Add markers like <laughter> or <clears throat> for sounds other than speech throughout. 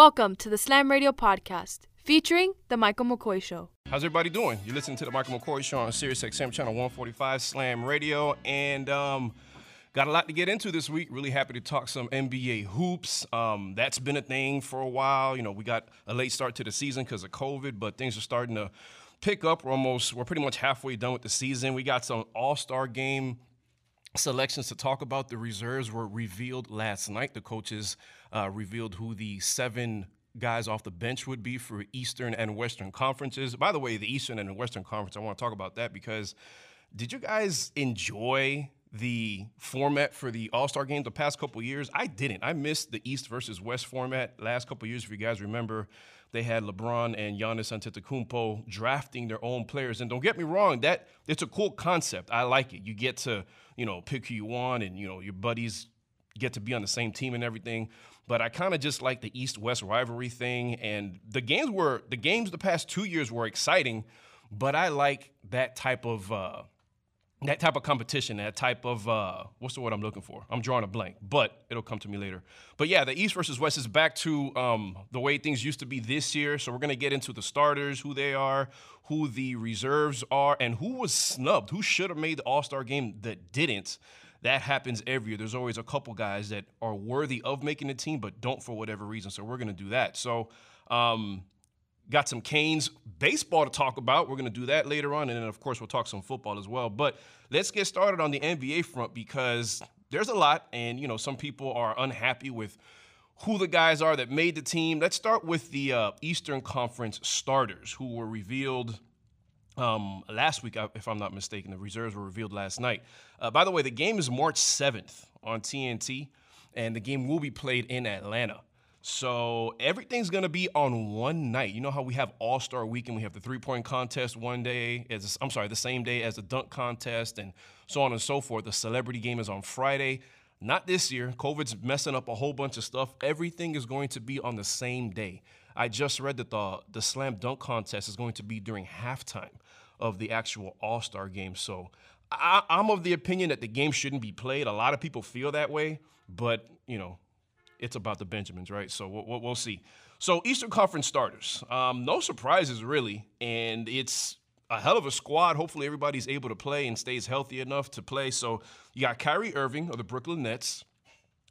Welcome to the Slam Radio Podcast, featuring The Michael McCoy Show. How's everybody doing? You're listening to The Michael McCoy Show on Sirius XM Channel 145 Slam Radio. And um, got a lot to get into this week. Really happy to talk some NBA hoops. Um, that's been a thing for a while. You know, we got a late start to the season because of COVID, but things are starting to pick up. We're almost, we're pretty much halfway done with the season. We got some All Star game selections to talk about. The reserves were revealed last night. The coaches uh, revealed who the seven guys off the bench would be for Eastern and Western conferences. By the way, the Eastern and the Western Conference, I want to talk about that because did you guys enjoy the format for the All Star game the past couple years? I didn't. I missed the East versus West format last couple years. If you guys remember, they had LeBron and Giannis Antetokounmpo drafting their own players. And don't get me wrong, that it's a cool concept. I like it. You get to you know pick who you want, and you know your buddies get to be on the same team and everything. But I kind of just like the East West rivalry thing. And the games were the games the past two years were exciting, but I like that type of uh, that type of competition, that type of uh, what's the word I'm looking for? I'm drawing a blank, but it'll come to me later. But yeah, the East versus West is back to um, the way things used to be this year. So we're gonna get into the starters, who they are, who the reserves are, and who was snubbed, who should have made the All Star game that didn't. That happens every year. There's always a couple guys that are worthy of making the team, but don't for whatever reason. So we're gonna do that. So. Um, Got some Canes baseball to talk about. We're going to do that later on. And then, of course, we'll talk some football as well. But let's get started on the NBA front because there's a lot. And, you know, some people are unhappy with who the guys are that made the team. Let's start with the uh, Eastern Conference starters who were revealed um, last week, if I'm not mistaken. The reserves were revealed last night. Uh, by the way, the game is March 7th on TNT, and the game will be played in Atlanta. So everything's gonna be on one night. You know how we have All Star Weekend, we have the three point contest one day. As I'm sorry, the same day as the dunk contest, and so on and so forth. The celebrity game is on Friday. Not this year. COVID's messing up a whole bunch of stuff. Everything is going to be on the same day. I just read that the the slam dunk contest is going to be during halftime of the actual All Star game. So I, I'm of the opinion that the game shouldn't be played. A lot of people feel that way, but you know it's about the Benjamins, right? So we'll, we'll see. So Eastern Conference starters, um, no surprises really, and it's a hell of a squad. Hopefully everybody's able to play and stays healthy enough to play. So you got Kyrie Irving of the Brooklyn Nets.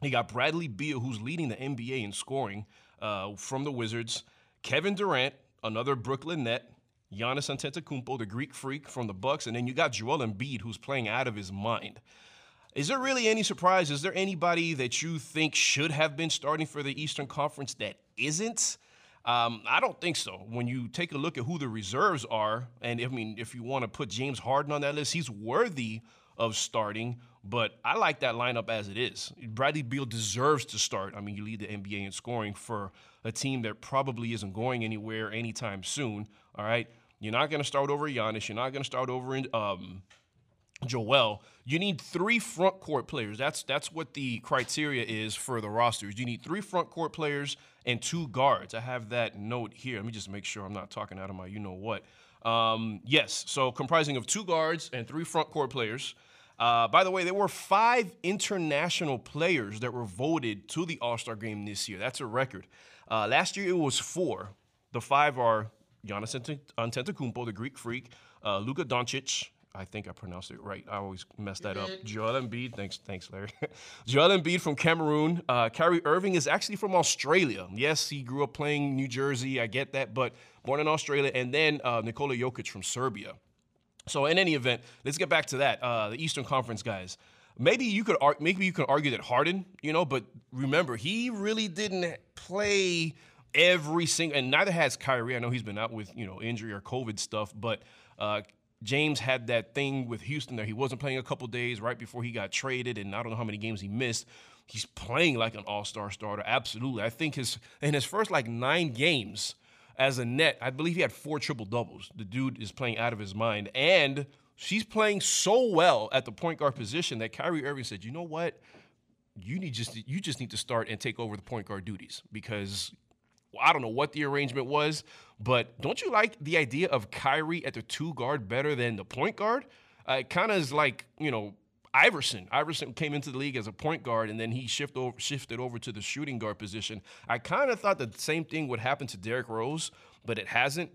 You got Bradley Beal, who's leading the NBA in scoring uh, from the Wizards. Kevin Durant, another Brooklyn Net. Giannis Antetokounmpo, the Greek freak from the Bucks, and then you got Joel Embiid, who's playing out of his mind. Is there really any surprise? Is there anybody that you think should have been starting for the Eastern Conference that isn't? Um, I don't think so. When you take a look at who the reserves are, and I mean, if you want to put James Harden on that list, he's worthy of starting. But I like that lineup as it is. Bradley Beal deserves to start. I mean, you lead the NBA in scoring for a team that probably isn't going anywhere anytime soon. All right, you're not going to start over Giannis. You're not going to start over in, um, Joel, you need three front court players. That's that's what the criteria is for the rosters. You need three front court players and two guards. I have that note here. Let me just make sure I'm not talking out of my you know what. Um, yes, so comprising of two guards and three front court players. Uh, by the way, there were five international players that were voted to the All Star game this year. That's a record. Uh, last year it was four. The five are Giannis Antetokounmpo, the Greek freak, uh, Luka Doncic, I think I pronounced it right. I always mess that up. Joel Embiid, thanks, thanks, Larry. <laughs> Joel Embiid from Cameroon. Uh, Kyrie Irving is actually from Australia. Yes, he grew up playing New Jersey. I get that, but born in Australia. And then uh, Nikola Jokic from Serbia. So in any event, let's get back to that. Uh, the Eastern Conference guys. Maybe you could ar- maybe you could argue that Harden, you know, but remember he really didn't play every single, and neither has Kyrie. I know he's been out with you know injury or COVID stuff, but uh, James had that thing with Houston there. He wasn't playing a couple days right before he got traded, and I don't know how many games he missed. He's playing like an all-star starter. Absolutely. I think his in his first like nine games as a net, I believe he had four triple doubles. The dude is playing out of his mind. And she's playing so well at the point guard position that Kyrie Irving said, you know what? You need just you just need to start and take over the point guard duties because I don't know what the arrangement was, but don't you like the idea of Kyrie at the two guard better than the point guard? Uh, it kind of is like, you know, Iverson. Iverson came into the league as a point guard, and then he shift over, shifted over to the shooting guard position. I kind of thought the same thing would happen to Derrick Rose, but it hasn't.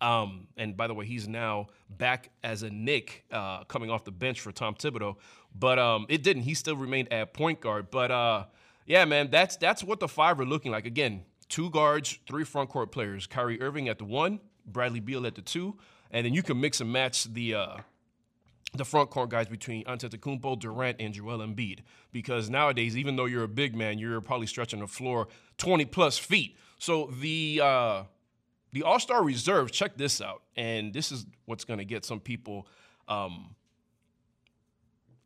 Um, and by the way, he's now back as a Knick uh, coming off the bench for Tom Thibodeau. But um, it didn't. He still remained at point guard. But uh, yeah, man, that's that's what the five are looking like. Again, two guards, three front court players. Kyrie Irving at the one, Bradley Beal at the two, and then you can mix and match the uh, the front court guys between Antetokounmpo, Durant, and Joel Embiid. Because nowadays, even though you're a big man, you're probably stretching the floor 20 plus feet. So the uh, the All Star reserve, check this out, and this is what's going to get some people um,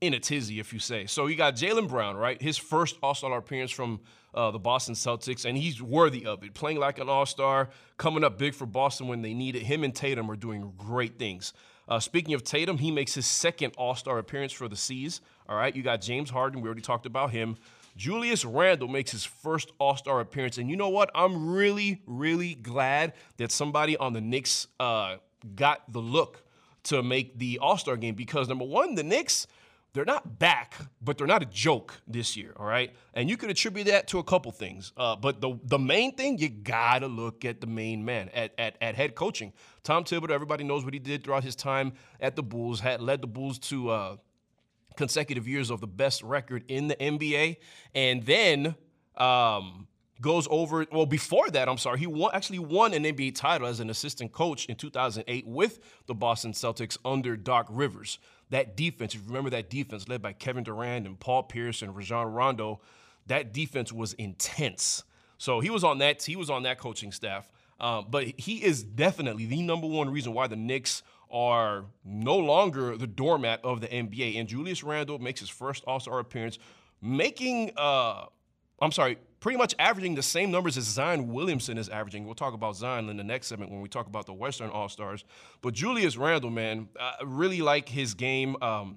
in a tizzy, if you say. So you got Jaylen Brown, right? His first All Star appearance from uh, the Boston Celtics, and he's worthy of it. Playing like an All Star, coming up big for Boston when they need it. Him and Tatum are doing great things. Uh, speaking of Tatum, he makes his second All Star appearance for the C's. All right, you got James Harden. We already talked about him. Julius Randle makes his first All Star appearance. And you know what? I'm really, really glad that somebody on the Knicks uh, got the look to make the All Star game because, number one, the Knicks. They're not back, but they're not a joke this year, all right? And you could attribute that to a couple things. Uh, but the the main thing, you gotta look at the main man at, at, at head coaching. Tom Thibodeau, everybody knows what he did throughout his time at the Bulls, had led the Bulls to uh, consecutive years of the best record in the NBA, and then um, goes over. Well, before that, I'm sorry, he won, actually won an NBA title as an assistant coach in 2008 with the Boston Celtics under Doc Rivers. That defense, if you remember that defense led by Kevin Durant and Paul Pierce and Rajon Rondo, that defense was intense. So he was on that. He was on that coaching staff. Um, but he is definitely the number one reason why the Knicks are no longer the doormat of the NBA. And Julius Randle makes his first All Star appearance, making, uh, I'm sorry, pretty much averaging the same numbers as Zion Williamson is averaging. We'll talk about Zion in the next segment when we talk about the Western All Stars. But Julius Randle, man, I really like his game. Um,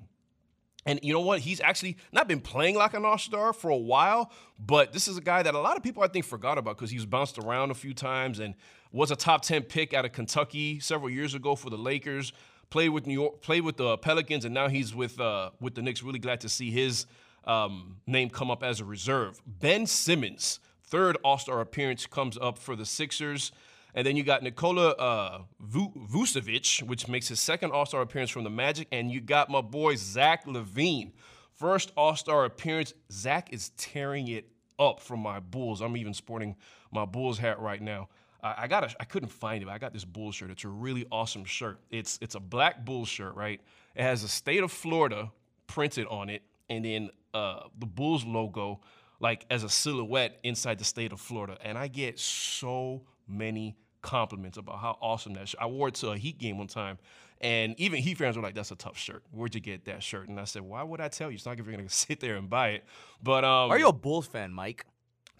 and you know what? He's actually not been playing like an all star for a while, but this is a guy that a lot of people I think forgot about because he's bounced around a few times and was a top 10 pick out of Kentucky several years ago for the Lakers. Played with New York, played with the Pelicans, and now he's with uh, with the Knicks. Really glad to see his um, name come up as a reserve. Ben Simmons, third All Star appearance, comes up for the Sixers. And then you got Nikola uh, Vucevic, which makes his second All Star appearance from the Magic. And you got my boy Zach LaVine, first All Star appearance. Zach is tearing it up from my Bulls. I'm even sporting my Bulls hat right now. I got a, I couldn't find it. But I got this Bulls shirt. It's a really awesome shirt. It's it's a black Bulls shirt, right? It has the state of Florida printed on it, and then uh, the Bulls logo like as a silhouette inside the state of Florida. And I get so many compliments about how awesome that shirt. I wore it to a Heat game one time, and even Heat fans were like, "That's a tough shirt. Where'd you get that shirt?" And I said, "Why would I tell you? It's not like if you're gonna <laughs> sit there and buy it." But um, are you a Bulls fan, Mike?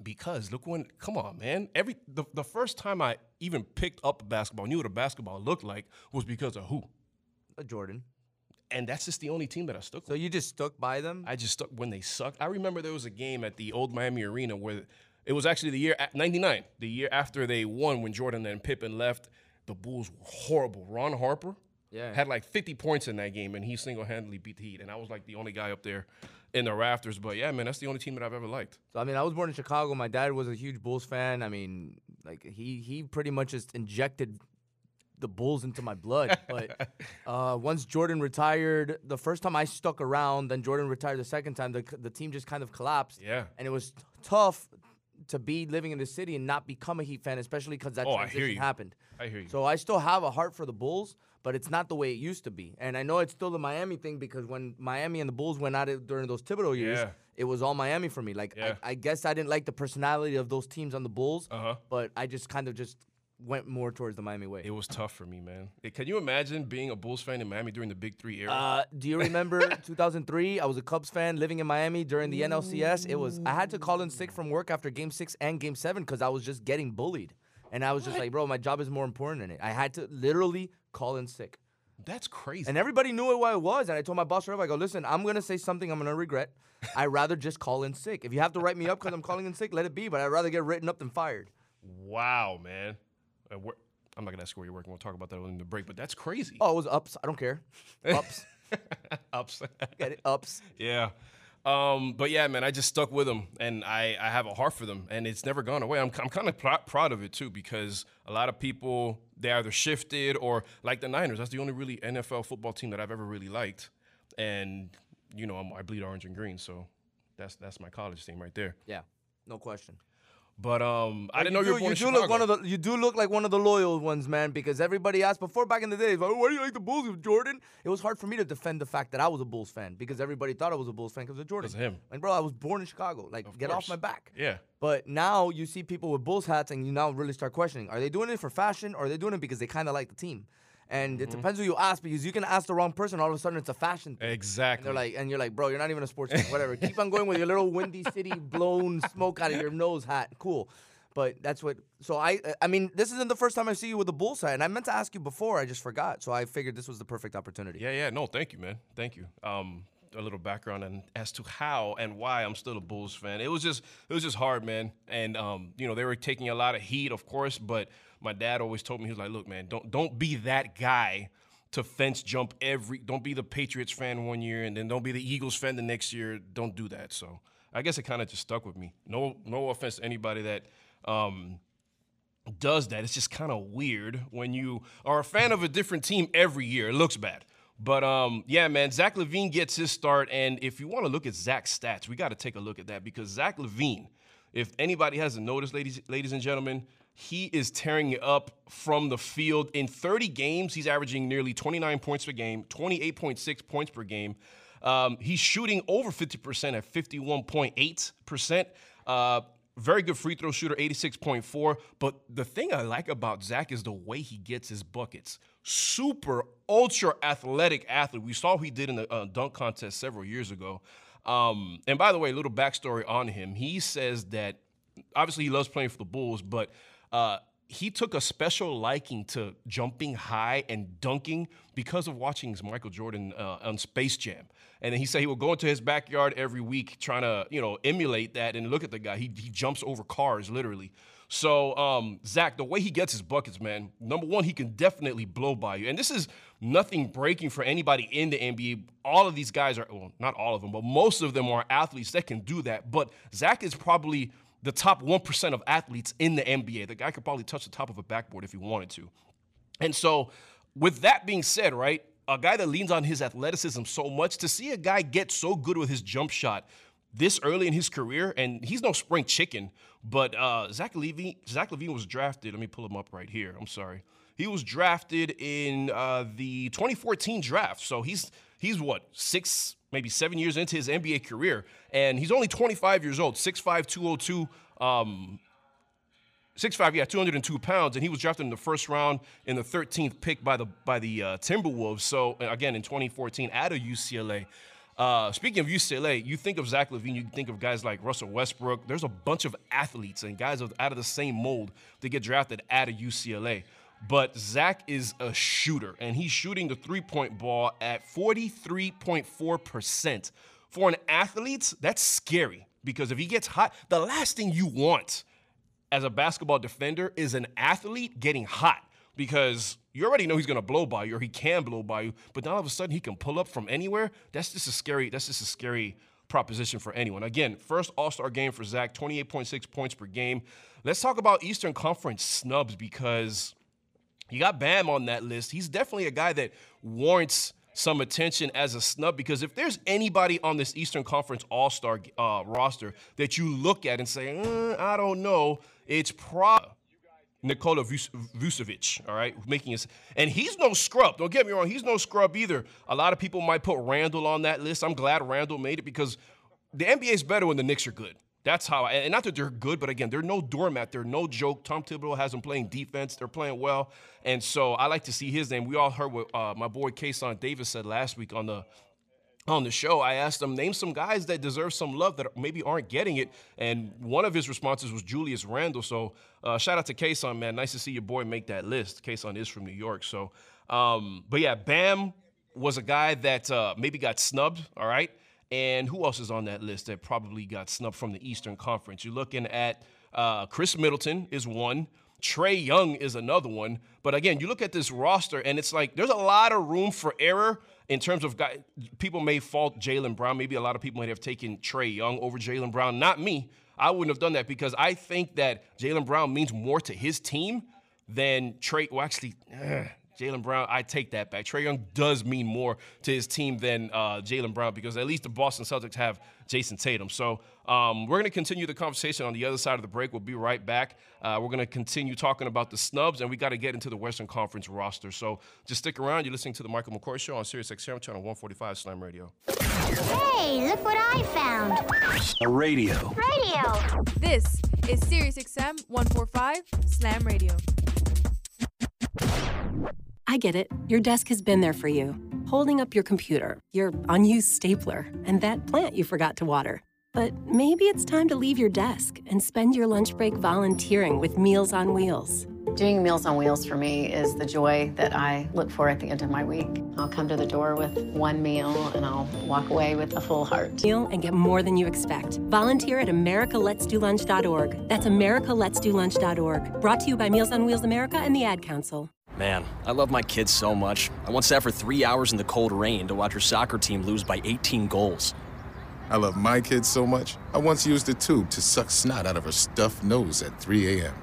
Because look when, come on, man. Every the, the first time I even picked up a basketball, knew what a basketball looked like, was because of who? A Jordan. And that's just the only team that I stuck. So with. you just stuck by them? I just stuck when they sucked. I remember there was a game at the old Miami Arena where it was actually the year '99, the year after they won when Jordan and Pippen left. The Bulls were horrible. Ron Harper yeah. had like 50 points in that game, and he single-handedly beat the Heat. And I was like the only guy up there in the rafters. But yeah, man, that's the only team that I've ever liked. So I mean, I was born in Chicago. My dad was a huge Bulls fan. I mean, like he he pretty much just injected the Bulls into my blood. But <laughs> uh, once Jordan retired, the first time I stuck around, then Jordan retired the second time. The the team just kind of collapsed. Yeah, and it was tough to be living in the city and not become a Heat fan, especially because that oh, transition happened. I hear you. So I still have a heart for the Bulls, but it's not the way it used to be. And I know it's still the Miami thing because when Miami and the Bulls went at it during those Thibodeau years, yeah. it was all Miami for me. Like yeah. I, I, guess I didn't like the personality of those teams on the Bulls, uh-huh. but I just kind of just went more towards the Miami way. It was tough for me, man. Can you imagine being a Bulls fan in Miami during the Big Three era? Uh, do you remember <laughs> 2003? I was a Cubs fan living in Miami during the NLCS. It was I had to call in sick from work after Game Six and Game Seven because I was just getting bullied, and I was just like, bro, my job is more important than it. I had to literally call in sick. That's crazy. And everybody knew what it was. And I told my boss, I go, listen, I'm going to say something I'm going to regret. <laughs> I'd rather just call in sick. If you have to write me up because I'm calling in sick, let it be. But I'd rather get written up than fired. Wow, man. Uh, I'm not going to ask where you're working. We'll talk about that in the break, but that's crazy. Oh, it was ups. I don't care. Ups. <laughs> Ups. Get it? Ups. yeah. Um, but yeah, man, I just stuck with them, and I, I have a heart for them, and it's never gone away. I'm, I'm kind of pr- proud of it too, because a lot of people they either shifted or like the Niners. That's the only really NFL football team that I've ever really liked, and you know I'm, I bleed orange and green, so that's that's my college team right there. Yeah, no question. But um, I didn't know you you were do, born you do look one of the you do look like one of the loyal ones, man. Because everybody asked before back in the days, like, why do you like the Bulls with Jordan? It was hard for me to defend the fact that I was a Bulls fan because everybody thought I was a Bulls fan because of Jordan. 'Cause of him. Like, bro, I was born in Chicago. Like, get off course. my back. yeah. But now you see people with Bulls hats, and you now really start questioning: Are they doing it for fashion, or are they doing it because they kind of like the team? And Mm-hmm. it depends who you ask, because you can ask the wrong person, all of a sudden it's a fashion thing. Exactly. They're like, and you're like, bro, you're not even a sports fan. Whatever. <laughs> Keep on going with your little Windy City blown smoke out of your nose hat. Cool. But that's what. So I, I mean, this isn't the first time I see you with a Bulls hat, and I meant to ask you before, I just forgot. So I figured this was the perfect opportunity. Yeah, yeah. No, thank you, man. Thank you. Um, a little background and as to how and why I'm still a Bulls fan. It was just it was just hard, man. And um, you know, they were taking a lot of heat, of course, but my dad always told me he was like, "Look, man, don't don't be that guy to fence jump every don't be the Patriots fan one year and then don't be the Eagles fan the next year. Don't do that." So, I guess it kind of just stuck with me. No no offense to anybody that um does that. It's just kind of weird when you are a fan of a different team every year. It looks bad. But um, yeah, man, Zach LaVine gets his start. And if you want to look at Zach's stats, we got to take a look at that because Zach LaVine, if anybody hasn't noticed, ladies, ladies and gentlemen, he is tearing it up from the field. In 30 games, he's averaging nearly 29 points per game, 28.6 points per game. Um, he's shooting over 50% at 51.8%. Uh, very good free throw shooter, 86.4. But the thing I like about Zach is the way he gets his buckets. Super, ultra athletic athlete. We saw he did in the uh, dunk contest several years ago. Um, and by the way, a little backstory on him. He says that obviously he loves playing for the Bulls, but uh, he took a special liking to jumping high and dunking because of watching Michael Jordan uh, on Space Jam. And he said he would go into his backyard every week trying to, you know, emulate that and look at the guy. He, he jumps over cars, literally. So, um, Zach, the way he gets his buckets, man, number one, he can definitely blow by you. And this is nothing breaking for anybody in the NBA. All of these guys are, well, not all of them, but most of them are athletes that can do that. But Zach is probably the top 1% of athletes in the NBA. The guy could probably touch the top of a backboard if he wanted to. And so, with that being said, right, a guy that leans on his athleticism so much, to see a guy get so good with his jump shot this early in his career, and he's no spring chicken, but uh, Zach LaVine, Zach LaVine was drafted. Let me pull him up right here. I'm sorry. He was drafted in uh, the 2014 draft, so he's he's what six, maybe seven years into his NBA career, and he's only 25 years old, 6'5", 202. Um, 6'5", yeah, 202 pounds, and he was drafted in the first round in the 13th pick by the by the uh, Timberwolves. So again, in 2014, out of UCLA. Uh, speaking of UCLA, you think of Zach LaVine, you think of guys like Russell Westbrook. There's a bunch of athletes and guys out of the same mold that get drafted out of UCLA. But Zach is a shooter, and he's shooting the three-point ball at 43.4%. For an athlete, that's scary because if he gets hot, the last thing you want as a basketball defender is an athlete getting hot because you already know he's going to blow by you or he can blow by you, but now all of a sudden he can pull up from anywhere. That's just a scary. That's just a scary proposition for anyone. Again, first All Star game for Zach, 28.6 points per game. Let's talk about Eastern Conference snubs because you got Bam on that list. He's definitely a guy that warrants some attention as a snub because if there's anybody on this Eastern Conference All Star uh, roster that you look at and say, mm, I don't know, it's probably Nikola Vucevic, all right, making his, and he's no scrub. Don't get me wrong, he's no scrub either. A lot of people might put Randle on that list. I'm glad Randle made it because the NBA is better when the Knicks are good. That's how, I, and not that they're good, but again, they're no doormat. They're no joke. Tom Thibodeau has them playing defense. They're playing well, and so I like to see his name. We all heard what uh, my boy Kason Davis said last week on the on the show, I asked him, name some guys that deserve some love that maybe aren't getting it. And one of his responses was Julius Randle. So uh, shout out to Kason, man. Nice to see your boy make that list. Kason is from New York. So, um, but yeah, Bam was a guy that uh, maybe got snubbed, all right? And who else is on that list that probably got snubbed from the Eastern Conference? You're looking at uh, Khris Middleton is one. Trae Young is another one. But again, you look at this roster and it's like there's a lot of room for error in terms of people may fault Jaylen Brown. Maybe a lot of people might have taken Trae Young over Jaylen Brown. Not me. I wouldn't have done that because I think that Jaylen Brown means more to his team than Trae. Well, actually, uh, Jaylen Brown, I take that back. Trae Young does mean more to his team than uh, Jaylen Brown because at least the Boston Celtics have Jayson Tatum. So um, we're going to continue the conversation on the other side of the break. We'll be right back. Uh, we're going to continue talking about the snubs, and we got to get into the Western Conference roster. So just stick around. You're listening to the Michael McCoy Show on Sirius XM Channel 145 Slam Radio. Hey, look what I found. A radio. Radio. This is SiriusXM 145 Slam Radio. I get it. Your desk has been there for you, holding up your computer, your unused stapler, and that plant you forgot to water. But maybe it's time to leave your desk and spend your lunch break volunteering with Meals on Wheels. Doing Meals on Wheels for me is the joy that I look for at the end of my week. I'll come to the door with one meal and I'll walk away with a full heart. Meal and get more than you expect. Volunteer at americaletsdolunch.org. That's americaletsdolunch.org. Brought to you by Meals on Wheels America and the Ad Council. Man, I love my kids so much. I once sat for three hours in the cold rain to watch her soccer team lose by 18 goals. I love my kids so much, I once used a tube to suck snot out of her stuffed nose at 3 a.m.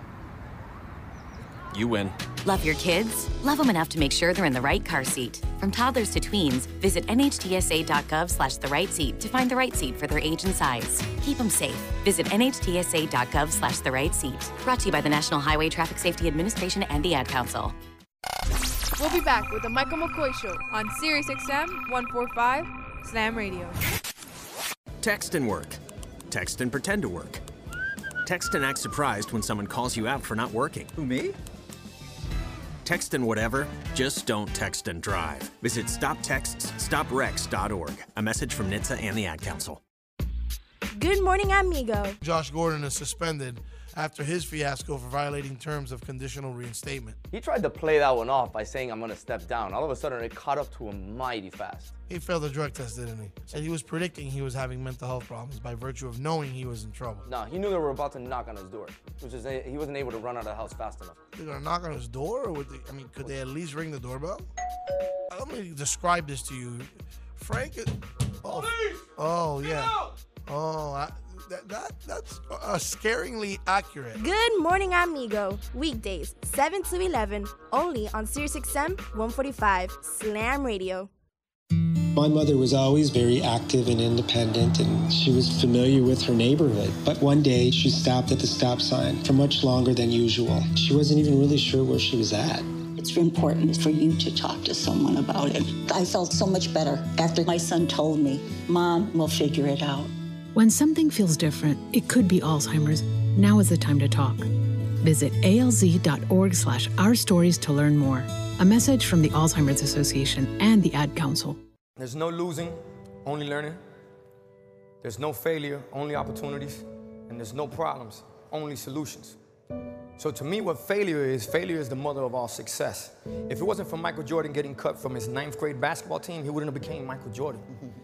You win. Love your kids? Love them enough to make sure they're in the right car seat. From toddlers to tweens, visit nhtsa.gov slash the right seat to find the right seat for their age and size. Keep them safe. Visit nhtsa.gov slash the right seat. Brought to you by the National Highway Traffic Safety Administration and the Ad Council. We'll be back with the Michael McCoy Show on SiriusXM 145 Slam Radio. Text and work. Text and pretend to work. Text and act surprised when someone calls you out for not working. Who, me? Text and whatever, just don't text and drive. Visit stoptextsstopwrecks.org. A message from NHTSA and the Ad Council. Good morning, amigo. Josh Gordon is suspended after his fiasco for violating terms of conditional reinstatement. He tried to play that one off by saying, I'm going to step down. All of a sudden, it caught up to him mighty fast. He failed the drug test, didn't he? Said he was predicting he was having mental health problems by virtue of knowing he was in trouble. No, he knew they were about to knock on his door, which is he wasn't able to run out of the house fast enough. They're gonna knock on his door, or would they, I mean, could they at least ring the doorbell? Let me describe this to you, Frank. Oh, oh yeah. Oh, I, that, that that's uh, scaringly accurate. Good morning, amigo. Weekdays, 7 to 11, only on SiriusXM 145 Slam Radio. My mother was always very active and independent, and she was familiar with her neighborhood. But one day, she stopped at the stop sign for much longer than usual. She wasn't even really sure where she was at. It's important for you to talk to someone about it. I felt so much better after my son told me, Mom, we'll figure it out. When something feels different, it could be Alzheimer's. Now is the time to talk. Visit alz.org slash our stories to learn more. A message from the Alzheimer's Association and the Ad Council. There's no losing, only learning. There's no failure, only opportunities. And there's no problems, only solutions. So to me, what failure is, failure is the mother of all success. If it wasn't for Michael Jordan getting cut from his ninth grade basketball team, he wouldn't have became Michael Jordan. <laughs>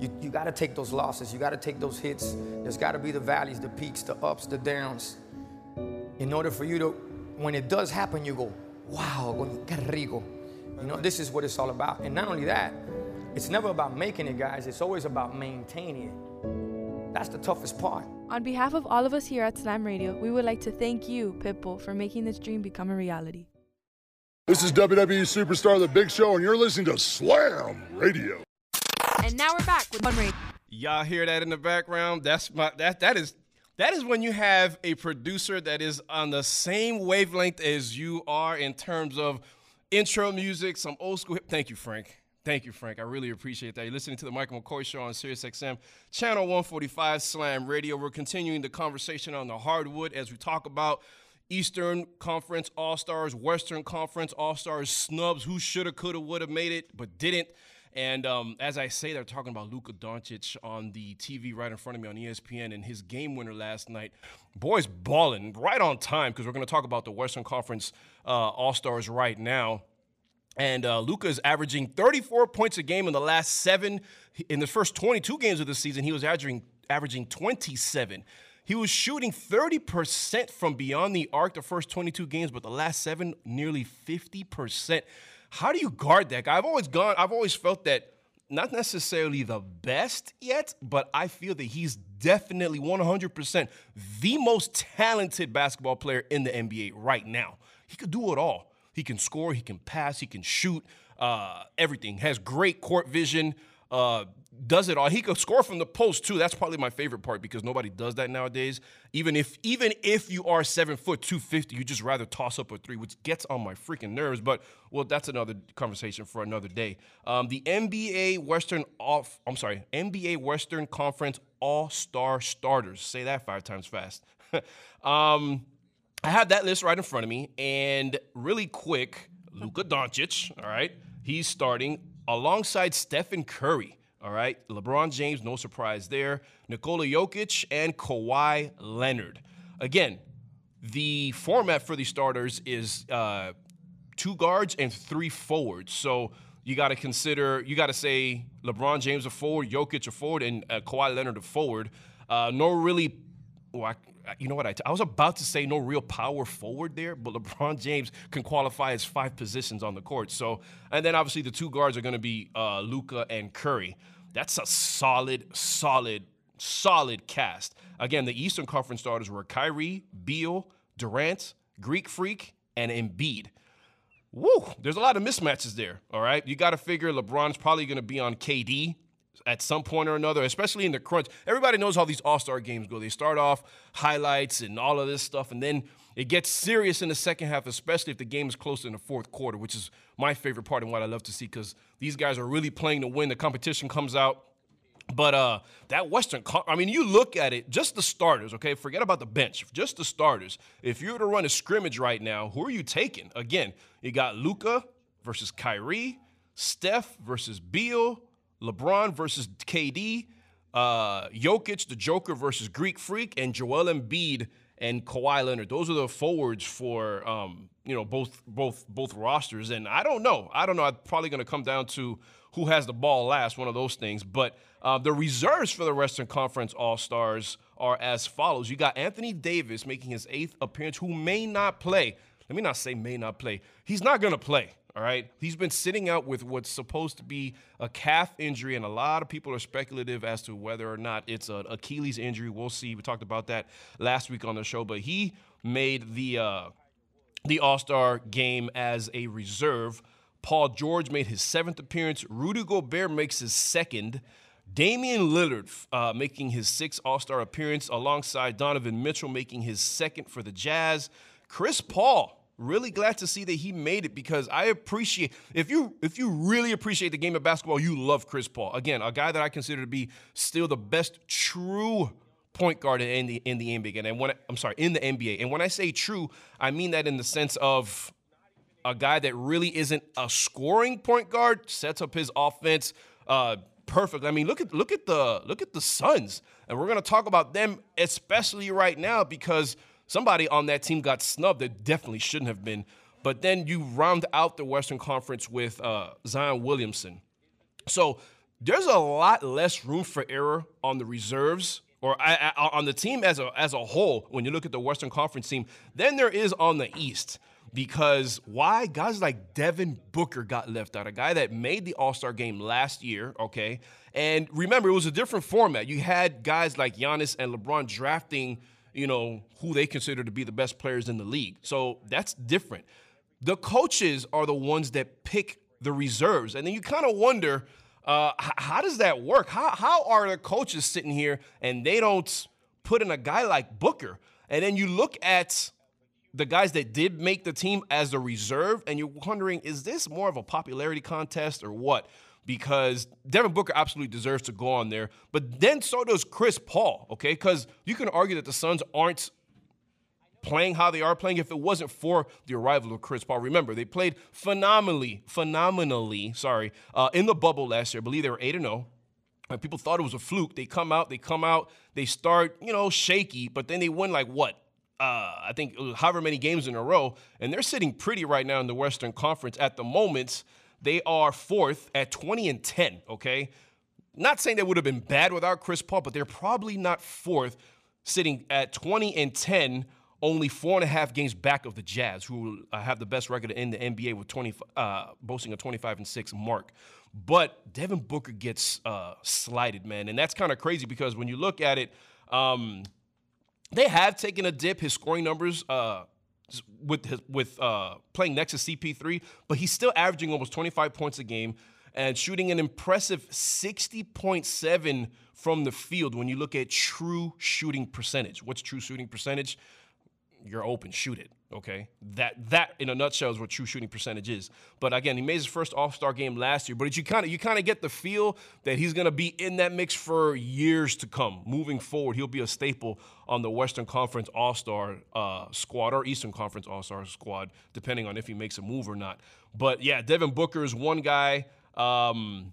You, you got to take those losses. You got to take those hits. There's got to be the valleys, the peaks, the ups, the downs. In order for you to, when it does happen, you go, wow, qué rico. You know, this is what it's all about. And not only that, it's never about making it, guys. It's always about maintaining it. That's the toughest part. On behalf of all of us here at Slam Radio, we would like to thank you, Pitbull, for making this dream become a reality. This is WWE Superstar The Big Show, and you're listening to Slam Radio. And now we're back with One. Y'all hear that in the background? That's my that that is that is when you have a producer that is on the same wavelength as you are in terms of intro music, some old school. Hip- Thank you, Frank. Thank you, Frank. I really appreciate that. You're listening to the Michael McCoy Show on Sirius XM, channel 145 Slam Radio. We're continuing the conversation on the hardwood as we talk about Eastern Conference All Stars, Western Conference All Stars snubs, who shoulda, coulda, woulda made it, but didn't. And um, as I say, they're talking about Luka Doncic on the TV right in front of me on ESPN and his game winner last night. Boys balling right on time because we're going to talk about the Western Conference uh, All Stars right now. And uh, Luka is averaging 34 points a game in the last seven. In the first 22 games of the season, he was averaging averaging 27. He was shooting 30% from beyond the arc the first 22 games, but the last seven, nearly 50%. How do you guard that guy? I've always gone, I've always felt that not necessarily the best yet, but I feel that he's definitely 100% the most talented basketball player in the NBA right now. He could do it all. He can score, he can pass, he can shoot, uh, everything. Has great court vision. Uh, does it all. He could score from the post too. That's probably my favorite part because nobody does that nowadays. Even if even if you are seven foot two fifty, you just rather toss up a three, which gets on my freaking nerves. But well, that's another conversation for another day. Um, the NBA Western off. I'm sorry, NBA Western Conference All Star starters. Say that five times fast. <laughs> um, I have that list right in front of me, and really quick, Luka Doncic. All right, he's starting alongside Stephen Curry. All right, LeBron James, no surprise there. Nikola Jokic and Kawhi Leonard. Again, the format for these starters is uh, two guards and three forwards. So you got to consider, you got to say LeBron James a forward, Jokic a forward, and uh, Kawhi Leonard a forward. Uh, no really, well, I, you know what? I, t- I was about to say no real power forward there, but <laughs> LeBron James can qualify as five positions on the court. So, and then obviously the two guards are going to be uh, Luka and Curry. That's a solid, solid, solid cast. Again, the Eastern Conference starters were Kyrie, Beal, Durant, Greek Freak, and Embiid. Woo! There's a lot of mismatches there. All right, you got to figure LeBron's probably going to be on KD at some point or another, especially in the crunch. Everybody knows how these All Star games go. They start off highlights and all of this stuff, and then it gets serious in the second half, especially if the game is close in the fourth quarter, which is my favorite part and what I love to see because these guys are really playing to win. The competition comes out. But uh, that Western, I mean, you look at it, just the starters, okay? Forget about the bench, just the starters. If you were to run a scrimmage right now, who are you taking? Again, you got Luka versus Kyrie, Steph versus Beal, LeBron versus KD, uh, Jokic, the Joker versus Greek Freak, and Joel Embiid and Kawhi Leonard. Those are the forwards for um, you know both both both rosters. And I don't know. I don't know. I'm probably going to come down to who has the ball last, one of those things. But uh, the reserves for the Western Conference All Stars are as follows. You got Anthony Davis making his eighth appearance, who may not play. Let me not say may not play. He's not going to play. All right. He's been sitting out with what's supposed to be a calf injury, and a lot of people are speculative as to whether or not it's an Achilles injury. We'll see. We talked about that last week on the show, but he made the uh, the All Star game as a reserve. Paul George made his seventh appearance. Rudy Gobert makes his second. Damian Lillard uh, making his sixth All Star appearance alongside Donovan Mitchell making his second for the Jazz. Chris Paul really glad to see that he made it because I appreciate if you if you really appreciate the game of basketball, you love Chris Paul. Again, a guy that I consider to be still the best true point guard in the in the NBA. And when I'm sorry, in the NBA. And when I say true, I mean that in the sense of a guy that really isn't a scoring point guard, sets up his offense uh, perfect. I mean, look at look at the look at the Suns, and we're gonna talk about them especially right now because somebody on that team got snubbed that definitely shouldn't have been. But then you round out the Western Conference with uh, Zion Williamson. So there's a lot less room for error on the reserves or I, I, on the team as a as a whole when you look at the Western Conference team than there is on the East. Because why guys like Devin Booker got left out, a guy that made the All Star game last year, okay? And remember, it was a different format. You had guys like Giannis and LeBron drafting you know, who they consider to be the best players in the league. So that's different. The coaches are the ones that pick the reserves. And then you kind of wonder, uh, how does that work? How, how are the coaches sitting here and they don't put in a guy like Booker? And then you look at the guys that did make the team as a reserve, and you're wondering, is this more of a popularity contest or what? Because Devin Booker absolutely deserves to go on there. But then so does Chris Paul, okay? Because you can argue that the Suns aren't playing how they are playing if it wasn't for the arrival of Chris Paul. Remember, they played phenomenally, phenomenally, sorry, uh, in the bubble last year. I believe they were 8 0. And people thought it was a fluke. They come out, they come out, they start, you know, shaky, but then they win like what? Uh, I think however many games in a row, and they're sitting pretty right now in the Western Conference at the moment. They are fourth at 20 and 10, okay? Not saying they would have been bad without Chris Paul, but they're probably not fourth, sitting at 20 and 10, only four and a half games back of the Jazz, who uh, have the best record in the NBA with 20, uh, boasting a 25 and 6 mark. But Devin Booker gets uh, slighted, man. And that's kind of crazy because when you look at it, um, they have taken a dip. His scoring numbers uh, with his, with uh, playing next to CP3, but he's still averaging almost 25 points a game and shooting an impressive 60.7 from the field when you look at true shooting percentage. What's true shooting percentage? You're open, shoot it. Okay, that that in a nutshell is what true shooting percentage is. But again, he made his first All Star game last year. But you kind of you kind of get the feel that he's going to be in that mix for years to come. Moving forward, he'll be a staple on the Western Conference All Star uh, squad or Eastern Conference All Star squad, depending on if he makes a move or not. But yeah, Devin Booker is one guy. Um,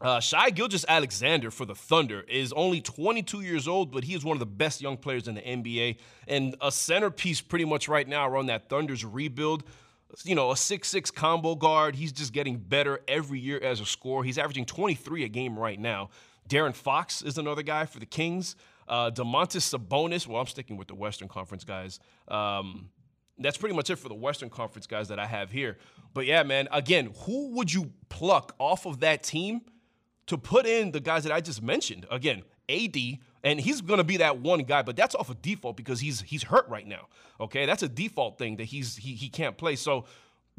uh, Shai Gilgeous Alexander for the Thunder is only 22 years old, but he is one of the best young players in the NBA and a centerpiece pretty much right now around that Thunder's rebuild. You know, a six-six combo guard. He's just getting better every year as a scorer. He's averaging 23 a game right now. De'Aaron Fox is another guy for the Kings. Uh, Domantas Sabonis. Well, I'm sticking with the Western Conference guys. Um, that's pretty much it for the Western Conference guys that I have here. But yeah, man, again, who would you pluck off of that team to put in the guys that I just mentioned. Again, AD, and he's going to be that one guy, but that's off of default because he's he's hurt right now. Okay, that's a default thing that he's he he can't play. So,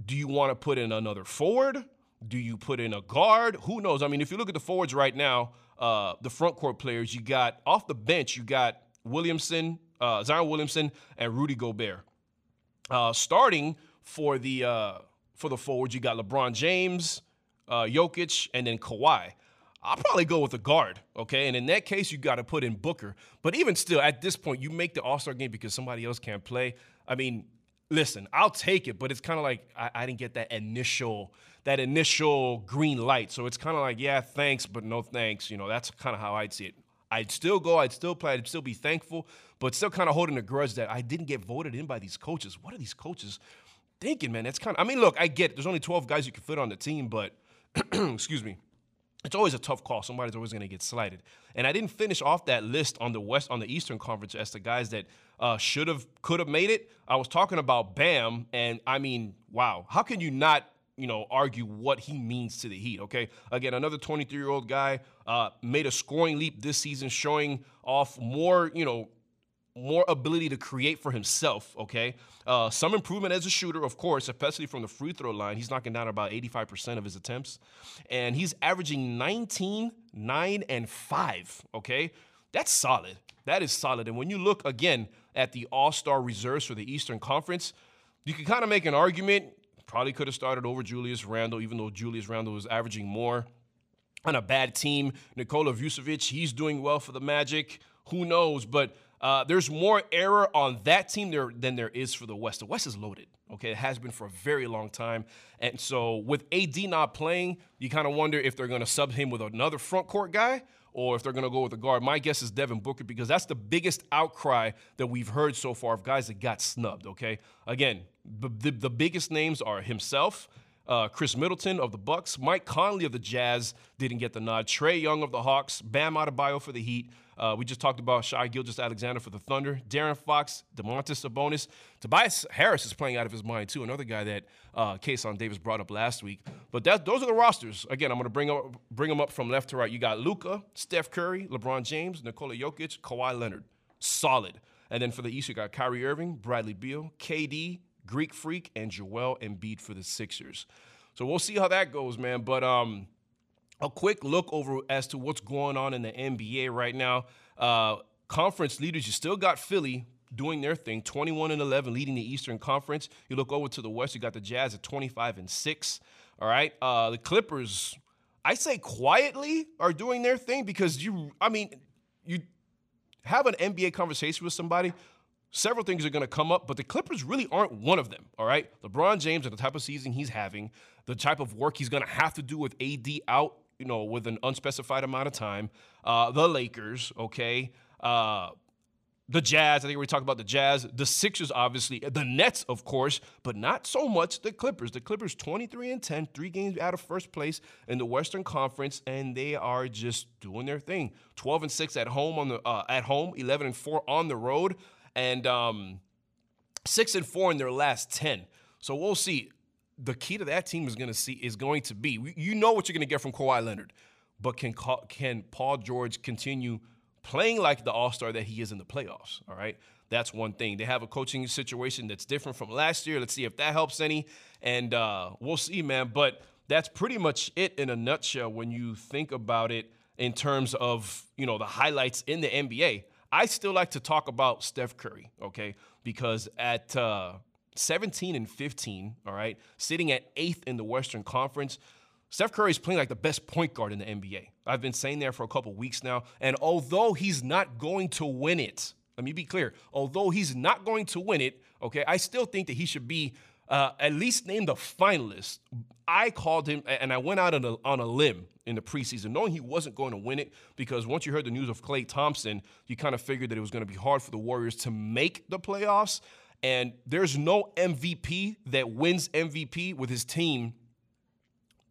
do you want to put in another forward? Do you put in a guard? Who knows? I mean, if you look at the forwards right now, uh, the front court players, you got off the bench, you got Williamson, uh, Zion Williamson, and Rudy Gobert. Uh, starting for the uh, for the forwards, you got LeBron James, uh, Jokic, and then Kawhi. I'll probably go with a guard, okay? And in that case, you got to put in Booker. But even still, at this point, you make the All Star game because somebody else can't play. I mean, listen, I'll take it, but it's kind of like I, I, didn't get that initial that initial green light. So it's kind of like, yeah, thanks, but no thanks. You know, that's kind of how I'd see it. I'd still go, I'd still play, I'd still be thankful, but still kind of holding a grudge that I didn't get voted in by these coaches. What are these coaches thinking, man? That's kind of. I mean, look, I get it. There's only 12 guys you can fit on the team, but <clears throat> excuse me it's always a tough call. Somebody's always going to get slighted. And I didn't finish off that list on the West on the Eastern Conference as the guys that uh, should have could have made it. I was talking about Bam, and I mean, wow, how can you not you know argue what he means to the Heat? Okay, again, another 23 year old guy uh, made a scoring leap this season, showing off more you know more ability to create for himself, okay? Uh, some improvement as a shooter, of course, especially from the free throw line. He's knocking down about 85% of his attempts. And he's averaging 19, 9, and 5, okay? That's solid. That is solid. And when you look again at the all star reserves for the Eastern Conference, you can kind of make an argument. Probably could have started over Julius Randle, even though Julius Randle was averaging more on a bad team. Nikola Vucevic, he's doing well for the Magic. Who knows? But uh, there's more error on that team there than there is for the West. The West is loaded. Okay, it has been for a very long time, and so with AD not playing, you kind of wonder if they're going to sub him with another front court guy or if they're going to go with a guard. My guess is Devin Booker because that's the biggest outcry that we've heard so far of guys that got snubbed. Okay, again, the, the, the biggest names are himself. Uh, Khris Middleton of the Bucks, Mike Conley of the Jazz didn't get the nod. Trae Young of the Hawks, Bam Adebayo for the Heat, uh, we just talked about Shai Gilgeous Alexander for the Thunder, De'Aaron Fox, Domantas Sabonis. Tobias Harris is playing out of his mind too. Another guy that uh, Kason Davis brought up last week. But that, those are the rosters. Again, I'm going to bring up bring them up from left to right. You got Luka, Steph Curry, LeBron James, Nikola Jokic, Kawhi Leonard. Solid. And then for the East, you got Kyrie Irving, Bradley Beal, KD, Greek Freak, and Joel Embiid for the Sixers. So we'll see how that goes, man. But um, a quick look over as to what's going on in the NBA right now. Uh, conference leaders, you still got Philly doing their thing, 21 and 11, leading the Eastern Conference. You look over to the West, you got the Jazz at 25 and 6. All right. Uh, the Clippers, I say quietly, are doing their thing because you, I mean, you have an NBA conversation with somebody, several things are going to come up, but the Clippers really aren't one of them. All right, LeBron James and the type of season he's having, the type of work he's going to have to do with AD out, you know, with an unspecified amount of time. Uh, the Lakers, okay. Uh, the Jazz, I think we talked about the Jazz, the Sixers, obviously, the Nets, of course, but not so much the Clippers. The Clippers 23 and 10, three games out of first place in the Western Conference, and they are just doing their thing. 12 and 6 at home on the uh, at home, 11 and 4 on the road, and um, six and four in their last 10. So we'll see. The key to that team is going to see is going to be you know what you're going to get from Kawhi Leonard, but can can Paul George continue playing like the all star that he is in the playoffs. All right. That's one thing. They have a coaching situation that's different from last year. Let's see if that helps any. And uh, we'll see, man. But that's pretty much it in a nutshell when you think about it in terms of, you know, the highlights in the NBA. I still like to talk about Steph Curry, okay? Because at uh, 17 and 15, all right, sitting at eighth in the Western Conference, Steph Curry is playing like the best point guard in the NBA. I've been saying that for a couple weeks now. And although he's not going to win it, let me be clear. Although he's not going to win it, okay, I still think that he should be uh, at least name the finalist. I called him, and I went out on a, on a limb in the preseason, knowing he wasn't going to win it because once you heard the news of Klay Thompson, you kind of figured that it was going to be hard for the Warriors to make the playoffs. And there's no MVP that wins MVP with his team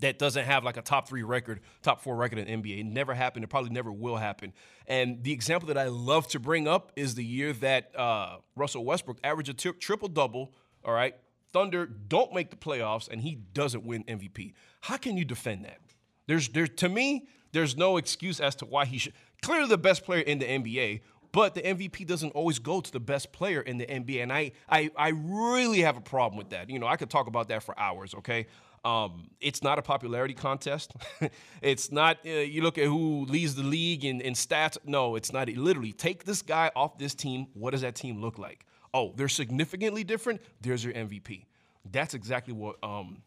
that doesn't have like a top three record, top four record in NBA. It never happened. It probably never will happen. And the example that I love to bring up is the year that uh, Russell Westbrook averaged a triple double. All right, Thunder don't make the playoffs, and he doesn't win MVP. How can you defend that? There's, there to me, there's no excuse as to why he should. Clearly, the best player in the NBA, but the MVP doesn't always go to the best player in the NBA, and I, I, I really have a problem with that. You know, I could talk about that for hours. Okay, um, it's not a popularity contest. <laughs> it's not, uh, you look at who leads the league in, in stats. No, it's not. Literally, take this guy off this team. What does that team look like? Oh, they're significantly different. There's your MVP. That's exactly what um,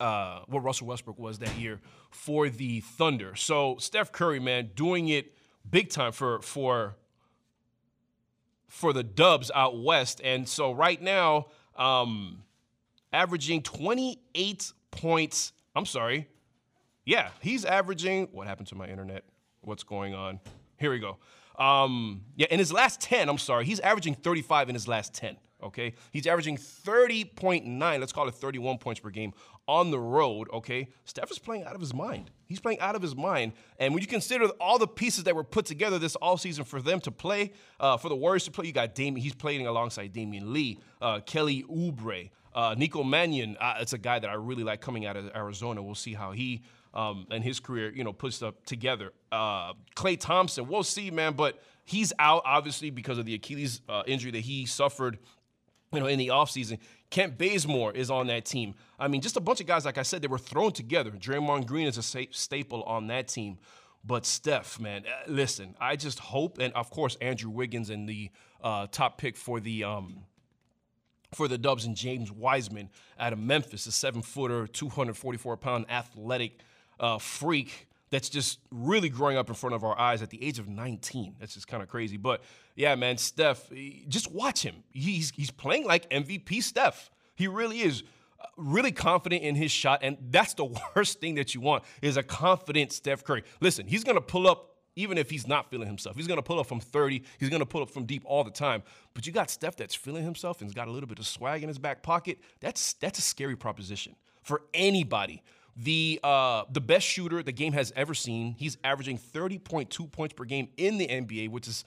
uh, what Russell Westbrook was that year for the Thunder. So Steph Curry, man, doing it big time for for for the Dubs out west. And so right now, um, averaging 28 points. I'm sorry. Yeah, he's averaging. What happened to my internet? What's going on? Here we go. Um, yeah, in his last 10, I'm sorry, he's averaging 35 in his last 10. Okay, he's averaging 30.9. Let's call it 31 points per game on the road. Okay, Steph is playing out of his mind. He's playing out of his mind. And when you consider all the pieces that were put together this all season for them to play, uh, for the Warriors to play, you got Damion. He's playing alongside Damion Lee, uh, Kelly Oubre, uh, Nico Mannion, uh, it's a guy that I really like coming out of Arizona. We'll see how he um, and his career, you know, puts up together. Uh, Klay Thompson, we'll see, man, but he's out obviously because of the Achilles uh, injury that he suffered, you know, in the offseason. Kent Bazemore is on that team. I mean, just a bunch of guys, like I said, they were thrown together. Draymond Green is a staple on that team. But Steph, man, uh, listen, I just hope, and of course, Andrew Wiggins and the uh, top pick for the um, for the Dubs and James Wiseman out of Memphis, a seven footer, 244 pound athletic uh, freak that's just really growing up in front of our eyes at the age of 19. That's just kind of crazy. But yeah, man, Steph, just watch him. He's, he's playing like MVP Steph. He really is uh, really confident in his shot. And that's the <laughs> worst thing that you want is a confident Steph Curry. Listen, he's going to pull up even if he's not feeling himself. He's going to pull up from 30. He's going to pull up from deep all the time. But you got Steph that's feeling himself and's got a little bit of swag in his back pocket. That's that's a scary proposition for anybody. The uh, the best shooter the game has ever seen. He's averaging 30.2 points per game in the NBA, which is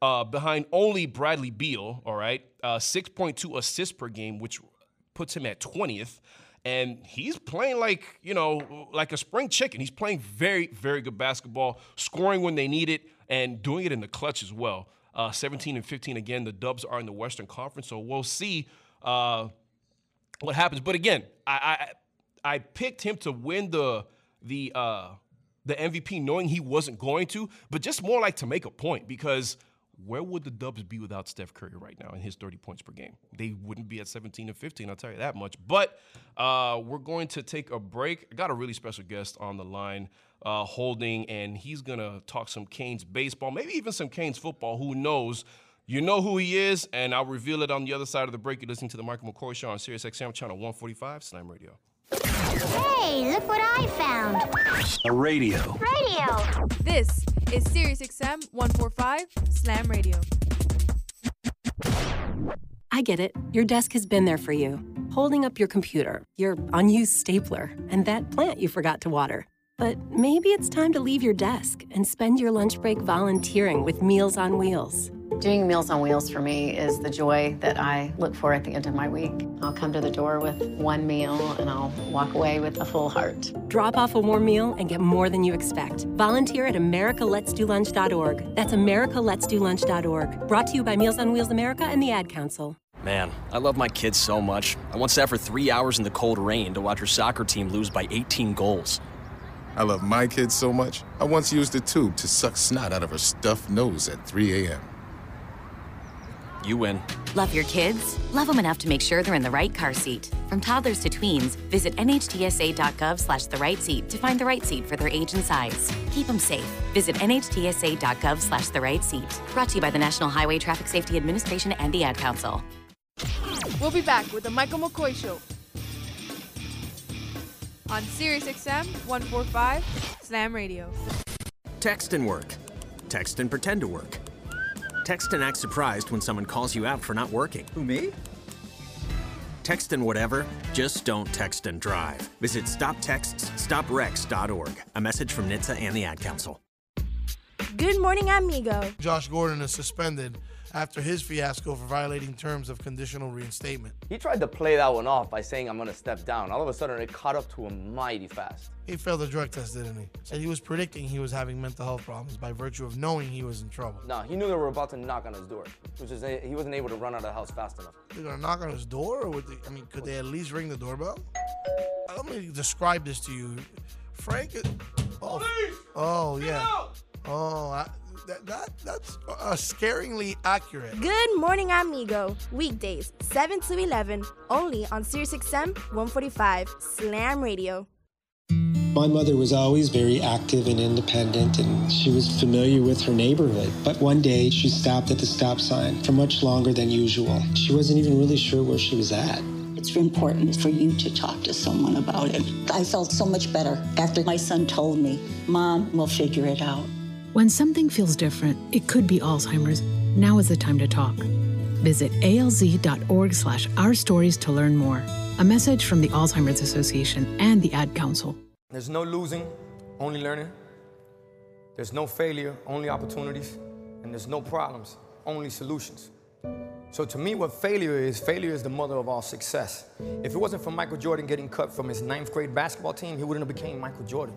uh, behind only Bradley Beal. All right, uh, 6.2 assists per game, which puts him at 20th and he's playing like you know like a spring chicken. He's playing very very good basketball, scoring when they need it, and doing it in the clutch as well. Uh, 17 and 15 again. The Dubs are in the Western Conference, so we'll see uh, what happens. But again, I, I, I picked him to win the the uh, the MVP, knowing he wasn't going to, but just more like to make a point because where would the Dubs be without Steph Curry right now in his 30 points per game? They wouldn't be at 17 and 15, I'll tell you that much. But uh, we're going to take a break. I got a really special guest on the line uh, holding, and he's going to talk some Canes baseball, maybe even some Canes football. Who knows? You know who he is, and I'll reveal it on the other side of the break. You're listening to the Michael McCoy Show on Sirius XM channel 145, Slam Radio. Hey, look what I found. A radio. Radio. This is Sirius XM 145 Slam Radio. I get it. Your desk has been there for you, holding up your computer, your unused stapler, and that plant you forgot to water. But maybe it's time to leave your desk and spend your lunch break volunteering with Meals on Wheels. Doing Meals on Wheels for me is the joy that I look for at the end of my week. I'll come to the door with one meal and I'll walk away with a full heart. Drop off a warm meal and get more than you expect. Volunteer at americaletsdolunch.org. That's americaletsdolunch.org. Brought to you by Meals on Wheels America and the Ad Council. Man, I love my kids so much. I once sat for three hours in the cold rain to watch her soccer team lose by 18 goals. I love my kids so much, I once used a tube to suck snot out of her stuffed nose at 3 a.m. You win. Love your kids? Love them enough to make sure they're in the right car seat. From toddlers to tweens, visit nhtsa.gov slash the right seat to find the right seat for their age and size. Keep them safe. Visit nhtsa.gov slash the right seat. Brought to you by the National Highway Traffic Safety Administration and the Ad Council. We'll be back with the Michael McCoy Show on Sirius XM 145 Slam Radio. Text and work. Text and pretend to work. Text and act surprised when someone calls you out for not working. Who, me? Text and whatever, just don't text and drive. Visit stoptextsstopwrecks.org. A message from NHTSA and the Ad Council. Good morning, amigo. Josh Gordon is suspended after his fiasco for violating terms of conditional reinstatement. He tried to play that one off by saying, I'm going to step down. All of a sudden, it caught up to him mighty fast. He failed the drug test, didn't he? Said he was predicting he was having mental health problems by virtue of knowing he was in trouble. No, he knew they were about to knock on his door, which is he wasn't able to run out of the house fast enough. They're gonna knock on his door, or would they, I mean, could they at least ring the doorbell? Uh, let me describe this to you. Frank, oh, oh yeah, oh, I, that, that that's uh, scaringly accurate. Good morning, amigo. Weekdays, 7 to 11, only on SiriusXM 145 Slam Radio. My mother was always very active and independent, and she was familiar with her neighborhood. But one day, she stopped at the stop sign for much longer than usual. She wasn't even really sure where she was at. It's important for you to talk to someone about it. I felt so much better after my son told me, Mom, we'll figure it out. When something feels different, it could be Alzheimer's. Now is the time to talk. Visit alz.org slash our stories to learn more. A message from the Alzheimer's Association and the Ad Council. There's no losing, only learning. There's no failure, only opportunities. And there's no problems, only solutions. So to me, what failure is, failure is the mother of all success. If it wasn't for Michael Jordan getting cut from his ninth grade basketball team, he wouldn't have became Michael Jordan.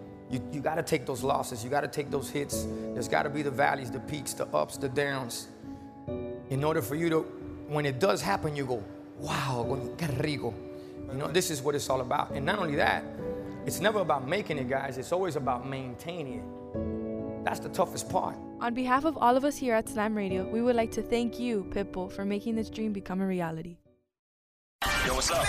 You, you gotta take those losses, you gotta take those hits. There's gotta be the valleys, the peaks, the ups, the downs. In order for you to, when it does happen, you go, wow, qué rico. You know, this is what it's all about. And not only that, it's never about making it, guys. It's always about maintaining it. That's the toughest part. On behalf of all of us here at Slam Radio, we would like to thank you, Pitbull, for making this dream become a reality. Yo, what's up?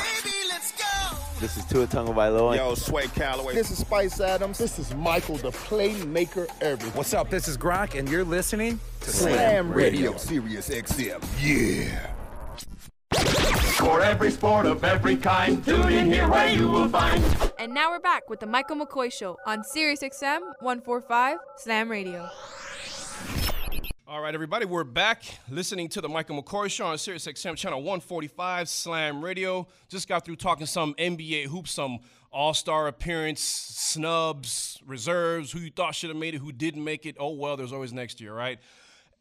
This is Tua Tagovailoa. Yo, Sway Calloway. This is Spice Adams. This is Michael, the playmaker everything. What's up? This is Gronk, and you're listening to Slam, Slam Radio. Radio. Sirius XM. Yeah. For every sport of every kind, tune in here where you will find. And now we're back with the Michael McCoy Show on Sirius XM 145 Slam Radio. All right, everybody, we're back listening to the Michael McCoy Show on Sirius XM channel 145 Slam Radio. Just got through talking some NBA hoops, some All Star appearance, snubs, reserves, who you thought should have made it, who didn't make it. Oh well, there's always next year, right?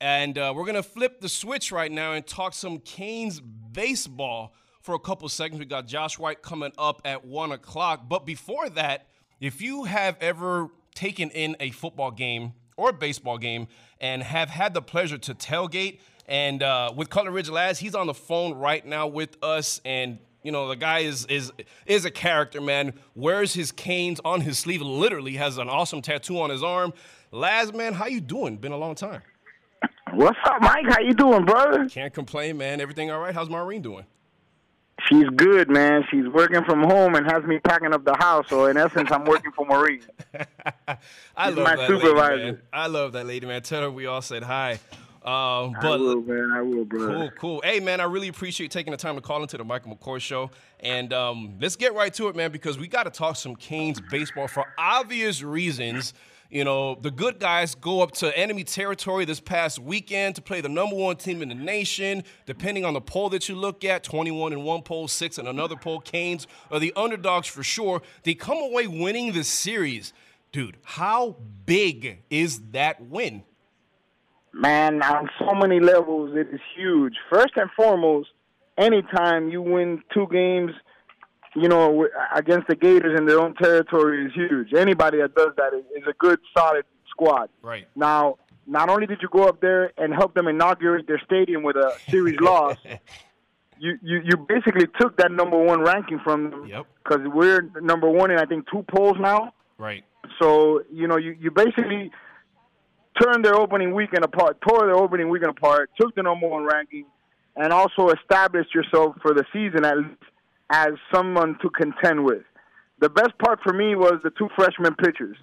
And uh, we're gonna flip the switch right now and talk some Canes baseball for a couple seconds. We got Josh White coming up at one o'clock. But before that, if you have ever taken in a football game or a baseball game and have had the pleasure to tailgate And uh, with Cutler Ridge Laz, he's on the phone right now with us. And you know, the guy is is is a character, man. Wears his canes on his sleeve. Literally has an awesome tattoo on his arm. Laz, man, how you doing? Been a long time. What's up, Mike? How you doing, brother? Can't complain, man. Everything all right? How's Maureen doing? She's good, man. She's working from home and has me packing up the house. So in essence, I'm working for Maureen. <laughs> I She's love my that supervisor. lady, man. I love that lady, man. Tell her we all said hi. Um, I will, man. I will, brother. Cool, cool. Hey, man, I really appreciate taking the time to call into the Michael McCoy Show. And um, let's get right to it, man, because we got to talk some Canes baseball for obvious reasons. You know, the good guys go up to enemy territory this past weekend to play the number one team in the nation. Depending on the poll that you look at, 21 in one poll, six in another poll. Canes are the underdogs for sure. They come away winning the series. Dude, how big is that win? Man, on so many levels, it is huge. First and foremost, anytime you win two games, you know, against the Gators in their own territory is huge. Anybody that does that is, a good, solid squad. Right. Now, not only did you go up there and help them inaugurate their stadium with a series <laughs> loss, you, you you basically took that number one ranking from them. Yep. Because we're number one in I think two polls now. Right. So you know you you basically turned their opening weekend apart, tore their opening weekend apart, took the number one ranking, and also established yourself for the season at least as someone to contend with. The best part for me was the two freshman pitchers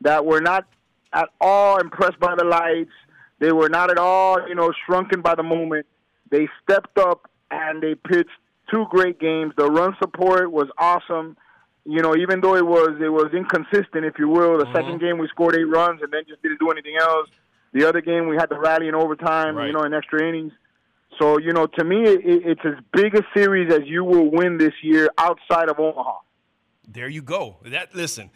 that were not at all impressed by the lights. They were not at all, you know, shrunken by the moment. They stepped up and they pitched two great games. The run support was awesome. You know, even though it was it was inconsistent, if you will. The mm-hmm. second game we scored eight runs and then just didn't do anything else. The other game we had to rally in overtime, you know, in extra innings. So you know, to me, it, it's as big a series as you will win this year outside of Omaha. There you go. That listen.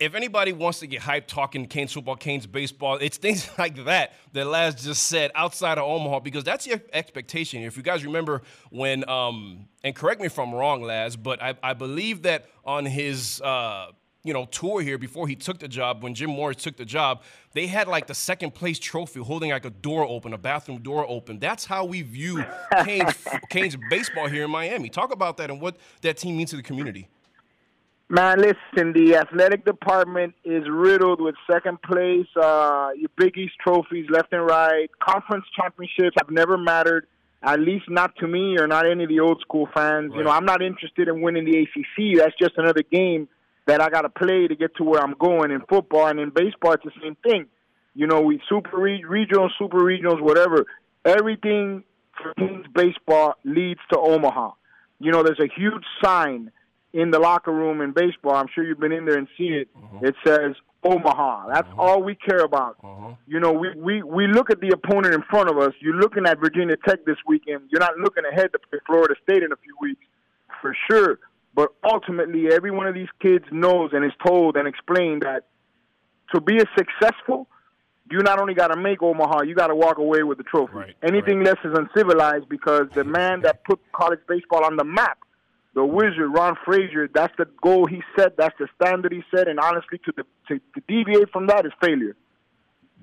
If anybody wants to get hyped talking Canes football, Canes baseball, it's <laughs> things like that that Laz just said outside of Omaha because that's your expectation. If you guys remember when, um, and correct me if I'm wrong, Laz, but I, I believe that on his uh, you know tour here before he took the job, when Jim Morris took the job, they had like the second place trophy holding like a door open, a bathroom door open. That's how we view <laughs> Canes, Canes baseball here in Miami. Talk about that and what that team means to the community. Man, listen, the athletic department is riddled with second place, uh, your Big East trophies left and right. Conference championships have never mattered, at least not to me or not any of the old school fans. You know, I'm not interested in winning the ACC. That's just another game that I got to play to get to where I'm going in football and in baseball. It's the same thing. You know, we super re- regional, super regionals, whatever. Everything for Canes baseball leads to Omaha. You know, there's a huge sign in the locker room in baseball. I'm sure you've been in there and seen it. Uh-huh. It says Omaha. That's uh-huh. all we care about. Uh-huh. You know, we, we, we look at the opponent in front of us. You're looking at Virginia Tech this weekend. You're not looking ahead to Florida State in a few weeks, for sure. But ultimately, every one of these kids knows and is told and explained that to be a successful, you not only got to make Omaha, you got to walk away with the trophy. Anything less is uncivilized because the <laughs> man that put college baseball on the map, the wizard Ron Fraser, that's the goal he set, that's the standard he set, and honestly, to, the, to, to deviate from that is failure.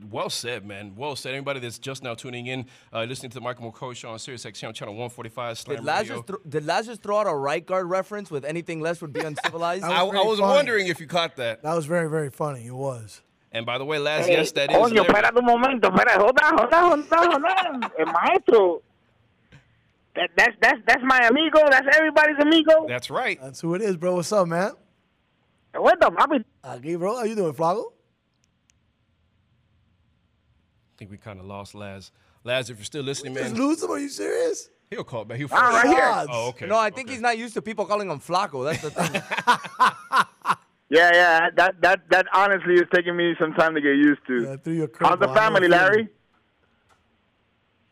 Well said, man. Well said. Anybody that's just now tuning in, uh, listening to the Michael McCoy Show on Sirius XM channel 145 Slam Did Laz, Radio. just thro- did Laz just throw out a right guard reference with anything less would be <laughs> uncivilized? I, I was wondering if you caught that. That was very, very funny. It was. And by the way, Laz, Hey, yes, that is. Coño, hilarious. espérate un momento, espérate, hold on, hold on, hold on, hold on. <laughs> El maestro, that, that's, that's, that's my amigo, that's everybody's amigo. That's right. That's who it is, bro. What's up, man? What the papi? Aquí, bro. How you doing, Flaco? I think we kind of lost Laz. Laz, if you're still listening, man. Just lose him? Are you serious? He'll call back. He'll Ah, right here. Oh, okay. No, I think he's not used to people calling him Flaco. That's the thing. <laughs> <laughs> Yeah, yeah, that, that, that honestly is taking me some time to get used to. Yeah, threw you a How's the curveball. Family. Larry?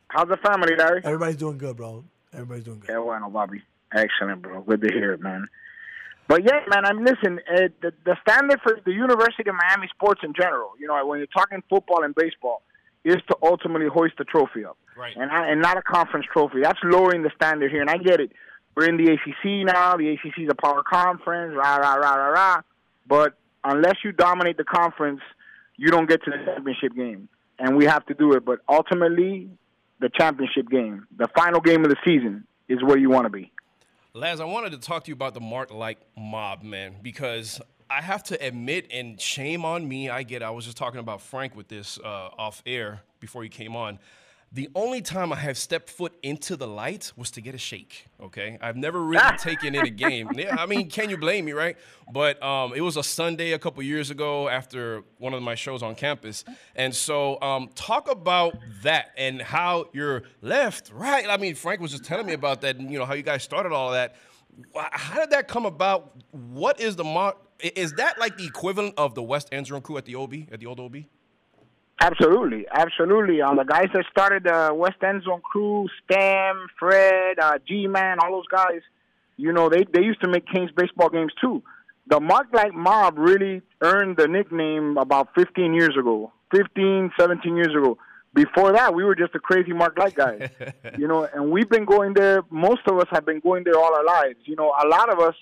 How's the family, Larry? Everybody's doing good, bro. Everybody's doing good. Okay, bueno, Bobby. Excellent, bro. Good to hear it, man. But yeah, man, I'm listen. Uh, the, the standard for the University of Miami sports in general, you know, when you're talking football and baseball, is to ultimately hoist the trophy up, right? And I, and not a conference trophy. That's lowering the standard here, and I get it. We're in the ACC now. The ACC is a power conference. Rah rah rah rah rah. But unless you dominate the conference, you don't get to the championship game, and we have to do it. But ultimately, the championship game, the final game of the season, is where you want to be. Laz, I wanted to talk to you about the Mark Light mob, man, because I have to admit, and shame on me, I get. I was just talking about Frank with this uh, off air before he came on. The only time I have stepped foot into the light was to get a shake. Okay, I've never really <laughs> taken in a game. Yeah, I mean, can you blame me, right? But um, it was a Sunday a couple years ago after one of my shows on campus, and so um, talk about that and how you're left, right. I mean, Frank was just telling me about that, and you know how you guys started all of that. How did that come about? What is the mar- i- Is that like the equivalent of the West End Zone crew at the OB at the old OB? Absolutely, absolutely. Um, the guys that started the West End Zone crew, Stam, Fred, uh, G-Man, all those guys, you know, they, they used to make Canes baseball games too. The Mark Light Mob really earned the nickname about 15 years ago, 15, 17 years ago. Before that, we were just the crazy Mark Light guys, <laughs> you know, and we've been going there. Most of us have been going there all our lives. You know, a lot of us,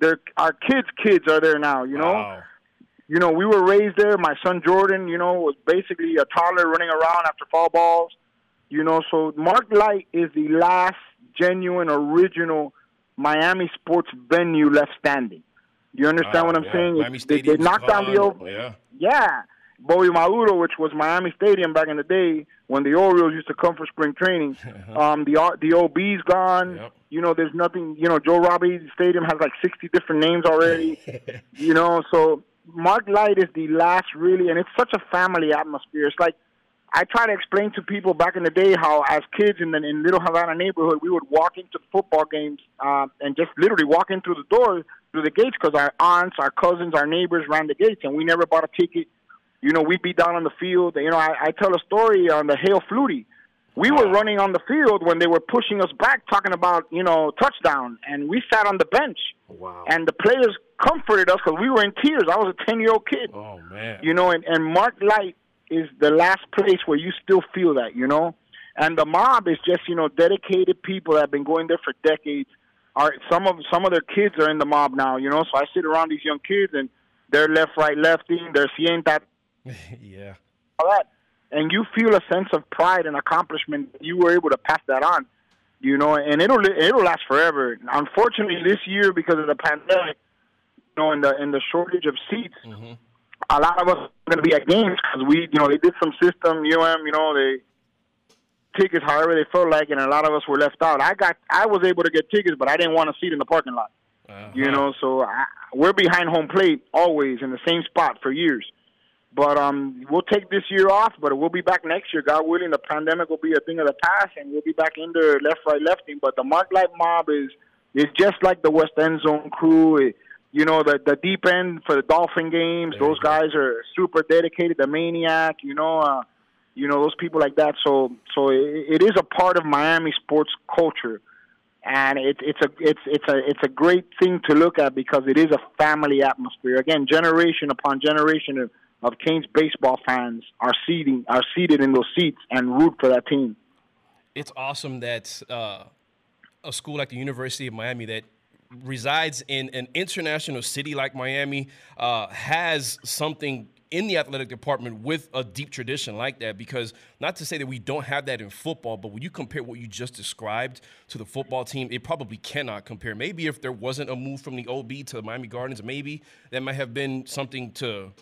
they're, our kids' kids are there now, you know you know, we were raised there. My son Jordan, you know, was basically a toddler running around after fall balls. You know, so Mark Light is the last genuine, original Miami sports venue left standing. You understand what I'm yeah. saying? Miami they, they knocked down the old, Yeah. yeah, Bobby Maduro, which was Miami Stadium back in the day when the Orioles used to come for spring training. <laughs> um, the the OB's gone. You know, there's nothing. You know, Joe Robbie Stadium has like 60 different names already. <laughs> you know, so Mark Light is the last really, and it's such a family atmosphere. It's like I try to explain to people back in the day how, as kids in the in Little Havana neighborhood, we would walk into football games uh, and just literally walk in through the door through the gates, because our aunts, our cousins, our neighbors ran the gates, and we never bought a ticket. You know, we'd be down on the field. You know, I, I tell a story on the Hail Flutie. We were running on the field when they were pushing us back, talking about you know touchdown, and we sat on the bench. Oh, wow. And the players comforted us because we were in tears. I was a ten year old kid. Oh man. You know, and, and Mark Light is the last place where you still feel that, you know? And the mob is just, you know, dedicated people that have been going there for decades. Are some of some of their kids are in the mob now, you know, so I sit around these young kids and they're left, right, lefty, they're sienta, <laughs> yeah. all that. And you feel a sense of pride and accomplishment you were able to pass that on. You know, and it'll it'll last forever. Unfortunately, this year because of the pandemic, you know, in the in the shortage of seats, a lot of us are going to be at games because we, you know, they did some system, UM, you know, they tickets however they felt like, and a lot of us were left out. I got, I was able to get tickets, but I didn't want a seat in the parking lot. You know, so I, we're behind home plate always in the same spot for years. But um, we'll take this year off, but we'll be back next year. God willing, the pandemic will be a thing of the past, and we'll be back in there left, right, lefting. But the Mark Light Mob is is just like the West End Zone crew. It, you know, the the deep end for the Dolphin games. Those guys are super dedicated. The Maniac, you know, uh, you know those people like that. So so it, it is a part of Miami sports culture, and it's it's a it's it's a it's a great thing to look at because it is a family atmosphere. Again, generation upon generation of of Canes baseball fans are seating are seated in those seats and root for that team. It's awesome that uh, a school like the University of Miami that resides in an international city like Miami uh, has something in the athletic department with a deep tradition like that because not to say that we don't have that in football but when you compare what you just described to the football team it probably cannot compare maybe if there wasn't a move from the OB to the Miami Gardens maybe that might have been something to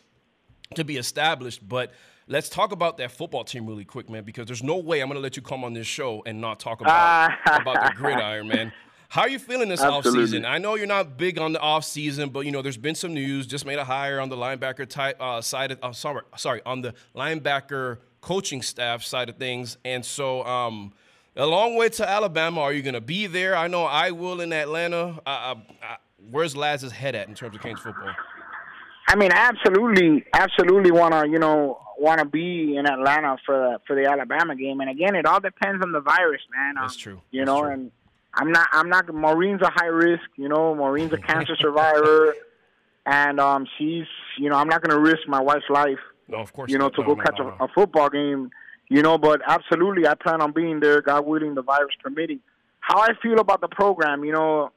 to be established. But let's talk about that football team really quick, man, because there's no way I'm going to let you come on this show and not talk about, about the gridiron, man. How are you feeling this Absolutely. offseason? I know you're not big on the offseason, but you know there's been some news. Just made a hire on the linebacker type uh, side of uh, sorry, sorry, on the linebacker coaching staff side of things. And so um, a long way to Alabama. Are you going to be there? I know I will in Atlanta. Uh, uh, uh, where's Laz's head at in terms of Canes football? I mean, absolutely, absolutely want to, you know, want to be in Atlanta for the, for the Alabama game. And again, it all depends on the virus, man. Um, That's true. You know, and I'm not, I'm not. Maureen's a high risk. You know, Maureen's a cancer <laughs> survivor, and um, she's, you know, I'm not going to risk my wife's life. No, of course. You know, not. to No, go no, catch no, a, a football game. You know, but absolutely, I plan on being there, God willing, the virus permitting. How I feel about the program, you know,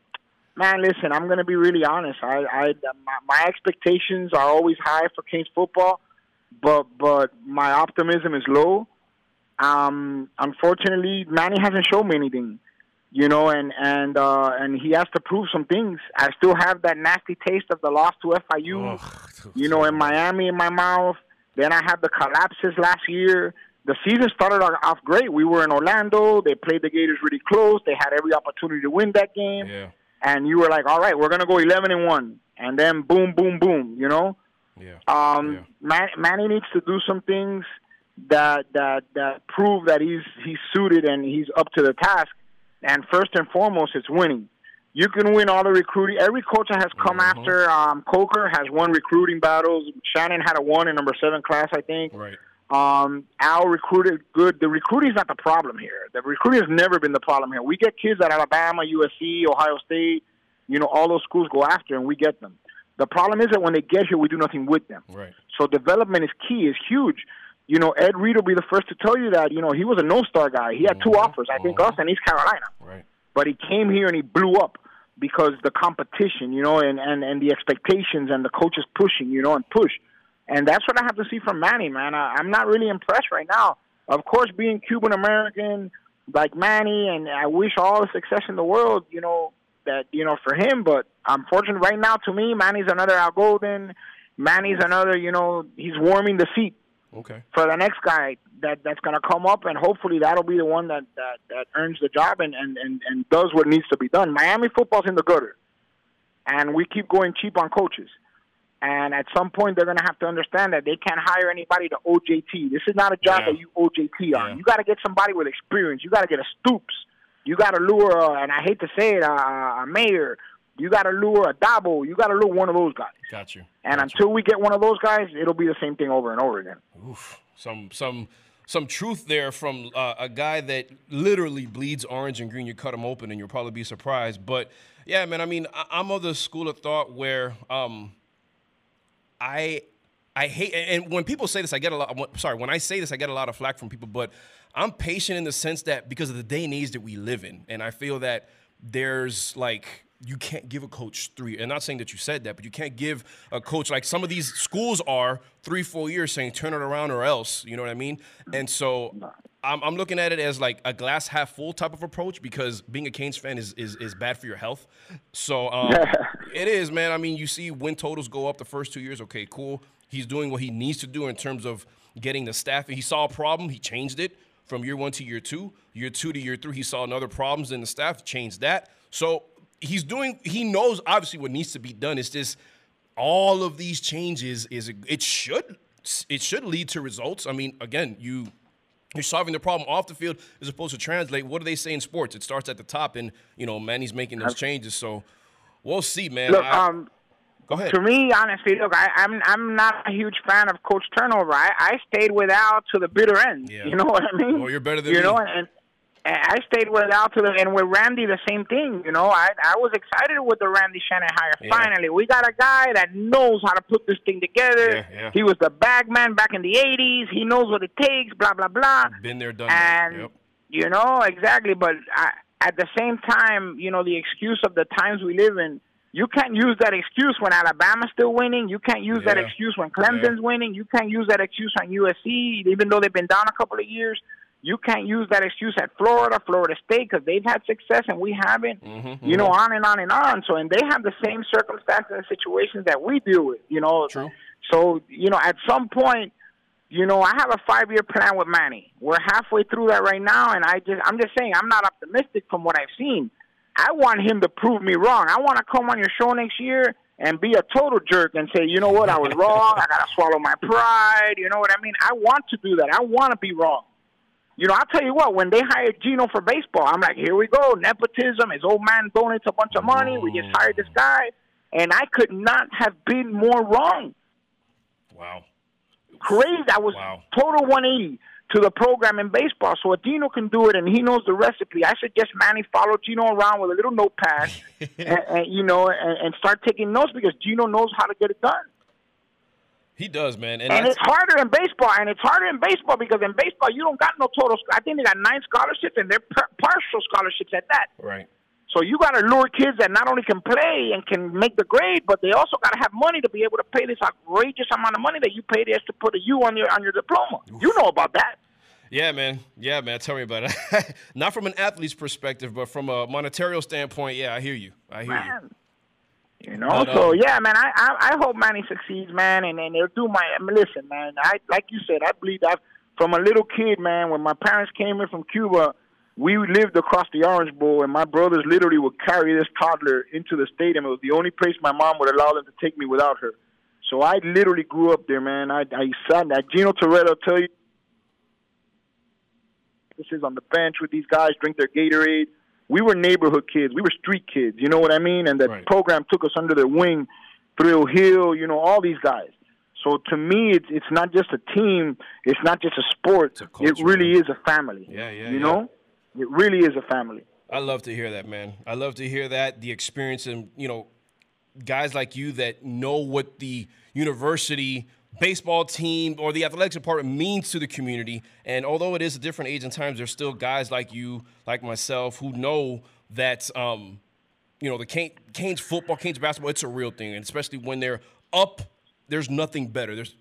man, listen, I'm going to be really honest. I, I, my, my expectations are always high for Canes football, but but my optimism is low. Um, unfortunately, Manny hasn't shown me anything, you know, and and uh, and he has to prove some things. I still have that nasty taste of the loss to FIU, you know, in Miami in my mouth. Then I have the collapses last year. The season started off great. We were in Orlando. They played the Gators really close. They had every opportunity to win that game. Yeah. And you were like, all right, we're gonna go eleven and one, and then boom, boom, boom. You know. Yeah. Um, Man- Manny needs to do some things that that that prove that he's he's suited and he's up to the task. And first and foremost, it's winning. You can win all the recruiting. Every coach that has come after um, Coker has won recruiting battles. Shannon had a one in number seven class, I think. Right. Um, Al recruited good. The recruiting is not the problem here. The recruiting has never been the problem here. We get kids at Alabama, USC, Ohio State, you know, all those schools go after, and we get them. The problem is that when they get here, we do nothing with them. Right. So development is key, is huge. You know, Ed Reed will be the first to tell you that. You know, he was a no-star guy. He had two offers, I think, us and East Carolina. Right. But he came here and he blew up because the competition, you know, and and and the expectations and the coaches pushing, you know, and push. And that's what I have to see from Manny, man. I, I'm not really impressed right now. Of course, being Cuban American like Manny, and I wish all the success in the world, you know, that you know for him. But unfortunately, right now, to me, Manny's another Al Golden. Manny's another, you know, he's warming the seat Okay. for the next guy that that's going to come up, and hopefully that'll be the one that that, that earns the job and, and and and does what needs to be done. Miami football's in the gutter, and we keep going cheap on coaches. And at some point, they're going to have to understand that they can't hire anybody to OJT. This is not a job Yeah. that you OJT on. You got to get somebody with experience. You got to get a Stoops. You got to lure, uh, and I hate to say it, uh, a Meyer. You got to lure a Dabo. You got to lure one of those guys. Got you. And until we get one of those guys, it'll be the same thing over and over again. Oof. Some some some truth there from uh, a guy that literally bleeds orange and green. You cut him open, and you'll probably be surprised. But yeah, man. I mean, I, I'm of the school of thought where um, I I hate and when people say this, I get a lot. Sorry, when I say this, I get a lot of flack from people. But I'm patient in the sense that because of the day and age that we live in, and I feel that there's like you can't give a coach three. And not saying that you said that, but you can't give a coach like some of these schools are three, four years saying turn it around or else. You know what I mean? And so I'm, I'm looking at it as like a glass half full type of approach because being a Canes fan is is, is bad for your health. So um, <laughs> it is, man. I mean, you see win totals go up the first two years. Okay, cool. He's doing what he needs to do in terms of getting the staff. He saw a problem, he changed it from year one to year two. Year two to year three, he saw another problems in the staff, changed that. So he's doing. He knows obviously what needs to be done. It's just all of these changes is it should it should lead to results. I mean, again, you you're solving the problem off the field as opposed to translate. What do they say in sports? It starts at the top, and you know, Manny's making those changes. So we'll see, man. Look, I- um, go ahead. To me, honestly, look, I, I'm I'm not a huge fan of coach turnover. I, I stayed with Al to the bitter end. Yeah. You know what I mean? Well, you're better than you me. know, and, and I stayed with Al to the and with Randy the same thing. You know, I I was excited with the Randy Shannon hire. Yeah. Finally, we got a guy that knows how to put this thing together. Yeah, yeah. He was the bag man back in the '80s. He knows what it takes. Blah blah blah. Been there, done that. And Yep. you know exactly, but I, at the same time, you know the excuse of the times we live in. You can't use that excuse when Alabama's still winning. You can't use that excuse when Clemson's winning. You can't use that excuse on USC, even though they've been down a couple of years. You can't use that excuse at Florida, Florida State, because they've had success and we haven't. Mm-hmm, You know, on and on and on. So, and they have the same circumstances and situations that we deal with. You know, True. so you know, at some point, you know, I have a five-year plan with Manny. We're halfway through that right now, and I just, I'm just saying, I'm not optimistic from what I've seen. I want him to prove me wrong. I want to come on your show next year and be a total jerk and say, you know what, I was wrong. I gotta swallow my pride. You know what I mean? I want to do that. I want to be wrong. You know, I'll tell you what. When they hired Gino for baseball, I'm like, here we go, nepotism. His old man donates a bunch of money. We just hired this guy, and I could not have been more wrong. Wow. Crazy. I was total 180 to the program in baseball. So if Gino can do it and he knows the recipe, I suggest Manny follow Gino around with a little notepad <laughs> and, and you know and, and start taking notes because Gino knows how to get it done. He does, man. And, And, it's harder in baseball, and it's harder in baseball because in baseball you don't got no total. I think they got nine scholarships, and they're partial scholarships at that. right. So you got to lure kids that not only can play and can make the grade, but they also got to have money to be able to pay this outrageous amount of money that you pay just to put a U on your on your diploma. You know about that. Yeah, man. Yeah, man. Tell me about it. <laughs> Not from an athlete's perspective, but from a monetary standpoint. Yeah, I hear you. I hear Man. you. You know, But, so um, yeah, man. I, I I hope Manny succeeds, man, and and they'll do my. I mean, listen, man. I like you said, I believe that from a little kid, man. When my parents came in from Cuba, we lived across the Orange Bowl, and my brothers literally would carry this toddler into the stadium. It was the only place my mom would allow them to take me without her. So I literally grew up there, man. I I sat. That Gino Torretta tell you. This is on the bench with these guys, drink their Gatorade we were neighborhood kids. We were street kids. You know what I mean? And the program took us under their wing. Thrill Hill, you know, all these guys. So to me, it's it's not just a team. It's not just a sport. it really is a family. Yeah, yeah, You yeah. know, it really is a family. I love to hear that, man. I love to hear that the experience and you know, guys like you that know what the university baseball team or the athletics department means to the community. And although it is a different age and times, there's still guys like you, like myself, who know that um, you know the Cane, Canes football, Canes basketball, it's a real thing, and especially when they're up. There's nothing better. There's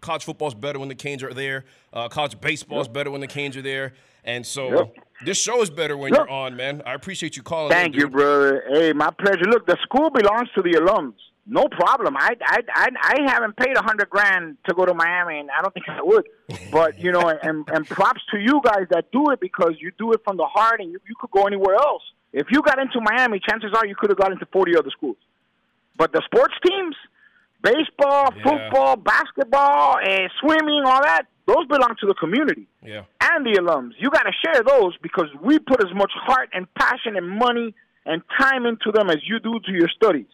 college football's better when the Canes are there. Uh, college baseball's better when the Canes are there. And so Yep. This show is better when Yep. you're on, man. I appreciate you calling. in, Thank you, dude. brother. Hey, my pleasure. Look, the school belongs to the alums. No problem. I I I, I haven't paid a hundred grand to go to Miami, and I don't think I would. But you know, <laughs> and and props to you guys that do it because you do it from the heart, and you, you could go anywhere else. If you got into Miami, chances are you could have got into forty other schools. But the sports teams, baseball, football, basketball, and swimming, all that, those belong to the community Yeah. and the alums. You got to share those because we put as much heart and passion and money and time into them as you do to your studies.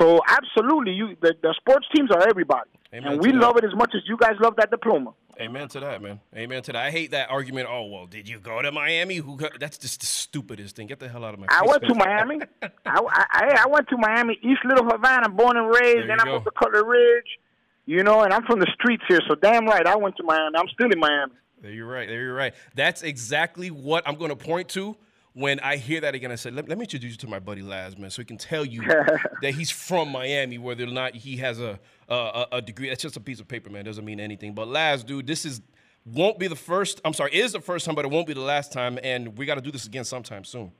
So absolutely, you the, the sports teams are everybody, Amen and we love it as much as you guys love that diploma. Amen to that, man. Amen to that. I hate that argument. Oh well, did you go to Miami? Who? Got, that's just the stupidest thing. Get the hell out of my. I went to. Miami. <laughs> I, I I went to Miami, East Little Havana, born and raised. Then I go. moved to Cutler Ridge, you know, and I'm from the streets here. So damn right, I went to Miami. I'm still in Miami. There you're right. There you're right. That's exactly what I'm going to point to when I hear that again. I said, let, let me introduce you to my buddy Laz, man, so he can tell you <laughs> that he's from Miami, whether or not he has a, a a- degree. That's just a piece of paper, man. Doesn't mean anything. But Laz, dude, this is won't be the first. I'm sorry, is the first time, but it won't be the last time. And we got to do this again sometime soon.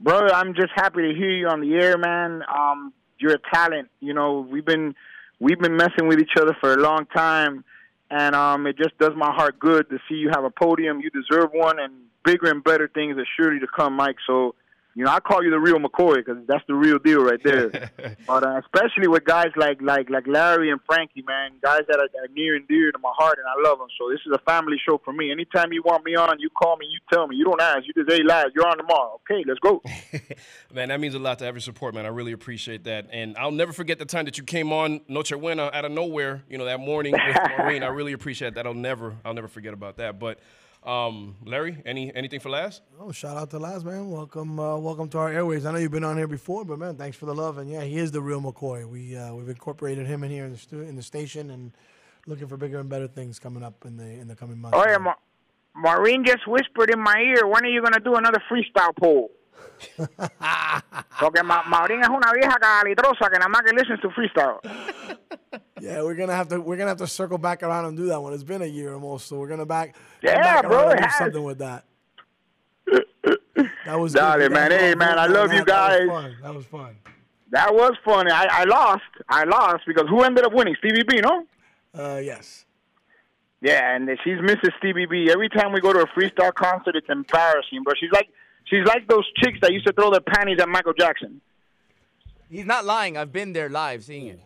brother. I'm just happy to hear you on the air, man. Um, you're a talent. You know, we've been we've been messing with each other for a long time, and um, it just does my heart good to see you have a podium. You deserve one, and bigger and better things are surely to come, Mike. So. You know, I call you the real McCoy because that's the real deal right there. <laughs> but uh, especially with guys like like like Larry and Frankie, man, guys that are, are near and dear to my heart, and I love them. So this is a family show for me. Anytime you want me on, you call me, you tell me. You don't ask. You just hey, Laz, you're on tomorrow. Okay, let's go. <laughs> Man, that means a lot to have your support, man. I really appreciate that. And I'll never forget the time that you came on Noche Buena out of nowhere, you know, that morning with <laughs> Maureen. I really appreciate that. I'll never, I'll never forget about that. But um, Larry, any anything for Laz? Oh, shout out to Laz, man. Welcome, uh, welcome to our airways. I know you've been on here before, but man, thanks for the love. And yeah, he is the real McCoy. We uh, we've incorporated him in here in the stu- in the station, and looking for bigger and better things coming up in the in the coming months. Oh yeah, Ma- Maureen just whispered in my ear. When are you gonna do another freestyle poll? <laughs> Porque Ma- Maureen es una vieja calitrosa que nada más que listens to freestyle. <laughs> Yeah, we're gonna have to we're gonna have to circle back around and do that one. It's been a year almost, so we're gonna back. Yeah, back bro, do something with that. That was good. Dale, You man. guys Hey, man, I love that. you That was guys. fun. That was fun. That was funny. I, I lost. I lost because who ended up winning? Stevie B, no? Uh, yes. Yeah, and she's Mrs. Stevie B. Every time we go to a freestyle concert, it's embarrassing, bro. She's like she's like those chicks that used to throw their panties at Michael Jackson. He's not lying. I've been there live seeing it.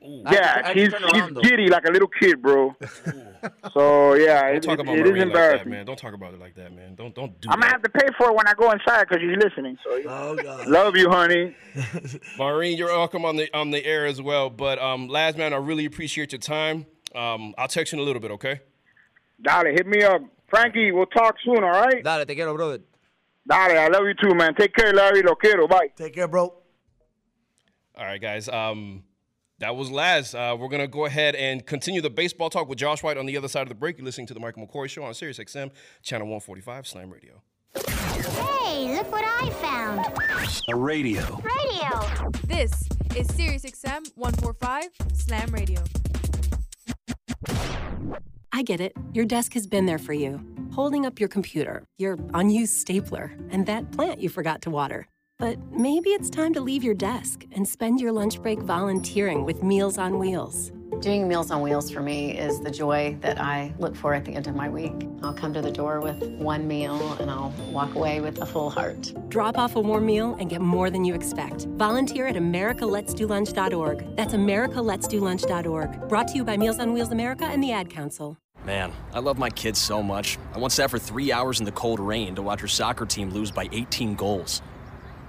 I had to- I Yeah, had to she's turn around, giddy like a little kid, bro. <laughs> <laughs> so yeah, Don't it, talk it- it is Maureen like that, embarrassing. man. Don't talk about it like that, man. Don't don't do it. I'm gonna have to pay for it when I go inside because she's listening. So oh, God. love you, honey. <laughs> Maureen, you're welcome on the on the air as well. But um, Laz man, I really appreciate your time. Um, I'll text you in a little bit, okay? Dale, hit me up, Frankie. We'll talk soon. All right. Dale, te quiero, brother. Dale, I love you too, man. Take care, Larry. Lo quiero. Bye. Take care, bro. All right, guys. Um, that was Laz. Uh, we're gonna go ahead and continue the baseball talk with Josh White on the other side of the break. You're listening to the Michael McCoy Show on Sirius XM, channel 145, Slam Radio. Hey, look what I found. A radio. Radio. This is Sirius XM 145 Slam Radio. I get it. Your desk has been there for you. holding up your computer, your unused stapler, and that plant you forgot to water. But maybe it's time to leave your desk and spend your lunch break volunteering with Meals on Wheels. Doing Meals on Wheels for me is the joy that I look for at the end of my week. I'll come to the door with one meal and I'll walk away with a full heart. Drop off a warm meal and get more than you expect. Volunteer at americaletsdolunch.org. That's americaletsdolunch.org. Brought to you by Meals on Wheels America and the Ad Council. Man, I love my kids so much. I once sat for three hours in the cold rain to watch her soccer team lose by 18 goals.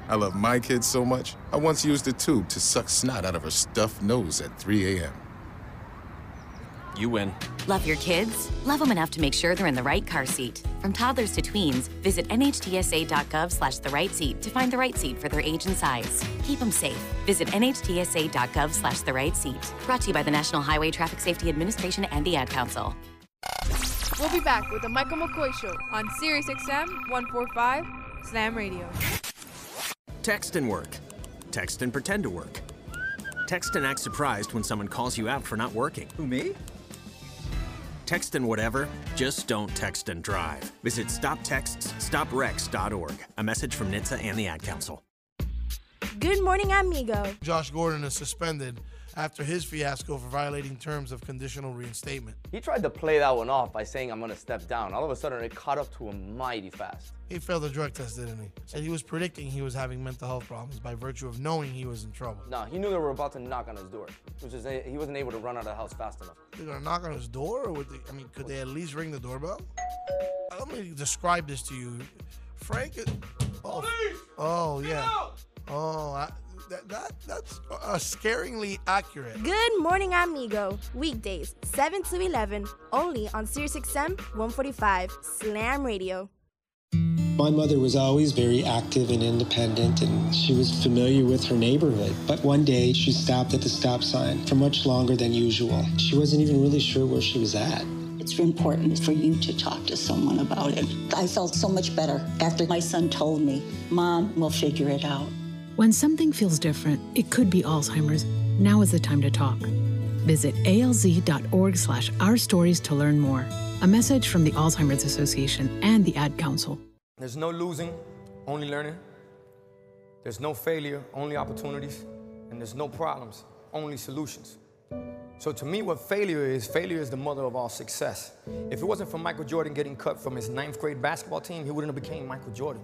I love my kids so much, I once used a tube to suck snot out of her stuffed nose at 3 a.m. You win. Love your kids? Love them enough to make sure they're in the right car seat. From toddlers to tweens, visit nhtsa.gov slash the right seat to find the right seat for their age and size. Keep them safe. Visit nhtsa.gov slash the right seat. Brought to you by the National Highway Traffic Safety Administration and the Ad Council. We'll be back with the Michael McCoy Show on SiriusXM 145 Slam Radio. Text and work. Text and pretend to work. Text and act surprised when someone calls you out for not working. Who, me? Text and whatever, just don't text and drive. Visit stoptextsstopwrecks.org. A message from NHTSA and the Ad Council. Good morning, amigo. Josh Gordon is suspended after his fiasco for violating terms of conditional reinstatement. He tried to play that one off by saying, I'm going to step down. All of a sudden, it caught up to him mighty fast. He failed the drug test, didn't he? Said he was predicting he was having mental health problems by virtue of knowing he was in trouble. No, he knew they were about to knock on his door, which is he wasn't able to run out of the house fast enough. They're gonna knock on his door, or would they? I mean, could they at least ring the doorbell? Let me describe this to you, Frank. Oh, oh yeah. Oh, I, that, that that's uh, scaringly accurate. Good morning, amigo. Weekdays, 7 to 11, only on SiriusXM 145 Slam Radio. My mother was always very active and independent, and she was familiar with her neighborhood. But one day, she stopped at the stop sign for much longer than usual. She wasn't even really sure where she was at. It's important for you to talk to someone about it. I felt so much better after my son told me, Mom, we'll figure it out. When something feels different, it could be Alzheimer's. Now is the time to talk. Visit alz.org slash our stories to learn more. A message from the Alzheimer's Association and the Ad Council. There's no losing, only learning. There's no failure, only opportunities. And there's no problems, only solutions. So to me, what failure is, failure is the mother of all success. If it wasn't for Michael Jordan getting cut from his ninth grade basketball team, he wouldn't have became Michael Jordan.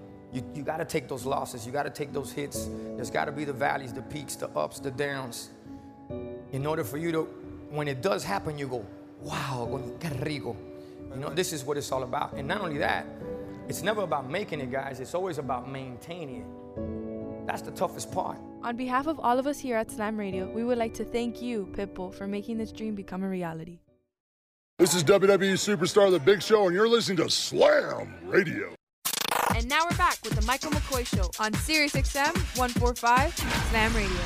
You, you gotta take those losses, you gotta take those hits. There's gotta be the valleys, the peaks, the ups, the downs. In order for you to, when it does happen, you go, wow, qué rico. You know, this is what it's all about. And not only that, it's never about making it, guys, it's always about maintaining it. That's the toughest part. On behalf of all of us here at Slam Radio, we would like to thank you, Pitbull, for making this dream become a reality. This is WWE Superstar The Big Show, and you're listening to Slam Radio. And now we're back with the Michael McCoy Show on SiriusXM 145 Slam Radio.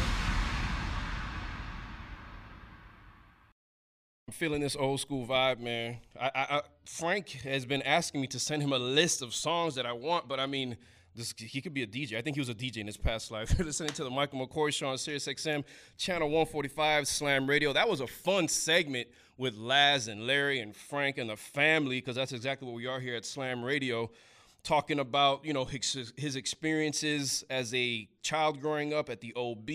I'm feeling this old school vibe, man. I, I, I, Frank has been asking me to send him a list of songs that I want, but I mean, this, he could be a DJ. I think he was a DJ in his past life. <laughs> Listening to the Michael McCoy Show on SiriusXM, channel 145, Slam Radio. That was a fun segment with Laz and Larry and Frank and the family, because that's exactly what we are here at Slam Radio talking about you know his, his experiences as a child growing up at the OB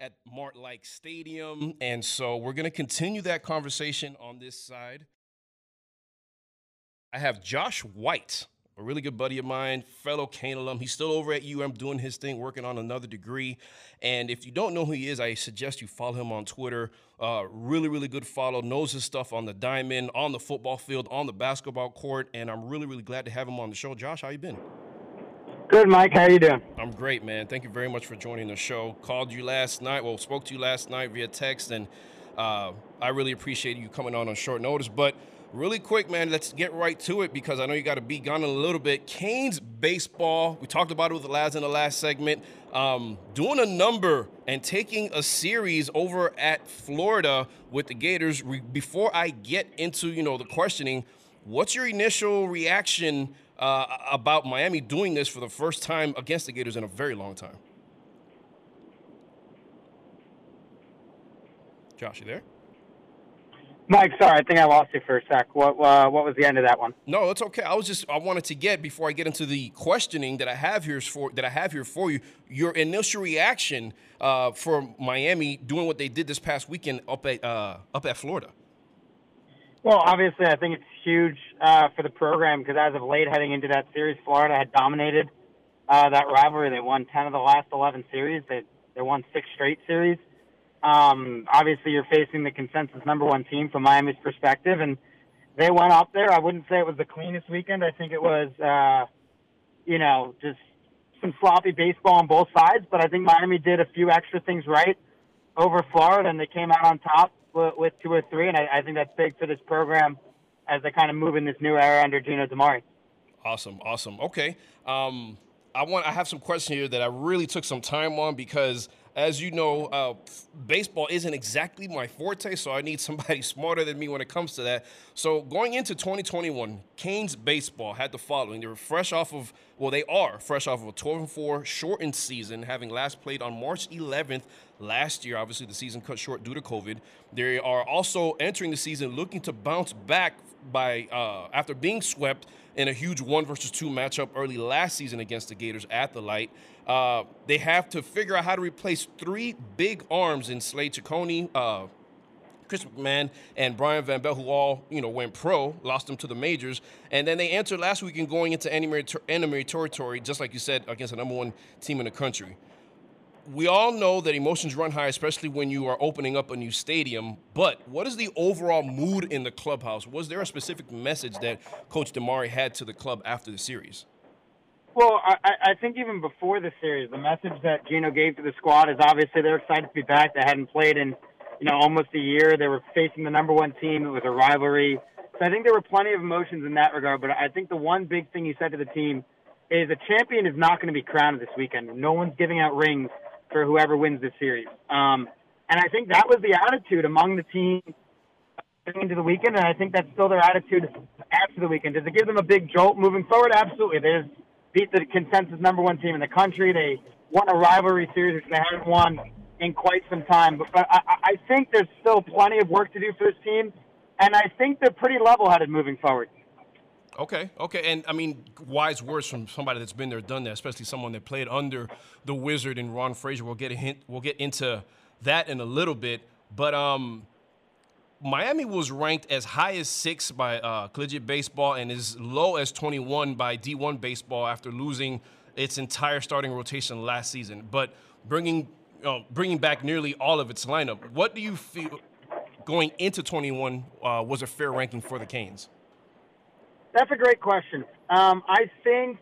at Mark Light Stadium, and so we're going to continue that conversation on this side. I have Josh White, a really good buddy of mine, fellow Cane alum. He's still over at UM doing his thing, working on another degree. And if you don't know who he is, I suggest you follow him on Twitter. Uh, really, really good follow. Knows his stuff on the diamond, on the football field, on the basketball court. And I'm really, really glad to have him on the show. Josh, how you been? Good, Mike. How you doing? I'm great, man. Thank you very much for joining the show. Called you last night. Well, spoke to you last night via text, and uh, I really appreciate you coming on on short notice. But really quick, man, let's get right to it because I know you got to be gone a little bit. Canes baseball, we talked about it with the lads in the last segment, um, doing a number and taking a series over at Florida with the Gators. Re- before I get into, you know, the questioning, what's your initial reaction uh, about Miami doing this for the first time against the Gators in a very long time? Josh, you there? Mike, sorry, I think I lost you for a sec. What uh, what was the end of that one? No, it's okay. I was just I wanted to get before I get into the questioning that I have here for that I have here for you. Your initial reaction uh, for Miami doing what they did this past weekend up at uh, up at Florida. Well, obviously, I think it's huge uh, for the program because as of late, heading into that series, Florida had dominated uh, that rivalry. They won ten of the last eleven series. They they won six straight series. Um, obviously, you're facing the consensus number one team from Miami's perspective, and they went up there. I wouldn't say it was the cleanest weekend. I think it was, uh, you know, just some sloppy baseball on both sides. But I think Miami did a few extra things right over Florida, and they came out on top with, with two or three. And I, I think that's big for this program as they kind of move in this new era under Gino DiMare. Awesome, awesome. Okay, um, I want I have some questions here that I really took some time on because as you know, uh, baseball isn't exactly my forte, so I need <laughs> somebody smarter than me when it comes to that. So going into 2021, Canes baseball had the following: they were fresh off of, well, they are fresh off of a 12-4 shortened season, having last played on March 11th last year. Obviously, the season cut short due to COVID. They are also entering the season looking to bounce back by uh, after being swept in a huge one versus two matchup early last season against the Gators at the light. Uh, they have to figure out how to replace three big arms in Slade Cecconi, uh, Chris McMahon, and Brian Van Belle, who all you know went pro, lost them to the majors, and then they answered last week in going into enemy, enemy territory, just like you said, against the number one team in the country we all know that emotions run high, especially when you are opening up a new stadium. But what is the overall mood in the clubhouse? Was there a specific message that Coach DiMare had to the club after the series? Well, I, I think even before the series, the message that Gino gave to the squad is obviously they're excited to be back. They hadn't played in, you know, almost a year. They were facing the number one team. It was a rivalry. So I think there were plenty of emotions in that regard. But I think the one big thing he said to the team is a champion is not going to be crowned this weekend. No one's giving out rings for whoever wins this series. Um, and I think that was the attitude among the team into the weekend, and I think that's still their attitude after the weekend. Does it give them a big jolt moving forward? Absolutely. They just beat the consensus number one team in the country. They won a rivalry series which they haven't won in quite some time. But, but I, I think there's still plenty of work to do for this team, and I think they're pretty level-headed moving forward. Okay, okay, and I mean, wise words from somebody that's been there, done that, especially someone that played under the Wizard and Ron Fraser. We'll get a hint. We'll get into that in a little bit, but um, Miami was ranked as high as six by uh, Collegiate Baseball and as low as 21 by D1 Baseball after losing its entire starting rotation last season, but bringing uh, bringing back nearly all of its lineup. What do you feel going into 21 uh, was a fair ranking for the Canes? That's a great question. Um, I think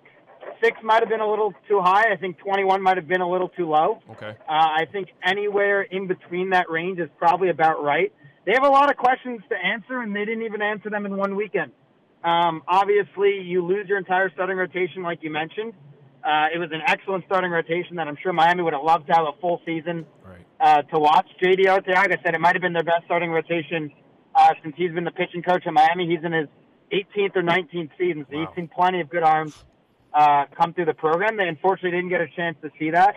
six might have been a little too high. I think 21 might have been a little too low. Okay. Uh, I think anywhere in between that range is probably about right. They have a lot of questions to answer, and they didn't even answer them in one weekend. Um, obviously, you lose your entire starting rotation, like you mentioned. Uh, it was an excellent starting rotation that I'm sure Miami would have loved to have a full season right. uh, to watch. JD Arteaga said it might have been their best starting rotation uh, since he's been the pitching coach at Miami. He's in his 18th or 19th season, so wow. he's seen plenty of good arms uh, come through the program. They unfortunately didn't get a chance to see that.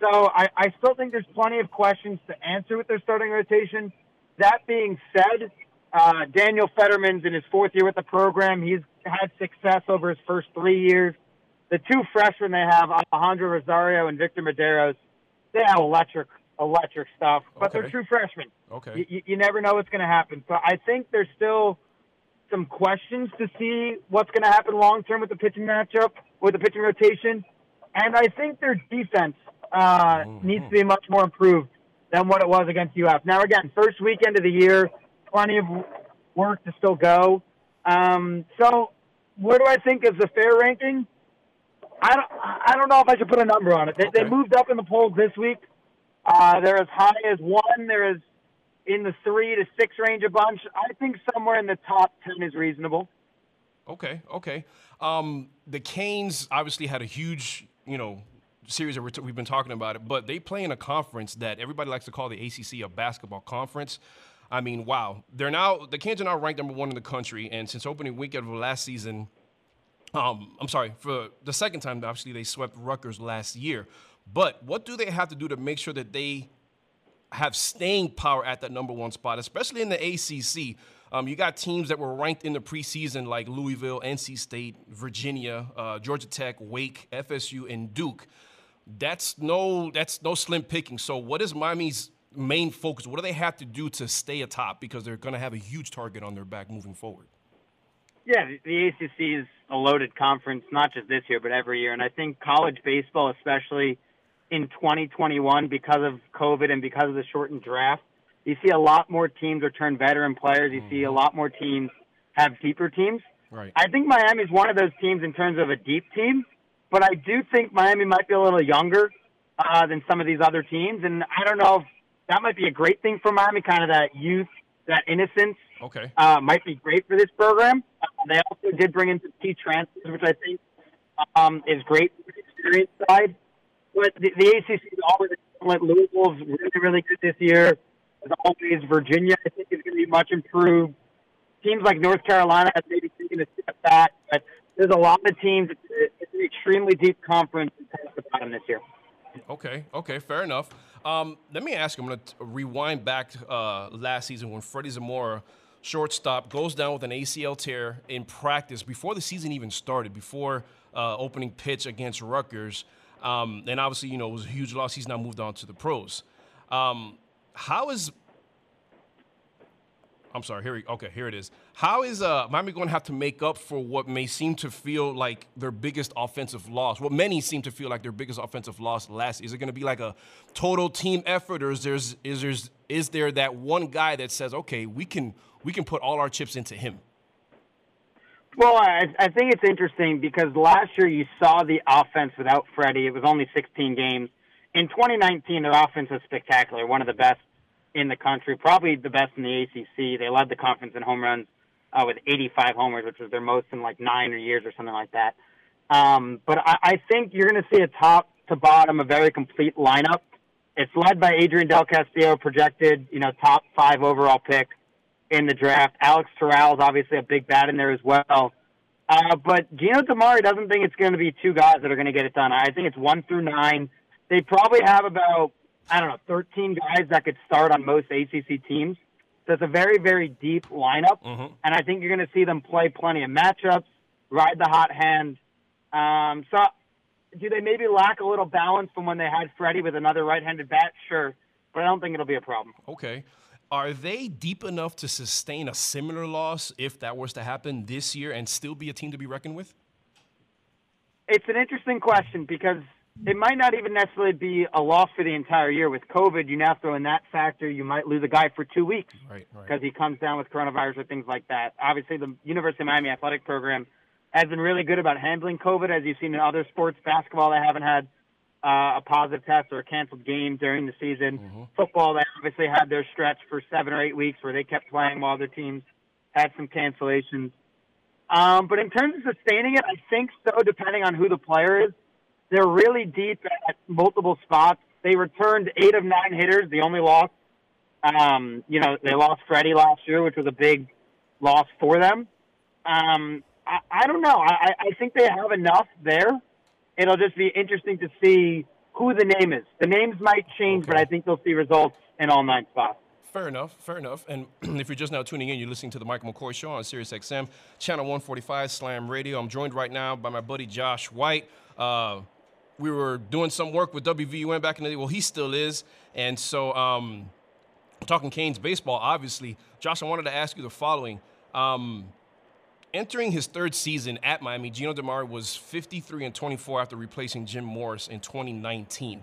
So I, I still think there's plenty of questions to answer with their starting rotation. That being said, uh, Daniel Federman's in his fourth year with the program. He's had success over his first three years. The two freshmen they have, Alejandro Rosario and Victor Mederos, they have electric, electric stuff, but Okay. they're true freshmen. Okay. You, you never know what's going to happen. So I think there's still some questions to see what's going to happen long term with the pitching matchup, with the pitching rotation. And I think their defense uh, needs to be much more improved than what it was against UF. Now, again, first weekend of the year, plenty of work to still go. Um, so, what do I think is a fair ranking? I don't, I don't know if I should put a number on it. They, they moved up in the polls this week. Uh, they're as high as one. They're as in the three to six range a bunch. I think somewhere in the top ten is reasonable. Okay, okay. Um, the Canes obviously had a huge, you know, series that we've been talking about it, but they play in a conference that everybody likes to call the ACC a basketball conference. I mean, wow, they're now the Canes are now ranked number one in the country, and since opening weekend of last season, um, I'm sorry, for the second time, obviously they swept Rutgers last year. But what do they have to do to make sure that they have staying power at that number one spot, especially in the ACC? Um, you got teams that were ranked in the preseason like Louisville, NC State, Virginia, uh, Georgia Tech, Wake, FSU, and Duke. That's no that's no slim picking. So what is Miami's main focus? What do they have to do to stay atop? Because they're going to have a huge target on their back moving forward. Yeah, the- the ACC is a loaded conference, not just this year, but every year. And I think college baseball, especially in 2021, because of COVID and because of the shortened draft, you see a lot more teams return veteran players. You see a lot more teams have deeper teams. Right. I think Miami's one of those teams in terms of a deep team, but I do think Miami might be a little younger uh, than some of these other teams. And I don't know if that might be a great thing for Miami, kind of that youth, that innocence Okay. uh, might be great for this program. Uh, they also did bring in some key transfers, which I think um, is great for the experience side. But the, the ACC is always excellent. Louisville's really, really good this year. As always, Virginia, I think, is going to be much improved. Teams like North Carolina have maybe taken a step back, but there's a lot of teams. It's, it's an extremely deep conference at the bottom this year. Okay, okay, fair enough. Um, let me ask you, I'm going to rewind back uh, last season when Freddie Zamora, shortstop, goes down with an ACL tear in practice before the season even started, before uh, opening pitch against Rutgers. Um, and obviously, you know, it was a huge loss. He's now moved on to the pros. Um, how is I'm sorry. Here, we, okay, here it is. How is uh, Miami going to have to make up for what may seem to feel like their biggest offensive loss? What many seem to feel like their biggest offensive loss last. Is it going to be like a total team effort, or is there's is there's is there that one guy that says, okay, we can we can put all our chips into him? Well, I, I think it's interesting because last year you saw the offense without Freddie. It was only 16 games. In 2019, their offense was spectacular, one of the best in the country, probably the best in the ACC. They led the conference in home runs uh, with 85 homers, which was their most in like nine or years or something like that. Um, but I, I think you're going to see a top to bottom, a very complete lineup. It's led by Adrian Del Castillo, projected, you know, top five overall pick in the draft. Alex Toral is obviously a big bat in there as well. Uh, but Gino DiMare doesn't think it's going to be two guys that are going to get it done. I think it's one through nine. They probably have about, I don't know, 13 guys that could start on most ACC teams. So it's a very, very deep lineup. Mm-hmm. And I think you're going to see them play plenty of matchups, ride the hot hand. Um, so do they maybe lack a little balance from when they had Freddie with another right-handed bat? Sure. But I don't think it'll be a problem. Okay. Are they deep enough to sustain a similar loss if that was to happen this year and still be a team to be reckoned with? It's an interesting question because it might not even necessarily be a loss for the entire year. With COVID, you now throw in that factor. You might lose a guy for two weeks Right, right. because he comes down with coronavirus or things like that. Obviously, the University of Miami athletic program has been really good about handling COVID, as you've seen in other sports. Basketball, they haven't had uh, a positive test or a canceled game during the season. Football, they obviously had their stretch for seven or eight weeks where they kept playing while their teams had some cancellations. Um, but in terms of sustaining it, I think so, depending on who the player is. They're really deep at multiple spots. They returned eight of nine hitters, the only loss. Um, you know, they lost Freddie last year, which was a big loss for them. Um, I, I don't know. I, I think they have enough there. It'll just be interesting to see who the name is. The names might change, but I think you'll see results in all nine spots. Fair enough, fair enough. And <clears throat> if you're just now tuning in, you're listening to the Michael McCoy Show on Sirius XM, channel 145, Slam Radio. I'm joined right now by my buddy Josh White. Uh, we were doing some work with WVUM back in the day. Well, he still is. And so, um, talking Canes baseball, obviously. Josh, I wanted to ask you the following. Um, entering his third season at Miami, Gino DiMare was 53 and 24 after replacing Jim Morris in 2019.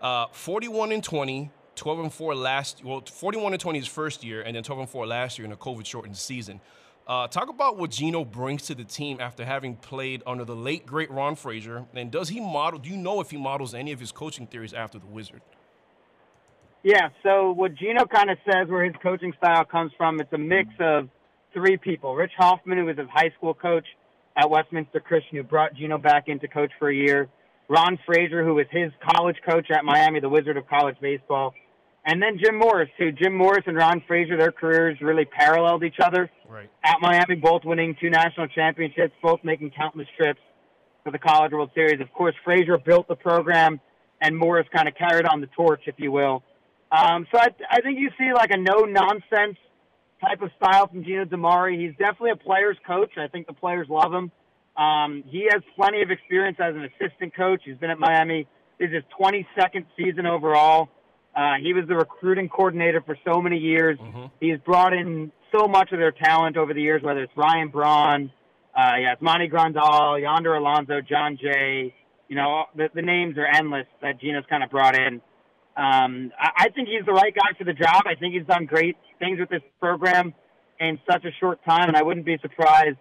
Uh, 41 and 20, 12 and 4 last. Well, 41 and 20 his first year, and then 12 and 4 last year in a COVID-shortened season. Uh, talk about what Gino brings to the team after having played under the late great Ron Fraser, and does he model? Do you know if he models any of his coaching theories after the Wizard? Yeah, so what Gino kind of says where his coaching style comes from, it's a mix of three people. Rich Hofman, who was his high school coach at Westminster Christian, who brought Gino back in to coach for a year. Ron Fraser, who was his college coach at Miami, the Wizard of College Baseball. And then Jim Morris, who Jim Morris and Ron Fraser, their careers really paralleled each other. Right. At Miami, both winning two national championships, both making countless trips for the College World Series. Of course, Fraser built the program, and Morris kind of carried on the torch, if you will. Um, so I, I think you see like a no nonsense type of style from Gino DiMare. He's definitely a player's coach. I think the players love him. Um, he has plenty of experience as an assistant coach. He's been at Miami. This is his 22nd season overall. Uh, he was the recruiting coordinator for so many years. He's brought in so much of their talent over the years, whether it's Ryan Braun, uh, yeah, it's Monty Grandal, Yonder Alonso, Jon Jay. You know, the, the names are endless that Gino's kind of brought in. Um, I, I think he's the right guy for the job. I think he's done great things with this program in such a short time, and I wouldn't be surprised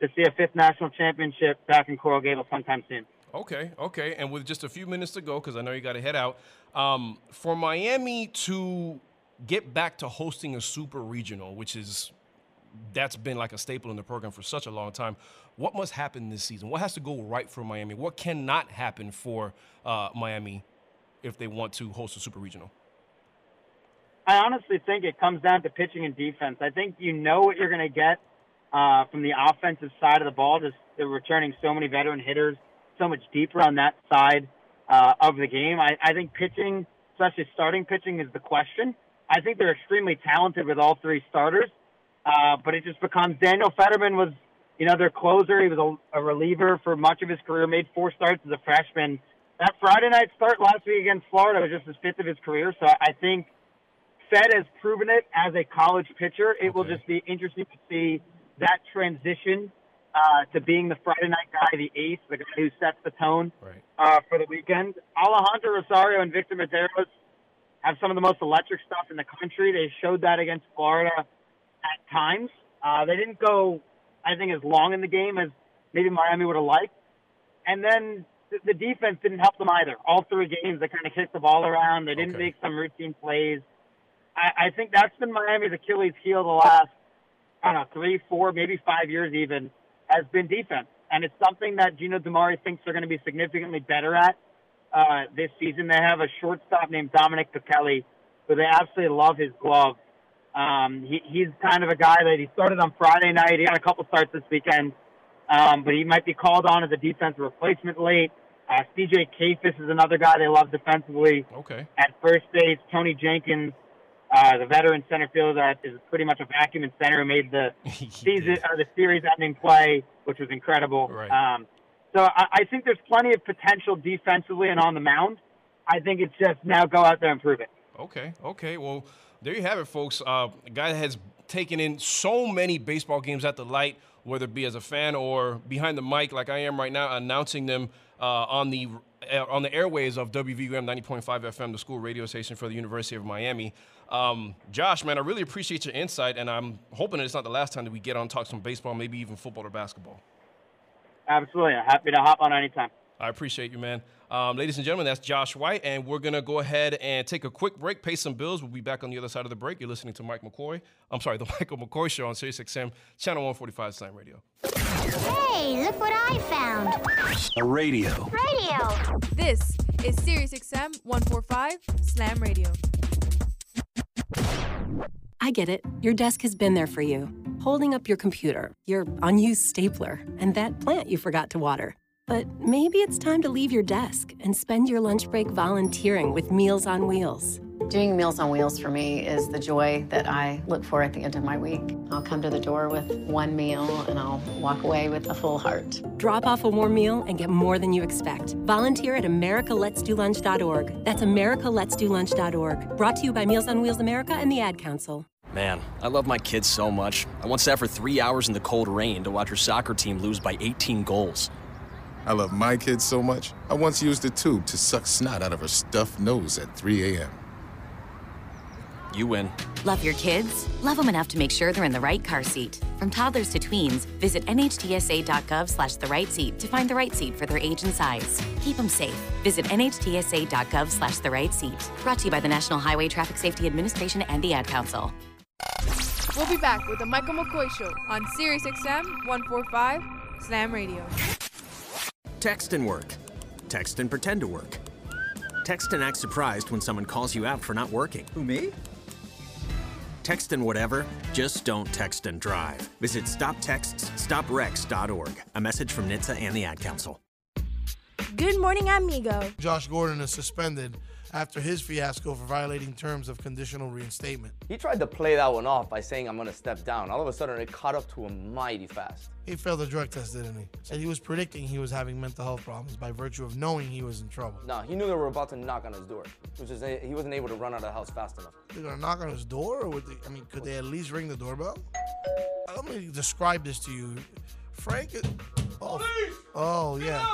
to see a fifth national championship back in Coral Gables sometime soon. Okay, okay. And with just a few minutes to go, because I know you got to head out, um, for Miami to get back to hosting a super regional, which is that's been like a staple in the program for such a long time. What must happen this season? What has to go right for Miami? What cannot happen for uh, Miami if they want to host a super regional? I honestly think it comes down to pitching and defense. I think you know what you're going to get uh, from the offensive side of the ball. Just they're returning so many veteran hitters, so much deeper on that side uh, of the game. I, I think pitching, especially starting pitching, is the question. I think they're extremely talented with all three starters, uh, but it just becomes Daniel Federman was, you know, their closer. He was a, a reliever for much of his career. Made four starts as a freshman. That Friday night start last week against Florida was just his fifth of his career. So I think Fed has proven it as a college pitcher. It will just be interesting to see that transition uh, to being the Friday night guy, the ace, the guy who sets the tone uh, for the weekend. Alejandro Rosario and Victor Mederos have some of the most electric stuff in the country. They showed that against Florida at times. Uh, they didn't go, I think, as long in the game as maybe Miami would have liked. And then the, defense didn't help them either. All three games, they kind of kicked the ball around. They didn't make some routine plays. I, I think that's been Miami's Achilles heel the last, I don't know, three, four, maybe five years even, has been defense. And it's something that Gino DiMare thinks they're going to be significantly better at uh, this season. They have a shortstop named Dominic Pitelli, who they absolutely love his glove. Um, he, he's kind of a guy that he started on Friday night. He had a couple starts this weekend, um, but he might be called on as a defensive replacement late. Uh, CJ Kayfus is another guy they love defensively. Okay. At first base, Tony Jenkins, uh, the veteran center fielder that is pretty much a vacuum in center, who made the <laughs> season or the series-ending play, which was incredible. Right. Um, so I, I think there's plenty of potential defensively and on the mound. I think it's just now go out there and prove it. Okay, okay. Well, there you have it, folks. Uh, a guy that has taken in so many baseball games at the light, whether it be as a fan or behind the mic, like I am right now, announcing them uh, on the uh, on the airways of WVUM 90.5 FM, the school radio station for the University of Miami. Um, Josh, man, I really appreciate your insight, and I'm hoping it's not the last time that we get on talk some baseball, maybe even football or basketball. Absolutely. Happy to hop on anytime. I appreciate you, man. Um, ladies and gentlemen, that's Josh White, and we're going to go ahead and take a quick break, pay some bills. We'll be back on the other side of the break. You're listening to Mike McCoy. I'm sorry, <laughs> the Michael McCoy Show on Sirius XM, Channel 145 Slam Radio. Hey, look what I found. A radio. Radio. This is Sirius XM 145 Slam Radio. I get it. Your desk has been there for you, holding up your computer, your unused stapler, and that plant you forgot to water. But maybe it's time to leave your desk and spend your lunch break volunteering with Meals on Wheels. Doing Meals on Wheels for me is the joy that I look for at the end of my week. I'll come to the door with one meal and I'll walk away with a full heart. Drop off a warm meal and get more than you expect. Volunteer at americaletsdolunch.org. That's americaletsdolunch.org. Brought to you by Meals on Wheels America and the Ad Council. Man, I love my kids so much. I once sat for three hours in the cold rain to watch her soccer team lose by 18 goals. I love my kids so much, I once used a tube to suck snot out of her stuffed nose at 3 a.m. You win. Love your kids? Love them enough to make sure they're in the right car seat. From toddlers to tweens, visit nhtsa.gov slash the right seat to find the right seat for their age and size. Keep them safe. Visit nhtsa.gov slash the right seat. Brought to you by the National Highway Traffic Safety Administration and the Ad Council. We'll be back with the Michael McCoy Show on SiriusXM 145 Slam Radio. Text and work. Text and pretend to work. Text and act surprised when someone calls you out for not working. Who, me? Text and whatever, just don't text and drive. Visit stoptextsstopwrecks.org. A message from NHTSA and the Ad Council. Good morning, amigo. Josh Gordon is suspended after his fiasco for violating terms of conditional reinstatement. He tried to play that one off by saying, I'm going to step down. All of a sudden, it caught up to him mighty fast. He failed the drug test, didn't he? Said he was predicting he was having mental health problems by virtue of knowing he was in trouble. No, he knew they were about to knock on his door, which is he wasn't able to run out of the house fast enough. They're gonna knock on his door, or would they? I mean, could they at least ring the doorbell? Let me describe this to you, Frank. Oh, oh yeah.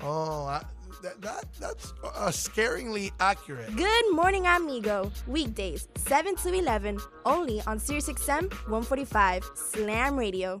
Oh, I, that, that that's uh, scaringly accurate. Good morning, amigo. Weekdays, 7 to 11, only on SiriusXM 145 Slam Radio.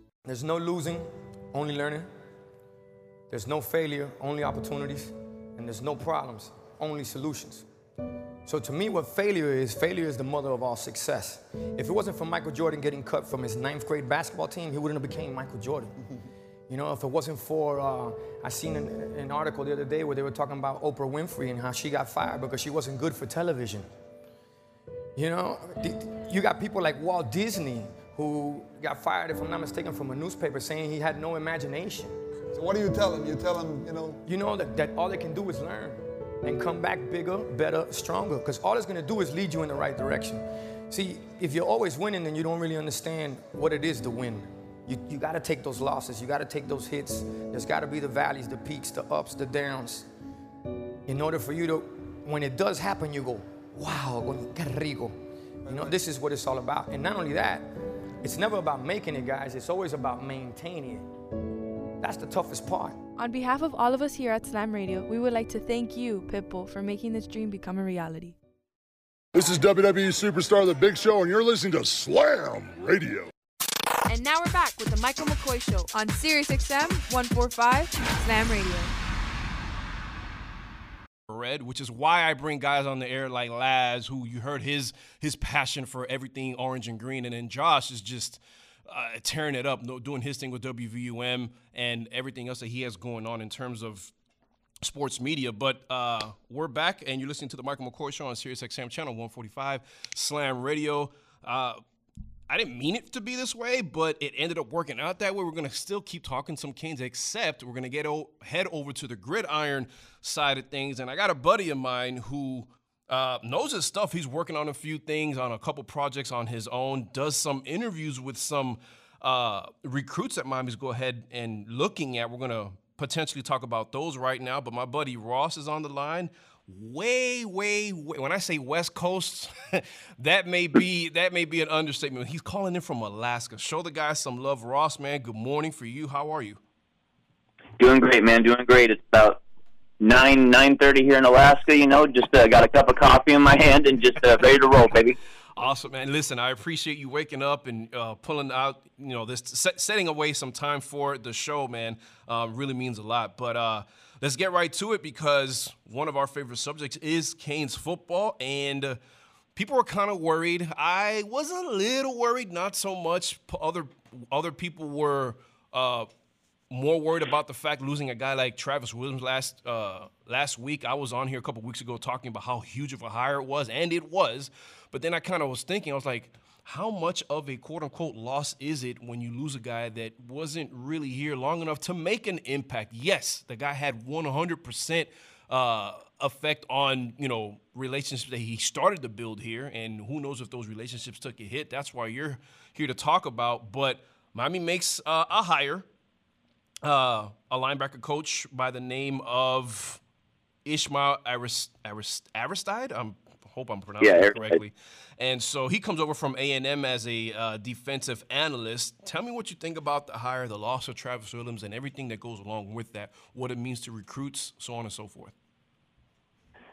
There's no losing, only learning. There's no failure, only opportunities. And there's no problems, only solutions. So to me, what failure is, failure is the mother of all success. If it wasn't for Michael Jordan getting cut from his ninth grade basketball team, he wouldn't have became Michael Jordan. <laughs> You know, if it wasn't for, uh, I seen an, an article the other day where they were talking about Oprah Winfrey and how she got fired because she wasn't good for television. You know, you got people like Walt Disney who got fired, if I'm not mistaken, from a newspaper saying he had no imagination. So what do you tell him? You tell him, you know? You know that, that all they can do is learn and come back bigger, better, stronger, because all it's gonna do is lead you in the right direction. See, if you're always winning, then you don't really understand what it is to win. You, you gotta take those losses, you gotta take those hits. There's gotta be the valleys, the peaks, the ups, the downs. In order for you to, when it does happen, you go, wow, qué rico. You know, this is what it's all about. And not only that, it's never about making it, guys. It's always about maintaining it. That's the toughest part. On behalf of all of us here at Slam Radio, we would like to thank you, Pitbull, for making this dream become a reality. This is WWE Superstar The Big Show, and you're listening to Slam Radio. And now we're back with the Michael McCoy Show on SiriusXM 145 Slam Radio. Red, which is why I bring guys on the air like Laz, who you heard his his passion for everything orange and green, and then Josh is just uh, tearing it up, doing his thing with WVUM and everything else that he has going on in terms of sports media. But uh, we're back, and you're listening to the Michael McCoy Show on SiriusXM channel 145, Slam Radio. Uh, I didn't mean it to be this way, but it ended up working out that way. We're going to still keep talking some Canes, except we're going to get o- head over to the gridiron side of things. And I got a buddy of mine who uh, knows his stuff. He's working on a few things, on a couple projects on his own, does some interviews with some uh, recruits that Miami's go ahead and looking at. We're going to potentially talk about those right now. But my buddy Ross is on the line way, way, way. When I say West Coast, <laughs> that may be that may be an understatement. He's calling in from Alaska. Show the guy some love, Ross. Man, good morning for you. How are you? Doing great, man. Doing great. It's about nine nine thirty here in Alaska. You know, just uh, got a cup of coffee in my hand and just uh, ready to roll, baby. <laughs> Awesome, man. Listen, I appreciate you waking up and uh, pulling out, you know, this set, setting away some time for the show, man. Um, really means a lot. But uh, let's get right to it because one of our favorite subjects is Canes football, and uh, people were kind of worried. I was a little worried, not so much. Other other people were uh, more worried about the fact losing a guy like Travis Williams last uh, last week. I was on here a couple weeks ago talking about how huge of a hire it was, and it was. But then I kind of was thinking, I was like, how much of a quote unquote loss is it when you lose a guy that wasn't really here long enough to make an impact? Yes, the guy had 100% uh, effect on you know relationships that he started to build here, and who knows if those relationships took a hit. That's why you're here to talk about. But Miami makes uh, a hire, uh, a linebacker coach by the name of Ishmael Arist- Arist- Aristide. I'm hope I'm pronouncing Yeah, it correctly. And so he comes over from A and M as a uh, defensive analyst. Tell me what you think about the hire, the loss of Travis Williams, and everything that goes along with that. What it means to recruits, so on and so forth.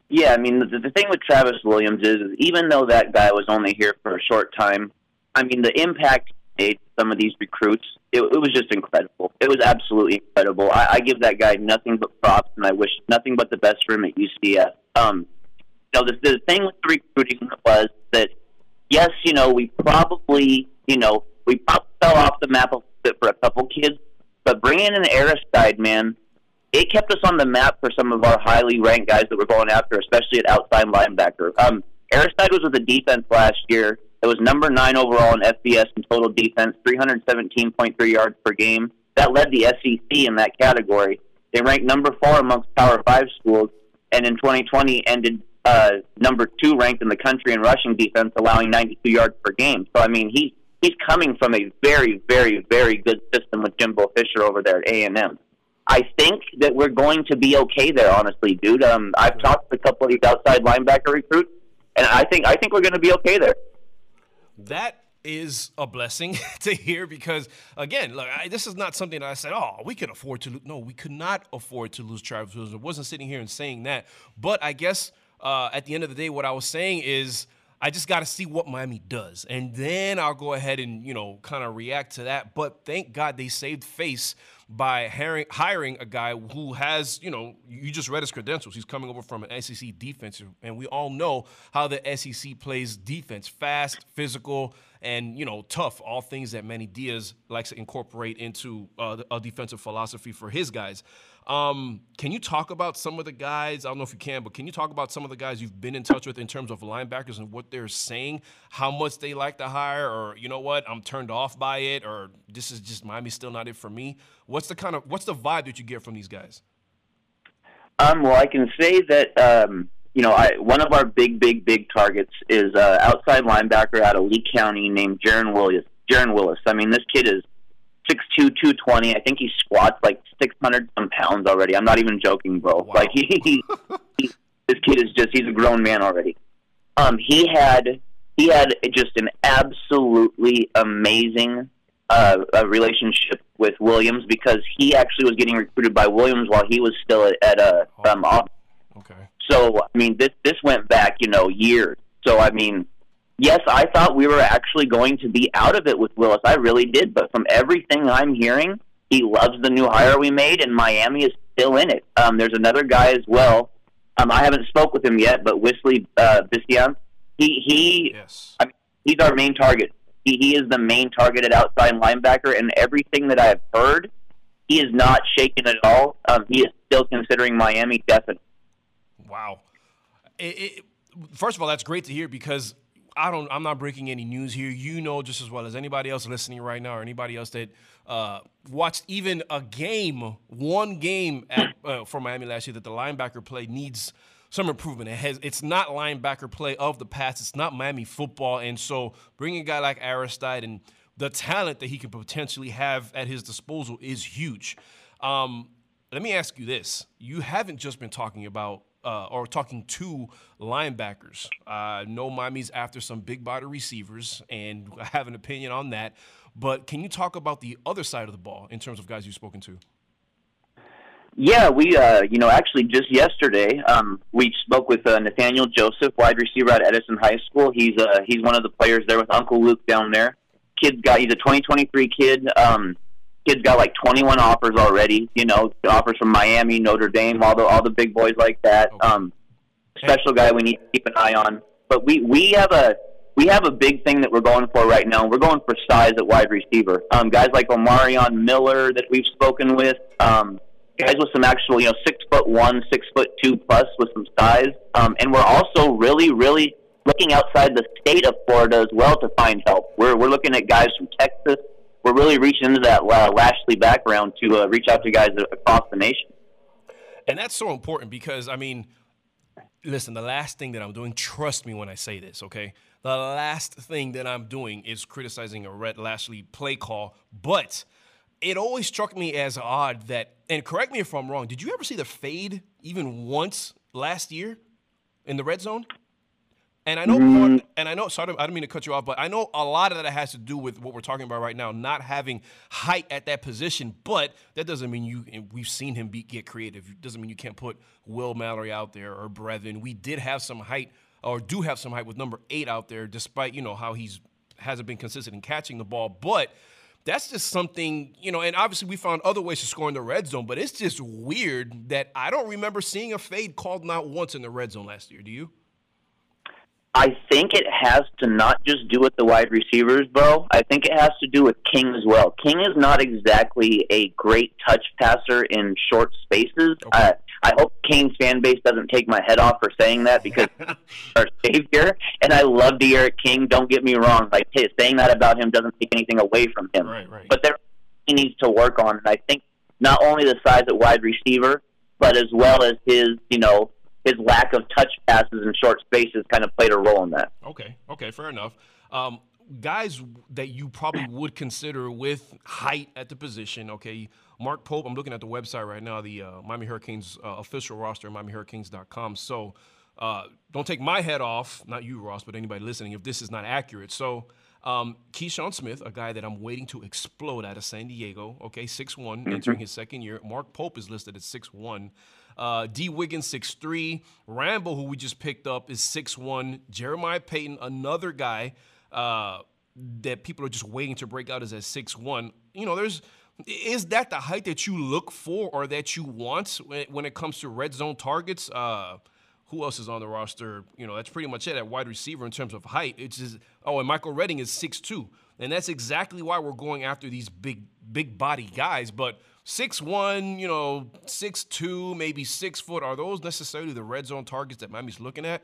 Yeah, I mean, the, the thing with Travis Williams is, is even though that guy was only here for a short time, I mean, the impact made some of these recruits, it, it was just incredible. It was absolutely incredible. I, I give that guy nothing but props, and I wish nothing but the best for him at UCF. Um, you know, the, the thing with the recruiting was that, yes, you know, we probably, you know, we probably fell off the map a bit for a couple kids, but bringing in Aristide, man, it kept us on the map for some of our highly ranked guys that we're going after, especially at outside linebacker. Um, Aristide was with the defense last year. It was number nine overall in FBS in total defense, 317.3 yards per game. That led the SEC in that category. They ranked number four amongst Power Five schools, and in 2020 ended uh, number two ranked in the country in rushing defense, allowing 92 yards per game. So I mean, he he's coming from a very, very, very good system with Jimbo Fisher over there at A and M. I think that we're going to be okay there, honestly, dude. Um, I've talked to a couple of these outside linebacker recruits, and I think I think we're going to be okay there. That is a blessing <laughs> to hear because again, look, I, this is not something that I said. Oh, we could afford to. Lo-. No, we could not afford to lose Travis Williams. I wasn't sitting here and saying that. But I guess uh, at the end of the day, what I was saying is. I just got to see what Miami does, and then I'll go ahead and you know kind of react to that. But thank God they saved face by hiring, a guy who has you know you just read his credentials. He's coming over from an SEC defense, and we all know how the SEC plays defense: fast, physical, and you know tough. All things that Manny Diaz likes to incorporate into uh, a defensive philosophy for his guys. Um, can you talk about some of the guys? I don't know if you can, but can you talk about some of the guys you've been in touch with in terms of linebackers and what they're saying, how much they like to hire, or you know what, I'm turned off by it, or this is just Miami's still not it for me. What's the kind of what's the vibe that you get from these guys? Um, well, I can say that um, you know I, one of our big, big, big targets is uh, outside linebacker out of Lee County named Jaron Willis. Jaron Willis. I mean, this kid is 6'2", 220. I think he squats like 600 some pounds already. I'm not even joking, bro. Like he, he, this kid is just he's a grown man already. Um, he had he had just an absolutely amazing uh, relationship with Williams because he actually was getting recruited by Williams while he was still at, at uh, um, Okay. So I mean, this this went back, you know, years. So I mean, yes, I thought we were actually going to be out of it with Willis. I really did. But from everything I'm hearing, he loves the new hire we made, and Miami is still in it. Um, there's another guy as well. Um, I haven't spoke with him yet, but Wesley uh, Bissainthe, he he, I mean, he's our main target. He he is the main targeted outside linebacker, and everything that I've heard, he is not shaken at all. Um, he is still considering Miami definite. Wow. It, it, first of all, that's great to hear because I don't. I'm not breaking any news here. You know just as well as anybody else listening right now, or anybody else that uh, watched even a game, one game at, uh, for Miami last year, that the linebacker play needs some improvement. It has. It's not linebacker play of the past. It's not Miami football, and so bringing a guy like Aristide and the talent that he could potentially have at his disposal is huge. Um, let me ask you this: You haven't just been talking about uh, or talking to linebackers. I know Miami's after some big body receivers, and I <laughs> have an opinion on that. But can you talk about the other side of the ball in terms of guys you've spoken to? Yeah, we, uh, you know, actually just yesterday, um, we spoke with uh, Nathaniel Joseph, wide receiver at Edison High School. He's uh, he's one of the players there with Uncle Luke down there. Kid's got he's a 2023 kid. Um, kid's got like 21 offers already. You know, offers from Miami, Notre Dame, all the all the big boys like that. Um, special guy we need to keep an eye on. But we we have a we have a big thing that we're going for right now. We're going for size at wide receiver. Um, guys like Omarion Miller that we've spoken with. Um, guys with some actual, you know, six foot one, six foot two plus with some size. Um, and we're also really, really looking outside the state of Florida as well to find help. We're we're looking at guys from Texas. We're really reaching into that uh, Lashlee background to uh, reach out to guys across the nation. And that's so important because I mean, listen, the last thing that I'm doing, trust me when I say this, okay? The last thing that I'm doing is criticizing a Rhett Lashlee play call, but it always struck me as odd that, and correct me if I'm wrong, did you ever see the fade even once last year in the red zone? And I know, part, mm-hmm. and I know. Sorry, I don't mean to cut you off, but I know a lot of that has to do with what we're talking about right now, not having height at that position. But that doesn't mean you. And we've seen him be, get creative. It doesn't mean you can't put Will Mallory out there or Brevin. We did have some height, or do have some height with number eight out there, despite you know how he's hasn't been consistent in catching the ball. But that's just something, you know, and obviously we found other ways to score in the red zone, but it's just weird that I don't remember seeing a fade called not once in the red zone last year. Do you? I think it has to not just do with the wide receivers, bro. I think it has to do with King as well. King is not exactly a great touch passer in short spaces. Uh, I hope King's fan base doesn't take my head off for saying that because he's <laughs> our savior. And I love D'Eriq King. Don't get me wrong. Like saying that about him doesn't take anything away from him. Right, right. But there he needs to work on. And I think not only the size at wide receiver, but as well as his, you know, his lack of touch passes in short spaces kind of played a role in that. Okay, okay, fair enough. Um, guys that you probably would consider with height at the position, okay, Mark Pope, I'm looking at the website right now, the uh, Miami Hurricanes uh, official roster, MiamiHurricanes.com. So uh, don't take my head off, not you, Ross, but anybody listening, if this is not accurate. So um, Keyshawn Smith, a guy that I'm waiting to explode out of San Diego, okay, 6'1, entering his second year. Mark Pope is listed at 6'1. Uh, Dee Wiggins, 6'3. Rambo, who we just picked up, is 6'1. Jeremiah Payton, another guy uh, that people are just waiting to break out, is at 6'1. You know, there's. Is that the height that you look for or that you want when it comes to red zone targets? Uh, who else is on the roster? You know, that's pretty much it at wide receiver in terms of height. It's just oh, and Michael Redding is 6'2. And that's exactly why we're going after these big, big body guys. But six one, you know, six two, maybe six foot. Are those necessarily the red zone targets that Miami's looking at?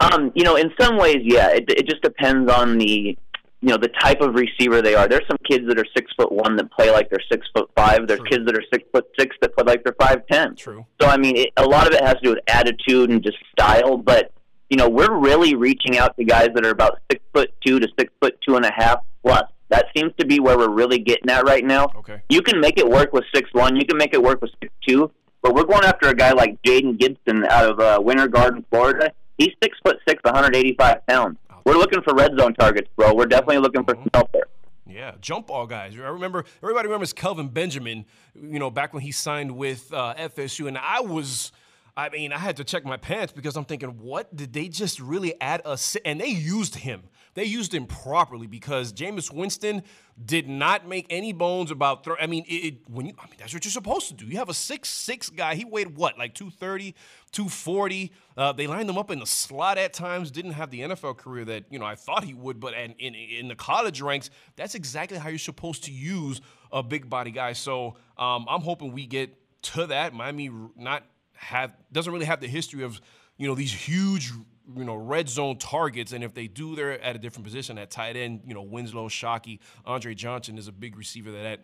Um, you know, in some ways, yeah. It, it just depends on the, you know, the type of receiver they are. There's some kids that are six foot one that play like they're six foot five. There's kids that are six foot six that play like they're five ten. True. So I mean, it, a lot of it has to do with attitude and just style. But you know, we're really reaching out to guys that are about six foot two to six foot two and a half plus. That seems to be where we're really getting at right now. Okay. You can make it work with six one. You can make it work with six two. But we're going after a guy like Jaden Gibson out of uh, Winter Garden, Florida. He's six foot six, 185 pounds. We're looking for red zone targets, bro. We're definitely looking for some help there. Yeah, jump ball guys. I remember everybody remembers Kelvin Benjamin. You know, back when he signed with uh, FSU, and I was. I mean, I had to check my pants because I'm thinking, what did they just really add a? si- And they used him. They used him properly because Jameis Winston did not make any bones about. Throw, I mean, it, it, when you, I mean, that's what you're supposed to do. You have a six six guy. He weighed what, like 230, 240. Uh, they lined him up in the slot at times. Didn't have the NFL career that you know I thought he would, but in, in, in the college ranks, that's exactly how you're supposed to use a big body guy. So um, I'm hoping we get to that. Miami not have doesn't really have the history of you know these huge you know red zone targets and if they do they're at a different position at tight end you know Winslow Shockey Andre Johnson is a big receiver that at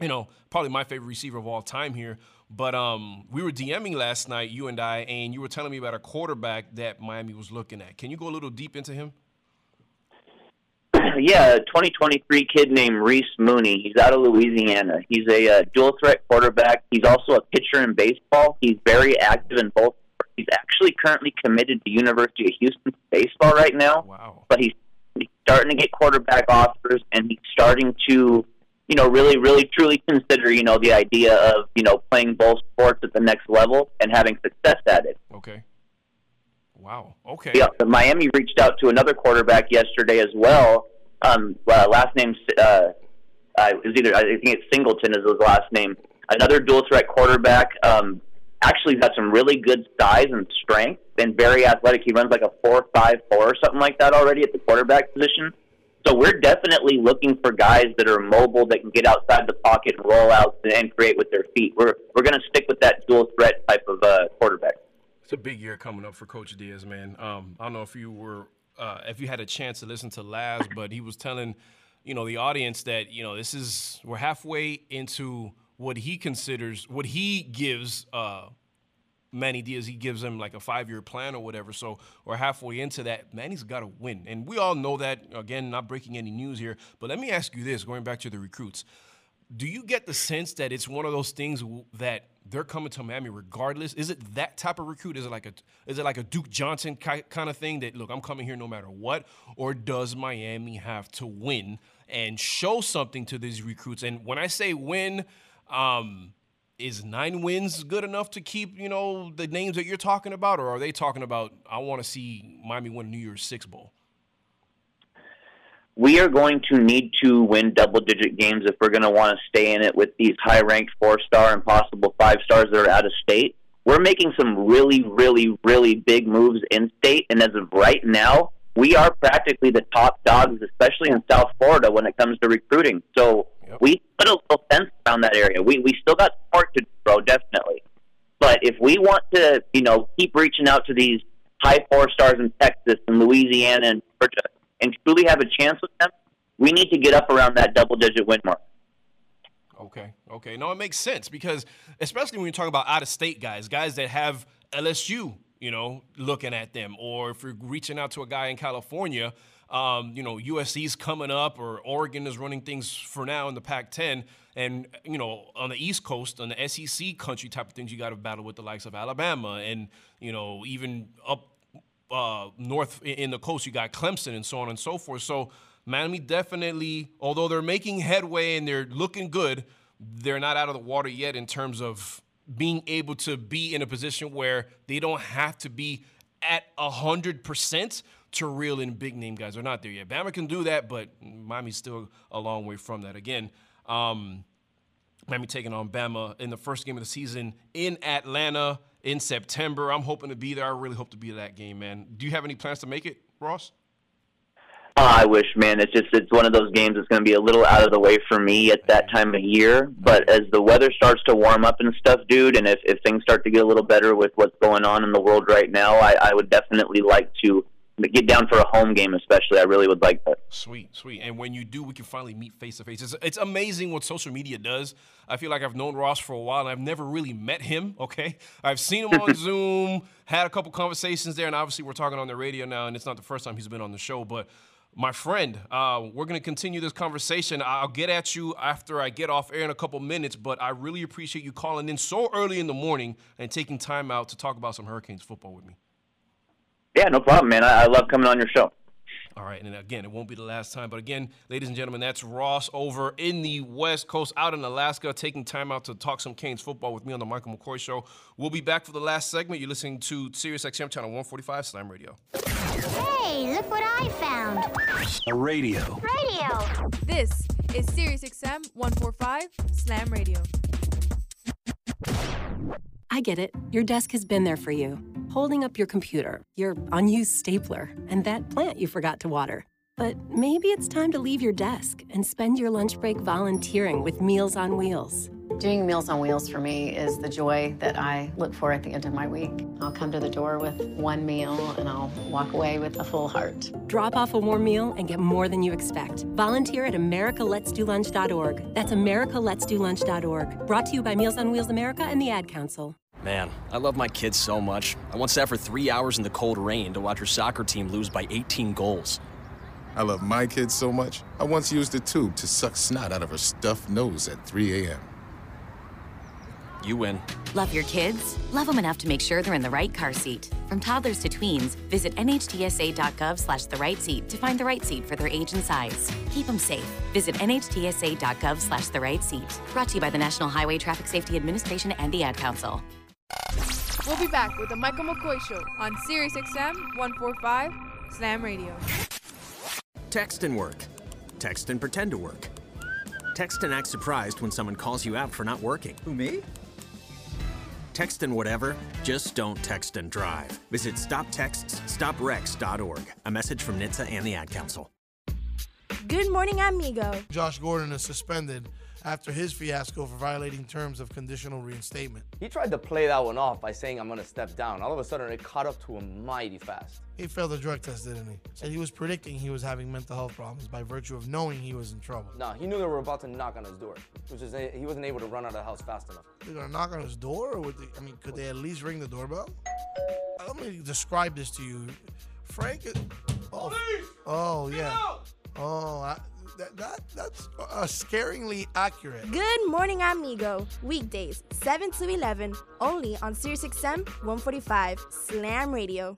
you know probably my favorite receiver of all time here but um we were DMing last night you and I and you were telling me about a quarterback that Miami was looking at can you go a little deep into him <clears throat> yeah, a 2023 kid named Reese Mooney. He's out of Louisiana. He's a uh, dual threat quarterback. He's also a pitcher in baseball. He's very active in both. He's actually currently committed to University of Houston baseball right now. Wow. But he's, he's starting to get quarterback offers, and he's starting to, you know, really, really, truly consider, you know, the idea of, you know, playing both sports at the next level and having success at it. okay wow okay Yeah, the Miami reached out to another quarterback yesterday as well. Um, uh, last name uh, uh, is either I think it's Singleton is his last name. Another dual threat quarterback. Um, actually got some really good size and strength and very athletic. He runs like a four five four or something like that already at the quarterback position. So we're definitely looking for guys that are mobile that can get outside the pocket and roll out and create with their feet. We're we're going to stick with that dual threat type of uh, quarterback. It's a big year coming up for Coach Diaz, man. Um, I don't know if you were, uh, if you had a chance to listen to Laz, but he was telling, you know, the audience that you know this is we're halfway into what he considers, what he gives uh, Manny Diaz. He gives him like a five year plan or whatever. So we're halfway into that. Manny's got to win. And we all know that. Again, not breaking any news here. But let me ask you this going back to the recruits. Do you get the sense that it's one of those things that they're coming to Miami regardless? Is it that type of recruit? Is it like a is it like a Duke Johnson kind of thing that look, I'm coming here no matter what? Or does Miami have to win and show something to these recruits? And when I say win, um, is nine wins good enough to keep you know the names that you're talking about, or are they talking about I want to see Miami win New Year's Six bowl? we are going to need to win double digit games if we're going to want to stay in it with these high ranked four star and possible five stars that are out of state. We're making some really, really, really big moves in state, and as of right now, we are practically the top dogs, especially in South Florida when it comes to recruiting. So we put a little fence around that area. We we still got work to do, bro, definitely. But if we want to, you know, keep reaching out to these high four stars in Texas and Louisiana and Georgia and truly have a chance with them, we need to get up around that double digit win mark. Okay. Okay. No, it makes sense because especially when you're talking about out of state guys, guys that have LSU, you know, looking at them, or if you're reaching out to a guy in California, um, you know, USC's coming up or Oregon is running things for now in the Pac 10. And, you know, on the East Coast, on the SEC country type of things, you got to battle with the likes of Alabama and, you know, even up uh, north in the coast, you got Clemson and so on and so forth. So Miami definitely, although they're making headway and they're looking good, they're not out of the water yet in terms of being able to be in a position where they don't have to be at 100%. Terrell and big name guys are not there yet. Bama can do that, but Miami's still a long way from that. Again, um, Miami taking on Bama in the first game of the season in Atlanta in September. I'm hoping to be there. I really hope to be at that game, man. Do you have any plans to make it, Ross? Oh, I wish, man. It's just it's one of those games that's going to be a little out of the way for me at that time of year. But as the weather starts to warm up and stuff, dude, and if, if things start to get a little better with what's going on in the world right now, I, I would definitely like to get down for a home game, especially. I really would like that. Sweet, sweet. And when you do, we can finally meet face to face. It's it's amazing what social media does. I feel like I've known Ross for a while, and I've never really met him. <laughs> Okay, I've seen him on <laughs> Zoom, had a couple conversations there, and obviously we're talking on the radio now, and it's not the first time he's been on the show, but. My friend, uh, we're going to continue this conversation. I'll get at you after I get off air in a couple minutes, but I really appreciate you calling in so early in the morning and taking time out to talk about some Hurricanes football with me. Yeah, no problem, man. I, I love coming on your show. All right, and again, it won't be the last time. But again, ladies and gentlemen, that's Ross over in the West Coast, out in Alaska, taking time out to talk some Canes football with me on the Michael McCoy Show. We'll be back for the last segment. You're listening to Sirius XM Channel 145 Slam Radio. Hey, look what I found. A radio. Radio. This is Sirius XM 145 Slam Radio. I get it. Your desk has been there for you, holding up your computer, your unused stapler, and that plant you forgot to water. But maybe it's time to leave your desk and spend your lunch break volunteering with Meals on Wheels. Doing Meals on Wheels for me is the joy that I look for at the end of my week. I'll come to the door with one meal and I'll walk away with a full heart. Drop off a warm meal and get more than you expect. Volunteer at americaletsdolunch.org. That's americaletsdolunch.org. Brought to you by Meals on Wheels America and the Ad Council. Man, I love my kids so much. I once sat for three hours in the cold rain to watch her soccer team lose by 18 goals. I love my kids so much, I once used a tube to suck snot out of her stuffed nose at 3 a.m. You win. Love your kids? Love them enough to make sure they're in the right car seat. From toddlers to tweens, visit nhtsa.gov slash the right seat to find the right seat for their age and size. Keep them safe. Visit nhtsa.gov slash the right seat. Brought to you by the National Highway Traffic Safety Administration and the Ad Council. We'll be back with the Michael McCoy Show on Sirius XM 145 Slam Radio. Text and work. Text and pretend to work. Text and act surprised when someone calls you out for not working. Who, me? Text and whatever, just don't text and drive. Visit stoptextsstopwrecks.org. A message from NHTSA and the Ad Council. Good morning, amigo. Josh Gordon is suspended after his fiasco for violating terms of conditional reinstatement. He tried to play that one off by saying, I'm going to step down. All of a sudden, it caught up to him mighty fast. He failed the drug test, didn't he? Said he was predicting he was having mental health problems by virtue of knowing he was in trouble. No, he knew they were about to knock on his door, which is he wasn't able to run out of the house fast enough. They're gonna knock on his door, or would they, I mean, could they at least ring the doorbell? Let me describe this to you. Frank, oh, oh yeah, oh, I, that, that that's uh, scaringly accurate. Good morning, amigo. Weekdays, 7 to 11, only on SiriusXM 145 Slam Radio.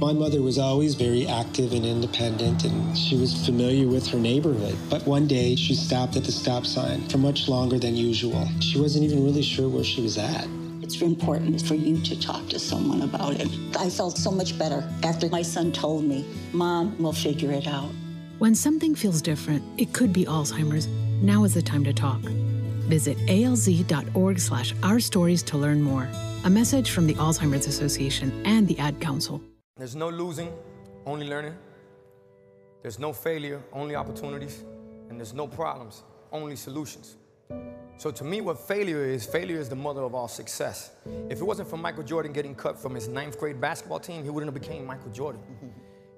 My mother was always very active and independent, and she was familiar with her neighborhood. But one day, she stopped at the stop sign for much longer than usual. She wasn't even really sure where she was at. It's important for you to talk to someone about it. I felt so much better after my son told me, Mom, we'll figure it out. When something feels different, it could be Alzheimer's. Now is the time to talk. Visit alz.org slash our stories to learn more. A message from the Alzheimer's Association and the Ad Council. There's no losing, only learning. There's no failure, only opportunities. And there's no problems, only solutions. So to me, what failure is, failure is the mother of all success. If it wasn't for Michael Jordan getting cut from his ninth grade basketball team, he wouldn't have became Michael Jordan.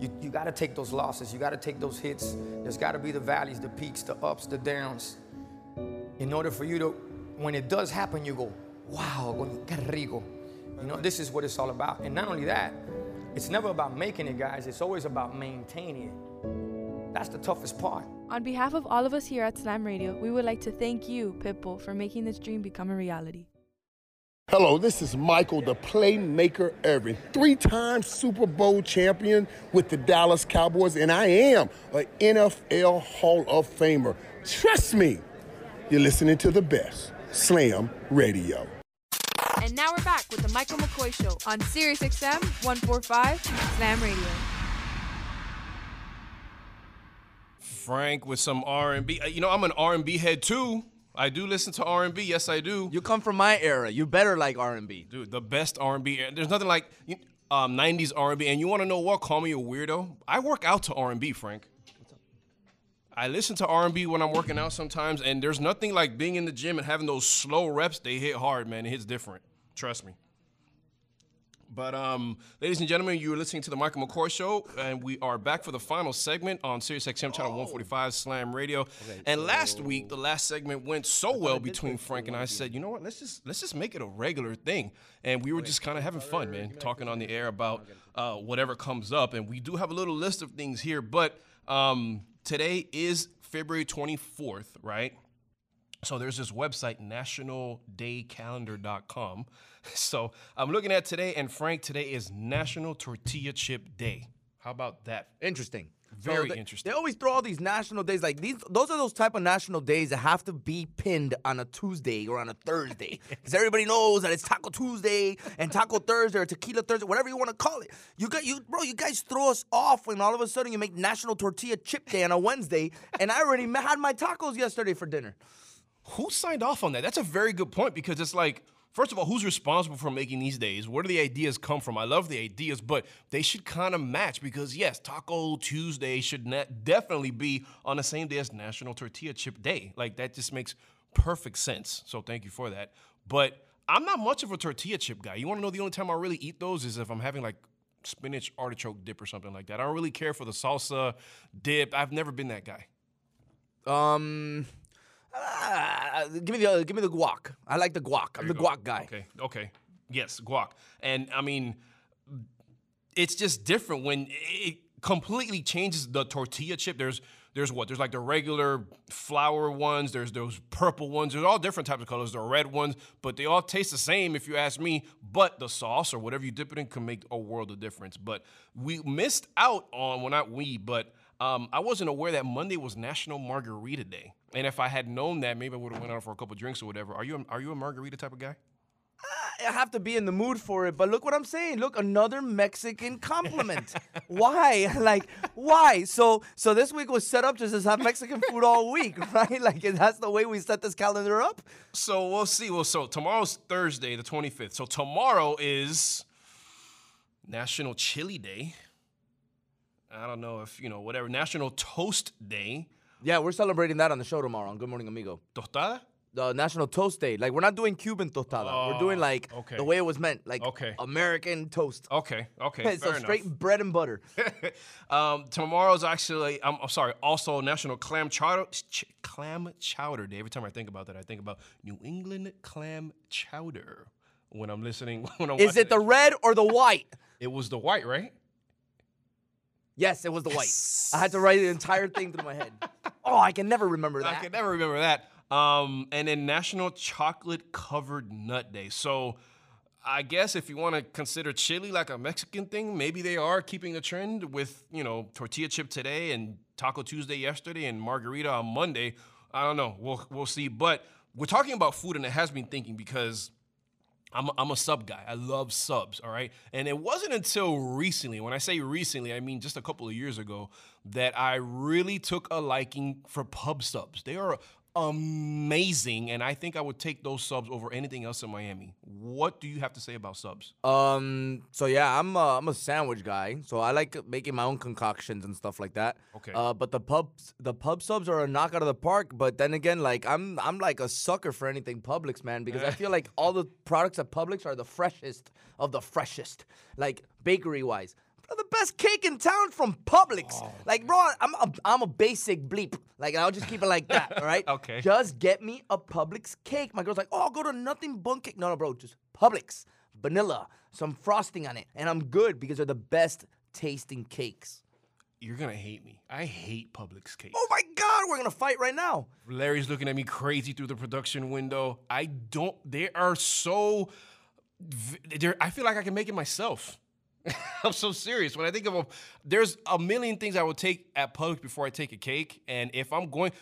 You, you got to take those losses. You got to take those hits. There's got to be the valleys, the peaks, the ups, the downs. In order for you to, when it does happen, you go, wow, qué rico. You know, this is what it's all about. And not only that, it's never about making it, guys. It's always about maintaining it. That's the toughest part. On behalf of all of us here at Slam Radio, we would like to thank you, Pitbull, for making this dream become a reality. Hello, this is Michael, the playmaker Irvin, three-time Super Bowl champion with the Dallas Cowboys, and I am an NFL Hall of Famer. Trust me, you're listening to the best, Slam Radio. And now we're back with the Michael McCoy Show on Sirius XM 145 Slam Radio. Frank with some R&B. Uh, You know, I'm an R&B head too. I do listen to R&B. Yes, I do. You come from my era. You better like R&B. Dude, the best R&B. There's nothing like um, 90s R&B. And you want to know what? Call me a weirdo. I work out to R&B, Frank. I listen to R&B when I'm working out sometimes, and there's nothing like being in the gym and having those slow reps. They hit hard, man. It hits different. Trust me. But um, ladies and gentlemen, you are listening to the Michael McCoy Show, and we are back for the final segment on Sirius XM channel 145 Slam Radio. and last week, the last segment went so well between Frank and I. Said, you know what? Let's just let's just make it a regular thing. And we were just kind of having fun, man, talking on the air about uh, whatever comes up. And we do have a little list of things here, but um, today is February 24th, right? So there's this website, nationaldaycalendar.com. <laughs> So I'm looking at today, and Frank, today is National Tortilla Chip Day. How about that? Interesting. Very So they, interesting. They always throw all these national days like these. Those are those type of national days that have to be pinned on a Tuesday or on a Thursday, <laughs> because everybody knows that it's Taco Tuesday and Taco Thursday or Tequila Thursday, whatever you want to call it. You got you, bro. You guys throw us off when all of a sudden you make National Tortilla Chip Day on a Wednesday, and I already <laughs> had my tacos yesterday for dinner. Who signed off on that? That's a very good point because it's like, first of all, who's responsible for making these days? Where do the ideas come from? I love the ideas, but they should kind of match because, yes, Taco Tuesday should na- definitely be on the same day as National Tortilla Chip Day. Like, that just makes perfect sense. So, thank you for that. But I'm not much of a tortilla chip guy. You want to know the only time I really eat those is if I'm having like spinach artichoke dip or something like that. I don't really care for the salsa dip. I've never been that guy. Um, ah, give me the give me the guac. I like the guac. I'm the go. guac guy. Okay, okay. Yes, guac. And I mean, it's just different when it completely changes the tortilla chip. There's there's what? There's like the regular flour ones, there's those purple ones, there's all different types of colors, the red ones, but they all taste the same if you ask me. But the sauce or whatever you dip it in can make a world of difference. But we missed out on well not we, but Um, I wasn't aware that Monday was National Margarita Day, and if I had known that, maybe I would have went out for a couple drinks or whatever. Are you a, are you a margarita type of guy? I have to be in the mood for it, but look what I'm saying. Look, another Mexican compliment. why? <laughs> Like, why? So, so this week was set up to just have Mexican food all week, <laughs> right? Like, that's the way we set this calendar up. So we'll see. Well, so tomorrow's Thursday, the 25th. So tomorrow is National Chili Day. I don't know if you know whatever National Toast Day. Yeah, we're celebrating that on the show tomorrow on Good Morning Amigo. Tostada? The National Toast Day. Like, we're not doing Cuban tostada. we're doing Oh, like okay. the way it was meant, like Okay. American toast. Okay, okay, <laughs> so straight enough. bread and butter. <laughs> um, tomorrow's actually, I'm, I'm sorry, also National Clam Chowder ch- Clam Chowder Day. Every time I think about that, I think about New England clam chowder when I'm listening. <laughs> When I'm Is it the red or the white? It was the white, right? Yes, it was the white. I had to write the entire thing through my head. <laughs> Oh, I can never remember that. I can never remember that. Um, and then National Chocolate Covered Nut Day. So I guess if you want to consider chili like a Mexican thing, maybe they are keeping a trend with, you know, tortilla chip today and Taco Tuesday yesterday and margarita on Monday. I don't know. We'll we'll see. But we're talking about food and it has been thinking because I'm a, I'm a sub guy. I love subs, all right? And it wasn't until recently, when I say recently, I mean just a couple of years ago, that I really took a liking for pub subs. They are amazing, and I think I would take those subs over anything else in Miami. What do you have to say about subs? Um. So yeah, I'm a, I'm a sandwich guy. So I like making my own concoctions and stuff like that. Okay. Uh, but the pubs, the pub subs are a knock out of the park. But then again, like I'm I'm like a sucker for anything Publix, man, because I feel like all the products at Publix are the freshest of the freshest, like bakery wise. The best cake in town from Publix. Oh, like, bro, I'm a, I'm a basic bleep. Like, I'll just keep it like that, all right? <laughs> Okay. Just get me a Publix cake. My girl's like, oh, I'll go to nothing bun cake. No, no, bro, just Publix, vanilla, some frosting on it, and I'm good because they're the best tasting cakes. You're gonna hate me. I hate Publix cakes. Oh my God, we're gonna fight right now. Larry's looking at me crazy through the production window. I don't. They are so. They're, I feel like I can make it myself. <laughs> I'm so serious. When I think of a, there's a million things I would take at Publix before I take a cake, and if I'm going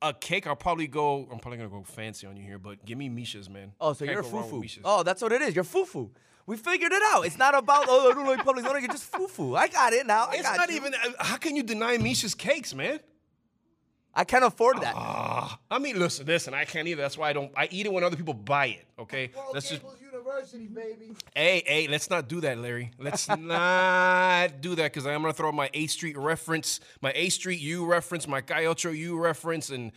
a cake, I'll probably go. I'm probably gonna go fancy on you here, but give me Misha's, man. Oh, so Can't you're a go wrong with fufu. Oh, that's what it is. You're fufu. We figured it out. It's not about oh, I don't like Publix. No, no, you're just fufu. I got it now. I It's got not you. even. uh, How can you deny Misha's cakes, man? I can't afford that. Ah, I mean, listen, listen. I can't either. That's why I don't. I eat it when other people buy it. Okay, let's just. University, baby. Hey, hey, let's not do that, Larry. Let's not do that because I'm gonna throw my A Street reference, my A Street U reference, my Calle Ocho U reference, and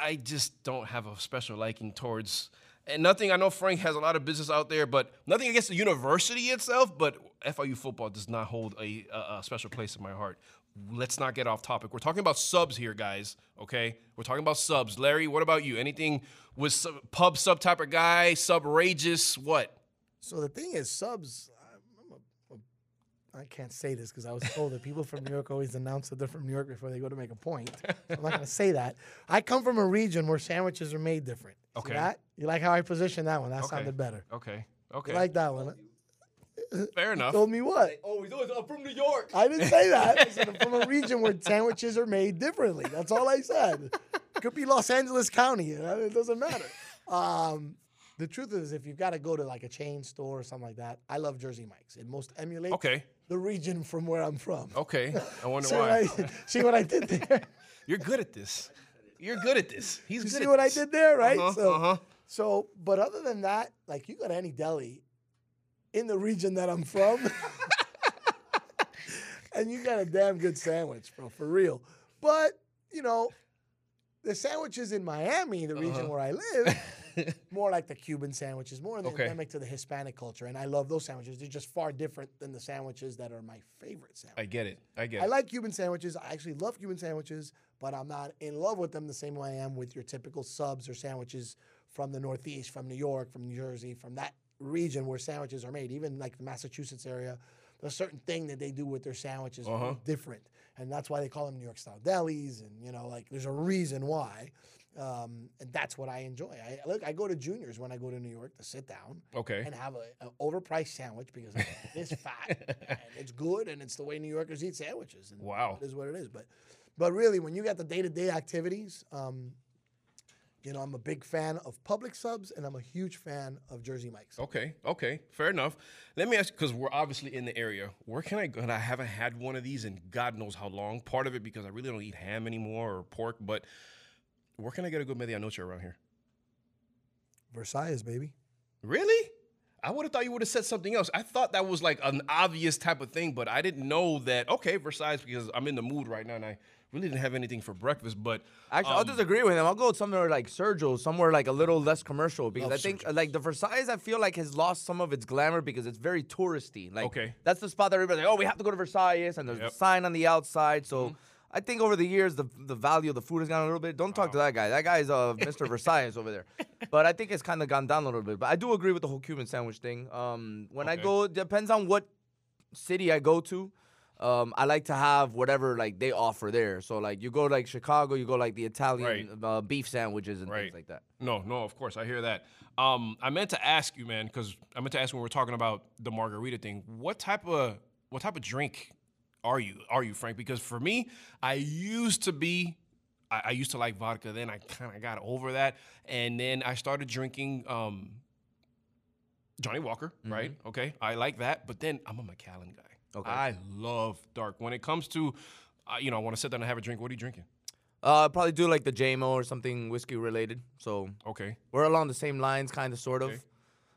I- just don't have a special liking towards. And nothing. I know Frank has a lot of business out there, but nothing against the university itself. But FIU football does not hold a, a special place in my heart. Let's not get off topic. We're talking about subs here, guys. Okay, we're talking about subs. Larry, what about you? Anything with sub, pub sub type of guy, sub subrageous? What? So the thing is, subs. I'm a, a, I can't say this because I was told that people from New York always announce that they're from New York before they go to make a point. So I'm not going to say that. I come from a region where sandwiches are made different. See Okay. that? You like how I positioned that one? That Okay. sounded better. Okay. Okay. You like that one? Fair enough. Told me what? Oh, he's always I'm from New York. I didn't say that. <laughs> I said I'm from a region where sandwiches are made differently. That's all I said. Could be Los Angeles County. It doesn't matter. Um, the truth is, if you've got to go to like a chain store or something like that, I love Jersey Mike's. It most emulates Okay. the region from where I'm from. Okay. I wonder see why. What I, see what I did there? You're good at this. You're good at this. He's You good see at what I did there, right? Uh-huh, so, uh-huh. so, but other than that, like you go to any deli in the region that I'm from, <laughs> and you got a damn good sandwich, bro, for real. But you know, the sandwiches in Miami, the region Uh-huh. where I live, <laughs> more like the Cuban sandwiches, more Okay. endemic to the Hispanic culture, and I love those sandwiches. They're just far different than the sandwiches that are my favorite sandwiches. I get it. I get I it. I like Cuban sandwiches. I actually love Cuban sandwiches, but I'm not in love with them the same way I am with your typical subs or sandwiches from the Northeast, from New York, from New Jersey, from that region where sandwiches are made. Even like the Massachusetts area, there's a certain thing that they do with their sandwiches Uh-huh. different, and that's why they call them New York style delis. And you know, like there's a reason why. Um, and that's what I enjoy. I look, I go to Juniors when I go to New York to sit down, Okay. and have a, an overpriced sandwich because I'm this fat <laughs> and it's good and it's the way New Yorkers eat sandwiches. And Wow. it is what it is. But, but really, when you got the day to day activities, um, you know, I'm a big fan of Publix subs and I'm a huge fan of Jersey Mike's. Okay, okay, fair enough. Let me ask because we're obviously in the area. Where can I go? And I haven't had one of these in God knows how long. Part of it because I really don't eat ham anymore or pork. But where can I get a good medianoche around here? Versailles, baby. Really? I would have thought you would have said something else. I thought that was like an obvious type of thing, but I didn't know that. Okay, Versailles because I'm in the mood right now and I really didn't have anything for breakfast. But Actually, I'll um, disagree with him. I'll go somewhere like Sergio, somewhere like a little less commercial because I think like the Versailles, I feel like has lost some of its glamour because it's very touristy. Like, Okay. that's the spot that everybody's like, oh, we have to go to Versailles, and there's Yep. a sign on the outside. So. Mm-hmm. I think over the years the the value of the food has gone a little bit. Don't talk to that guy. That guy's uh, <laughs> Mr. Versailles over there. But I think it's kind of gone down a little bit. But I do agree with the whole Cuban sandwich thing. Um, when I Okay. go, depends on what city I go to. Um, I like to have whatever like they offer there. So like you go like Chicago, you go like the Italian uh, beef sandwiches and things like that. No, no, of course I hear that. Um, I meant to ask you, man, because I meant to ask when we were talking about the margarita thing. What type of what type of drink are you? Are you Frank? Because for me, I used to be. I, I used to like vodka. Then I kind of got over that, and then I started drinking um, Johnnie Walker. Right? Okay, I like that. But then I'm a Macallan guy. Okay. I love dark. When it comes to, uh, you know, I want to sit down and have a drink. What are you drinking? Uh, probably do like the JMO or something whiskey related. So okay, we're along the same lines, kind of, sort of.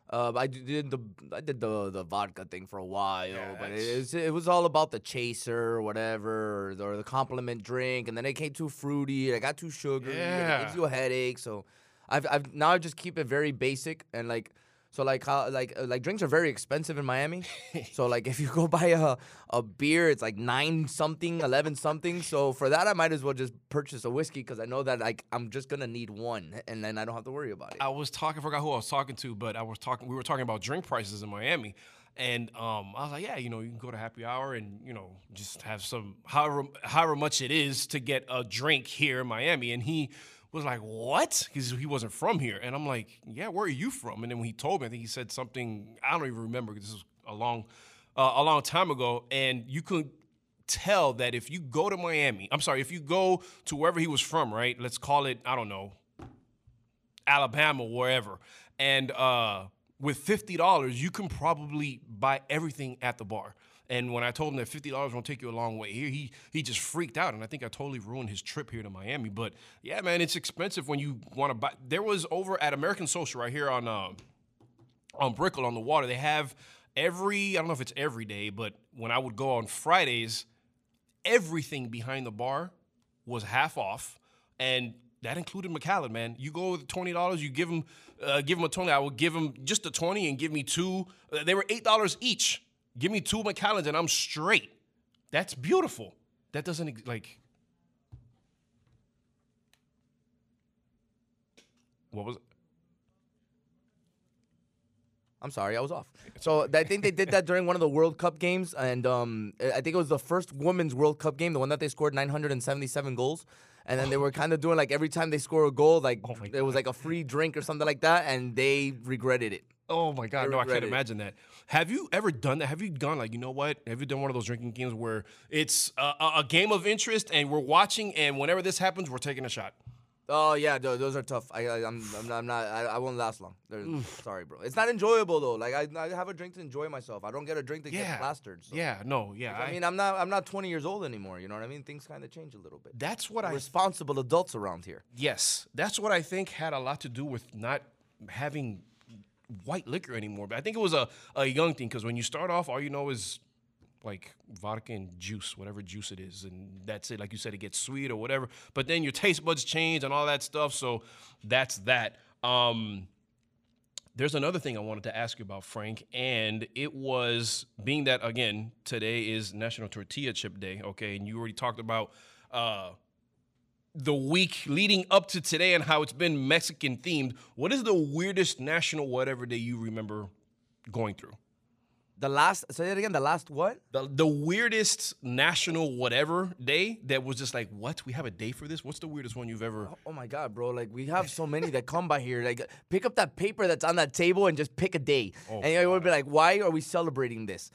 Uh, I did the I did the the vodka thing for a while, but it, was, it was all about the chaser or whatever, or, the- or the compliment drink, and then it came too fruity, I got too sugary, and it Yeah. gives you a headache. So, I've I've now I just keep it very basic and like. So like how like uh, like drinks are very expensive in Miami. <laughs> so like if you go <laughs> buy a a beer, it's like nine something, eleven something. So for that, I might as well just purchase a whiskey because I know that like I'm just gonna need one, and then I don't have to worry about it. I was talking, I forgot who I was talking to, but I was talking, we were talking about drink prices in Miami. And um, I was like, yeah, you know, you can go to happy hour and, you know, just have some, however, however much it is to get a drink here in Miami. And he was like, what? Because he wasn't from here. And I'm like, yeah, where are you from? And then when he told me, I think he said something, I don't even remember because this was a long, uh, a long time ago. And you could tell that if you go to Miami, I'm sorry, if you go to wherever he was from, right? Let's call it, I don't know, Alabama, wherever. And uh, with fifty dollars, you can probably buy everything at the bar. And when I told him that fifty dollars won't take you a long way here, he he just freaked out, and I think I totally ruined his trip here to Miami. But yeah, man, it's expensive when you want to buy. There was over at American Social right here on uh, on Brickell on the water. They have every I don't know if it's every day, but when I would go on Fridays, everything behind the bar was half off, and that included Macallan. Man, you go with twenty dollars, you give them, uh, give them a twenty. I would give them just a twenty and give me two. Uh, they were eight dollars each. Give me two Macallans and I'm straight. That's beautiful. That doesn't like. What was it? I'm sorry, I was off. So I think they did that during one of the World Cup games, and um, I think it was the first women's World Cup game, the one that they scored 977 goals. And then they were kind of doing like every time they score a goal, like there was like a free drink or something like that, and they regretted it. Oh my God, no, I can't imagine that. Have you ever done that? Have you gone like, you know what? Have you done one of those drinking games where it's a, a, a game of interest and we're watching, and whenever this happens, we're taking a shot? Oh yeah, tho- those are tough. I, I I'm, I'm not, I'm not I, I won't last long. Mm. Sorry, bro. It's not enjoyable though. Like I, I have a drink to enjoy myself. I don't get a drink to Yeah. get plastered. So. Yeah, no, yeah. I, mean, I'm not I'm not 20 years old anymore. You know what I mean? Things kind of change a little bit. That's what I- responsible adults around here. Yes, that's what I think had a lot to do with not having white liquor anymore. But I think it was a, a young thing because when you start off, all you know is like vodka and juice, whatever juice it is, and that's it. Like you said, it gets sweet or whatever. But then your taste buds change and all that stuff. So that's that. Um, there's another thing I wanted to ask you about, Frank, and it was being that again today is National Tortilla Chip Day. Okay, and you already talked about. Uh, the week leading up to today and how it's been Mexican themed. What is the weirdest national whatever day you remember going through? The last. Say that again. The last what? The, the weirdest national whatever day that was just like, what? We have a day for this? What's the weirdest one you've ever? Oh, oh my god, bro! Like we have so many that come by here. Like pick up that paper that's on that table and just pick a day, Oh, and you would be like, "Why are we celebrating this?"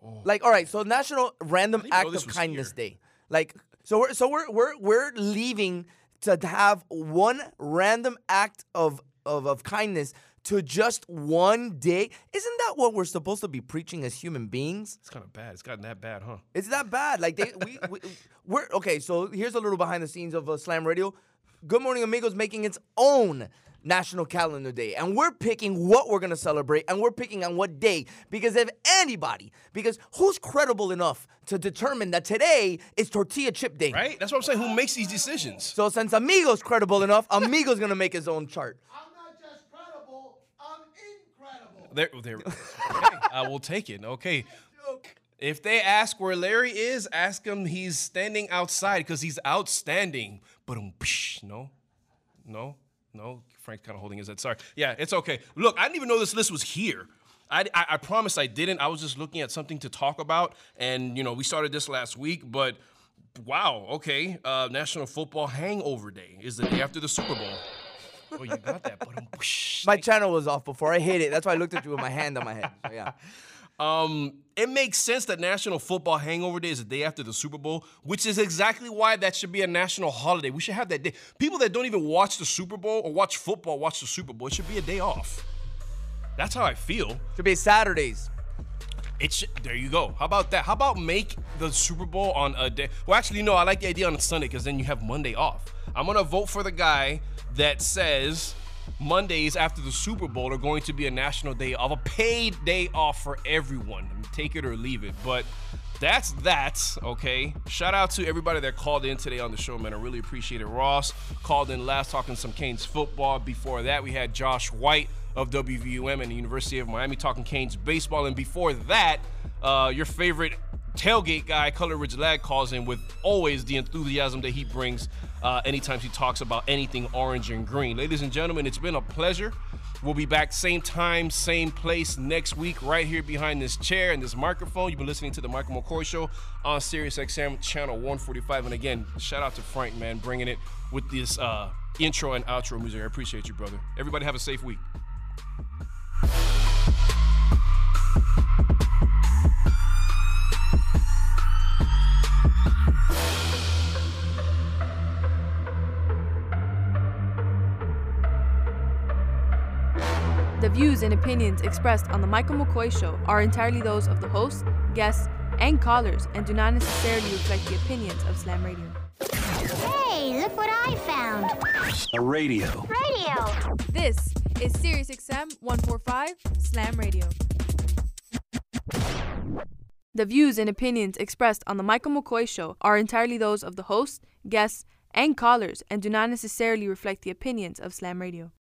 Oh, Like, all right, so National Random Act of Kindness Day. Like, so we're so we're we're we're leaving to have one random act of of of kindness to just one day. Isn't that what we're supposed to be preaching as human beings? It's kind of bad. It's gotten that bad, huh? It's that bad. Like they, we, we, we're okay. So here's a little behind the scenes of uh, Slam Radio. Good Morning Amigos making its own National Calendar Day, and we're picking what we're gonna celebrate, and we're picking on what day. Because if anybody, because who's credible enough to determine that today is Tortilla Chip Day? Right. That's what I'm saying. Who makes these decisions? So since Amigo's credible enough, <laughs> Amigo's gonna make his own chart. I'm not just credible, I'm incredible. There, there. <laughs> Okay, I will take it. Okay. If they ask where Larry is, ask him he's standing outside because he's outstanding. But um, psh, no, no, no. Frank's kind of holding his head. Sorry. Yeah, it's okay. Look, I didn't even know this list was here. I, I, I promise I didn't. I was just looking at something to talk about, and you know we started this last week, but wow, okay. Uh, National Football Hangover Day is the day after the Super Bowl. Oh, you got that. My channel was off before I hit it. That's why I looked at you with my hand on my head. So yeah. <laughs> Um, it makes sense that National Football Hangover Day is the day after the Super Bowl, which is exactly why that should be a national holiday. We should have that day. People that don't even watch the Super Bowl or watch football watch the Super Bowl. It should be a day off. That's how I feel. Should be Saturdays. It should, there you go. How about that? How about make the Super Bowl on a day? Well, actually, no. I like the idea on a Sunday because then you have Monday off. I'm gonna vote for the guy that says Mondays after the Super Bowl are going to be a national day of a paid day off for everyone. I mean, take it or leave it. But that's that, okay? Shout out to everybody that called in today on the show, man. I really appreciate it. Ross called in last talking some Canes football. Before that, we had Josh White of WVUM and the University of Miami talking Canes baseball. And before that, uh, your favorite tailgate guy, Cutler Ridge Lad, calls in with always the enthusiasm that he brings uh, anytime he talks about anything orange and green. Ladies and gentlemen, it's been a pleasure. We'll be back same time, same place next week, right here behind this chair and this microphone. You've been listening to the Michael McCoy Show on Sirius XM channel 145. And again, shout out to Frank, man, bringing it with this uh, intro and outro music. I appreciate you, brother. Everybody have a safe week. The views and opinions expressed on The Michael McCoy Show are entirely those of the host, guests, and callers and do not necessarily reflect the opinions of Slam Radio. Hey, look what I found. A radio. Radio. This is SiriusXM 145 Slam Radio. The views and opinions expressed on The Michael McCoy Show are entirely those of the host, guests, and callers and do not necessarily reflect the opinions of Slam Radio.